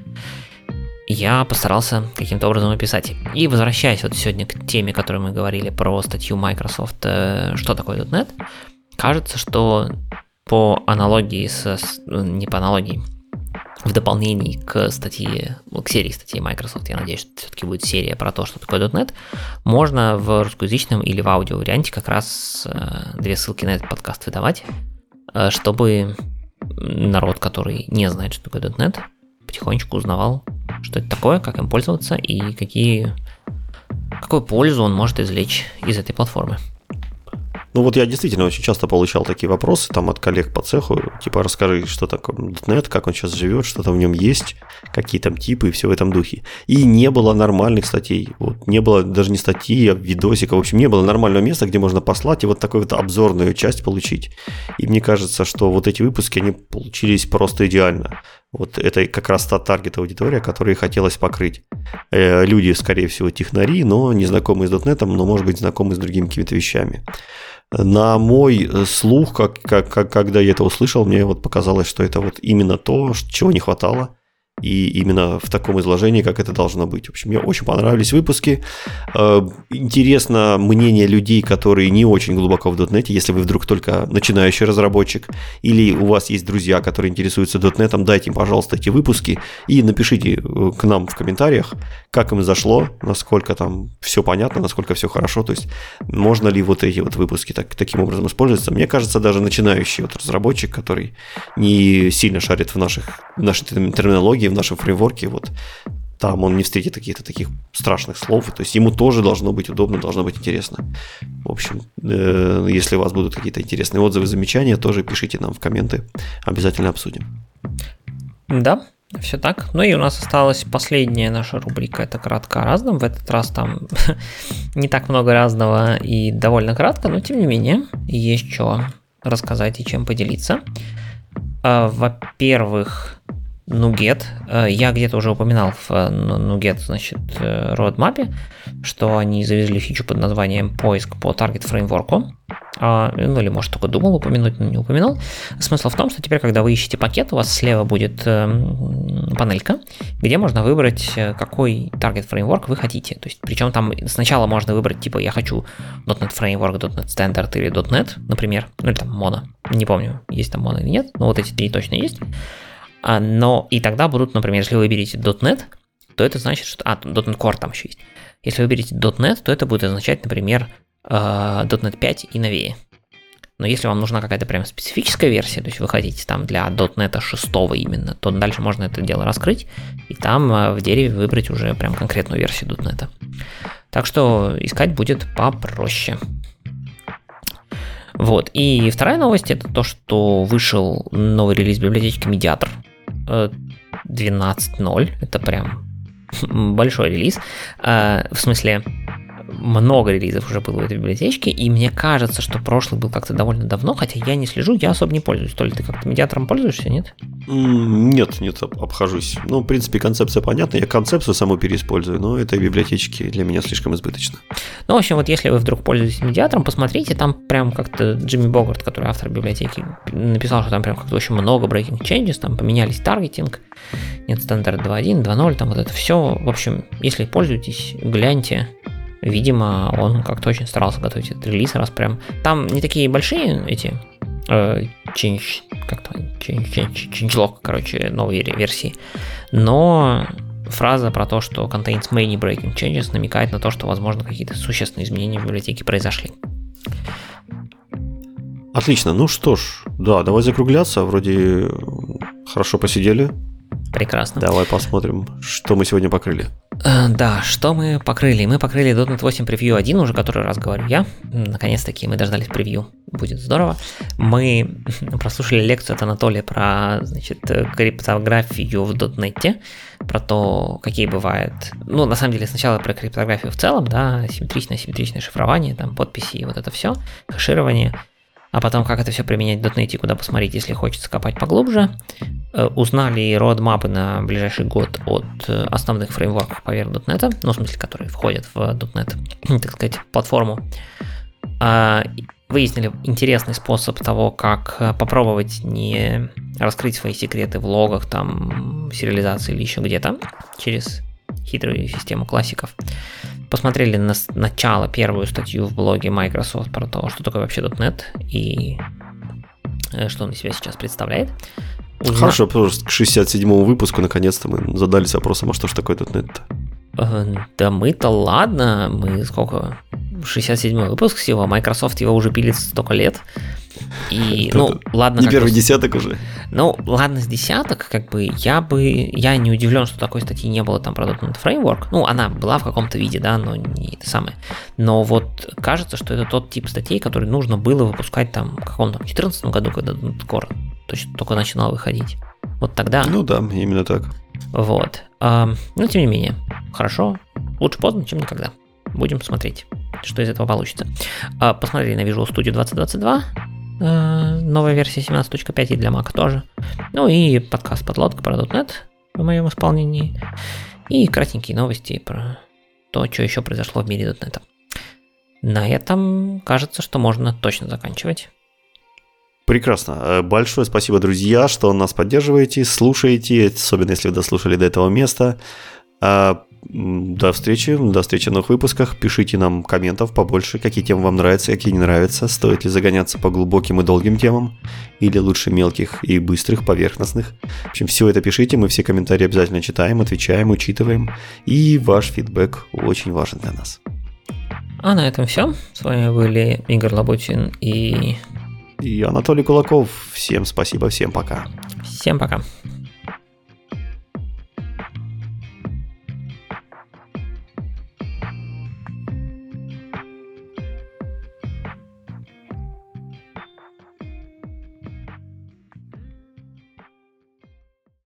я постарался каким-то образом описать. И возвращаясь вот сегодня к теме, которой мы говорили про статью Microsoft, э, что такое .NET, кажется, что по аналогии с... не по аналогии, в дополнении к статье, к серии статей Microsoft, я надеюсь, что все-таки будет серия про то, что такое .NET, можно в русскоязычном или в аудио варианте как раз э, две ссылки на этот подкаст выдавать, э, чтобы народ, который не знает, что такое .NET, потихонечку узнавал, что это такое, как им пользоваться и какие, какую пользу он может извлечь из этой платформы. Ну вот я действительно очень часто получал такие вопросы там от коллег по цеху, типа расскажи, что такое .NET, как он сейчас живет, что там в нем есть, какие там типы и все в этом духе. И не было нормальных статей, вот не было даже не статьи, а видосика, в общем, не было нормального места, где можно послать и вот такую вот обзорную часть получить. И мне кажется, что вот эти выпуски, они получились просто идеально. Вот это как раз та таргет аудитория, которую хотелось покрыть. Э, люди, скорее всего, технари, но не знакомые с .NET, но, может быть, знакомые с другими какими-то вещами на мой э, слух, как, как, как, когда я это услышал, мне вот показалось, что это вот именно то, чего не хватало. И именно в таком изложении, как это должно быть. В общем, мне очень понравились выпуски. Э, интересно мнение людей, которые не очень глубоко в .NET, если вы вдруг только начинающий разработчик, или у вас есть друзья, которые интересуются .NET, дайте им, пожалуйста, эти выпуски и напишите э, к нам в комментариях, как им зашло, насколько там все понятно, насколько все хорошо, то есть можно ли вот эти вот выпуски так, таким образом использоваться. Мне кажется, даже начинающий вот разработчик, который не сильно шарит в, наших, в нашей терминологии, в нашем фреймворке, вот там он не встретит каких-то таких страшных слов, то есть ему тоже должно быть удобно, должно быть интересно. В общем, э, если у вас будут какие-то интересные отзывы, замечания, тоже пишите нам в комменты, обязательно обсудим. Да, все так. Ну и у нас осталась последняя наша рубрика, это кратко о разном. В этот раз там не так много разного и довольно кратко, но тем не менее есть что рассказать и чем поделиться. А, во-первых, Nuget. Э, я где-то уже упоминал в э, Nuget, значит, roadmap, что они завезли фичу под названием поиск по таргет фреймворку. А, ну или может только думал упомянуть, но не упоминал. Смысл в том, что теперь, когда вы ищете пакет, у вас слева будет э, панелька, где можно выбрать, какой таргет фреймворк вы хотите. То есть, причем там сначала можно выбрать, типа, я хочу .NET Framework, .NET Standard или .NET, например, ну или там Mono, не помню, есть там Mono или нет, но вот эти три точно есть. А, но и тогда будут, например, если вы выберете .NET, то это значит, что... А, .NET Core там еще есть. Если вы выберете .NET, то это будет означать, например, .NET 5 и новее. Но если вам нужна какая-то прям специфическая версия, то есть вы хотите там для .NET 6 именно, то дальше можно это дело раскрыть и там а, в дереве выбрать уже прям конкретную версию .NET. Так что искать будет попроще. Вот. И вторая новость это то, что вышел новый релиз библиотечки Mediator 12.0. Это прям большой релиз. А, в смысле, много релизов уже было в этой библиотечке, и мне кажется, что прошлый был как-то довольно давно, хотя я не слежу, я особо не пользуюсь. То ли ты как-то медиатором пользуешься, нет? Нет, нет, обхожусь. Ну, в принципе, концепция понятна. Я концепцию саму переиспользую, но этой библиотечки для меня слишком избыточно. Ну, в общем, вот если вы вдруг пользуетесь медиатором, посмотрите, там прям как-то Джимми Богарт, который автор библиотеки, написал, что там прям как-то очень много breaking changes, там поменялись таргетинг, нет стандарт 2.1, 2.0, там вот это все. В общем, если пользуетесь, гляньте, Видимо, он как-то очень старался готовить этот релиз, раз прям... Там не такие большие эти э, change, как-то change, change, changelog, короче, новые версии. Но фраза про то, что contains many breaking changes, намекает на то, что, возможно, какие-то существенные изменения в библиотеке произошли. Отлично, ну что ж, да, давай закругляться, вроде хорошо посидели. Прекрасно. Давай посмотрим, что мы сегодня покрыли. Э, да, что мы покрыли? Мы покрыли .NET 8 превью 1, уже который раз говорю я. Наконец-таки мы дождались превью. Будет здорово. Мы прослушали лекцию от Анатолия про значит, криптографию в .NET, про то, какие бывают... Ну, на самом деле, сначала про криптографию в целом, да, симметричное, симметричное шифрование, там, подписи и вот это все, хэширование а потом как это все применять в .NET, куда посмотреть, если хочется копать поглубже. Э, узнали родмапы на ближайший год от э, основных фреймворков поверх .NET, ну, в смысле, которые входят в .NET, так сказать, платформу. А, выяснили интересный способ того, как э, попробовать не раскрыть свои секреты в логах, там, сериализации или еще где-то через хитрую систему классиков посмотрели на начало, первую статью в блоге Microsoft про то, что такое вообще .NET и э, что он из себя сейчас представляет. Узна... Хорошо, потому что к 67-му выпуску наконец-то мы задались вопросом, а что же такое .NET? Э, да мы-то ладно, мы сколько, 67 выпуск всего, Microsoft его уже пилит столько лет. И, ну, ладно. Не первый бы, десяток уже. Ну, ладно, с десяток, как бы, я бы, я не удивлен, что такой статьи не было там про .NET Framework. Ну, она была в каком-то виде, да, но не это самое. Но вот кажется, что это тот тип статей, который нужно было выпускать там, в каком там, 14 году, когда Core точно только начинал выходить. Вот тогда. Ну да, именно так. Вот. А, но тем не менее, хорошо. Лучше поздно, чем никогда. Будем смотреть, что из этого получится. А, посмотрели на Visual Studio 2022. А, новая версия 17.5 и для Mac тоже. Ну и подкаст «Подлодка» про .NET в моем исполнении. И кратенькие новости про то, что еще произошло в мире .NET. На этом кажется, что можно точно заканчивать. Прекрасно. Э, большое спасибо, друзья, что нас поддерживаете, слушаете, особенно если вы дослушали до этого места. До встречи, до встречи в новых выпусках. Пишите нам комментов побольше, какие темы вам нравятся, какие не нравятся. Стоит ли загоняться по глубоким и долгим темам, или лучше мелких и быстрых, поверхностных. В общем, все это пишите, мы все комментарии обязательно читаем, отвечаем, учитываем. И ваш фидбэк очень важен для нас. А на этом все. С вами были Игорь Лоботин и и Анатолий Кулаков. Всем спасибо, всем пока. Всем пока.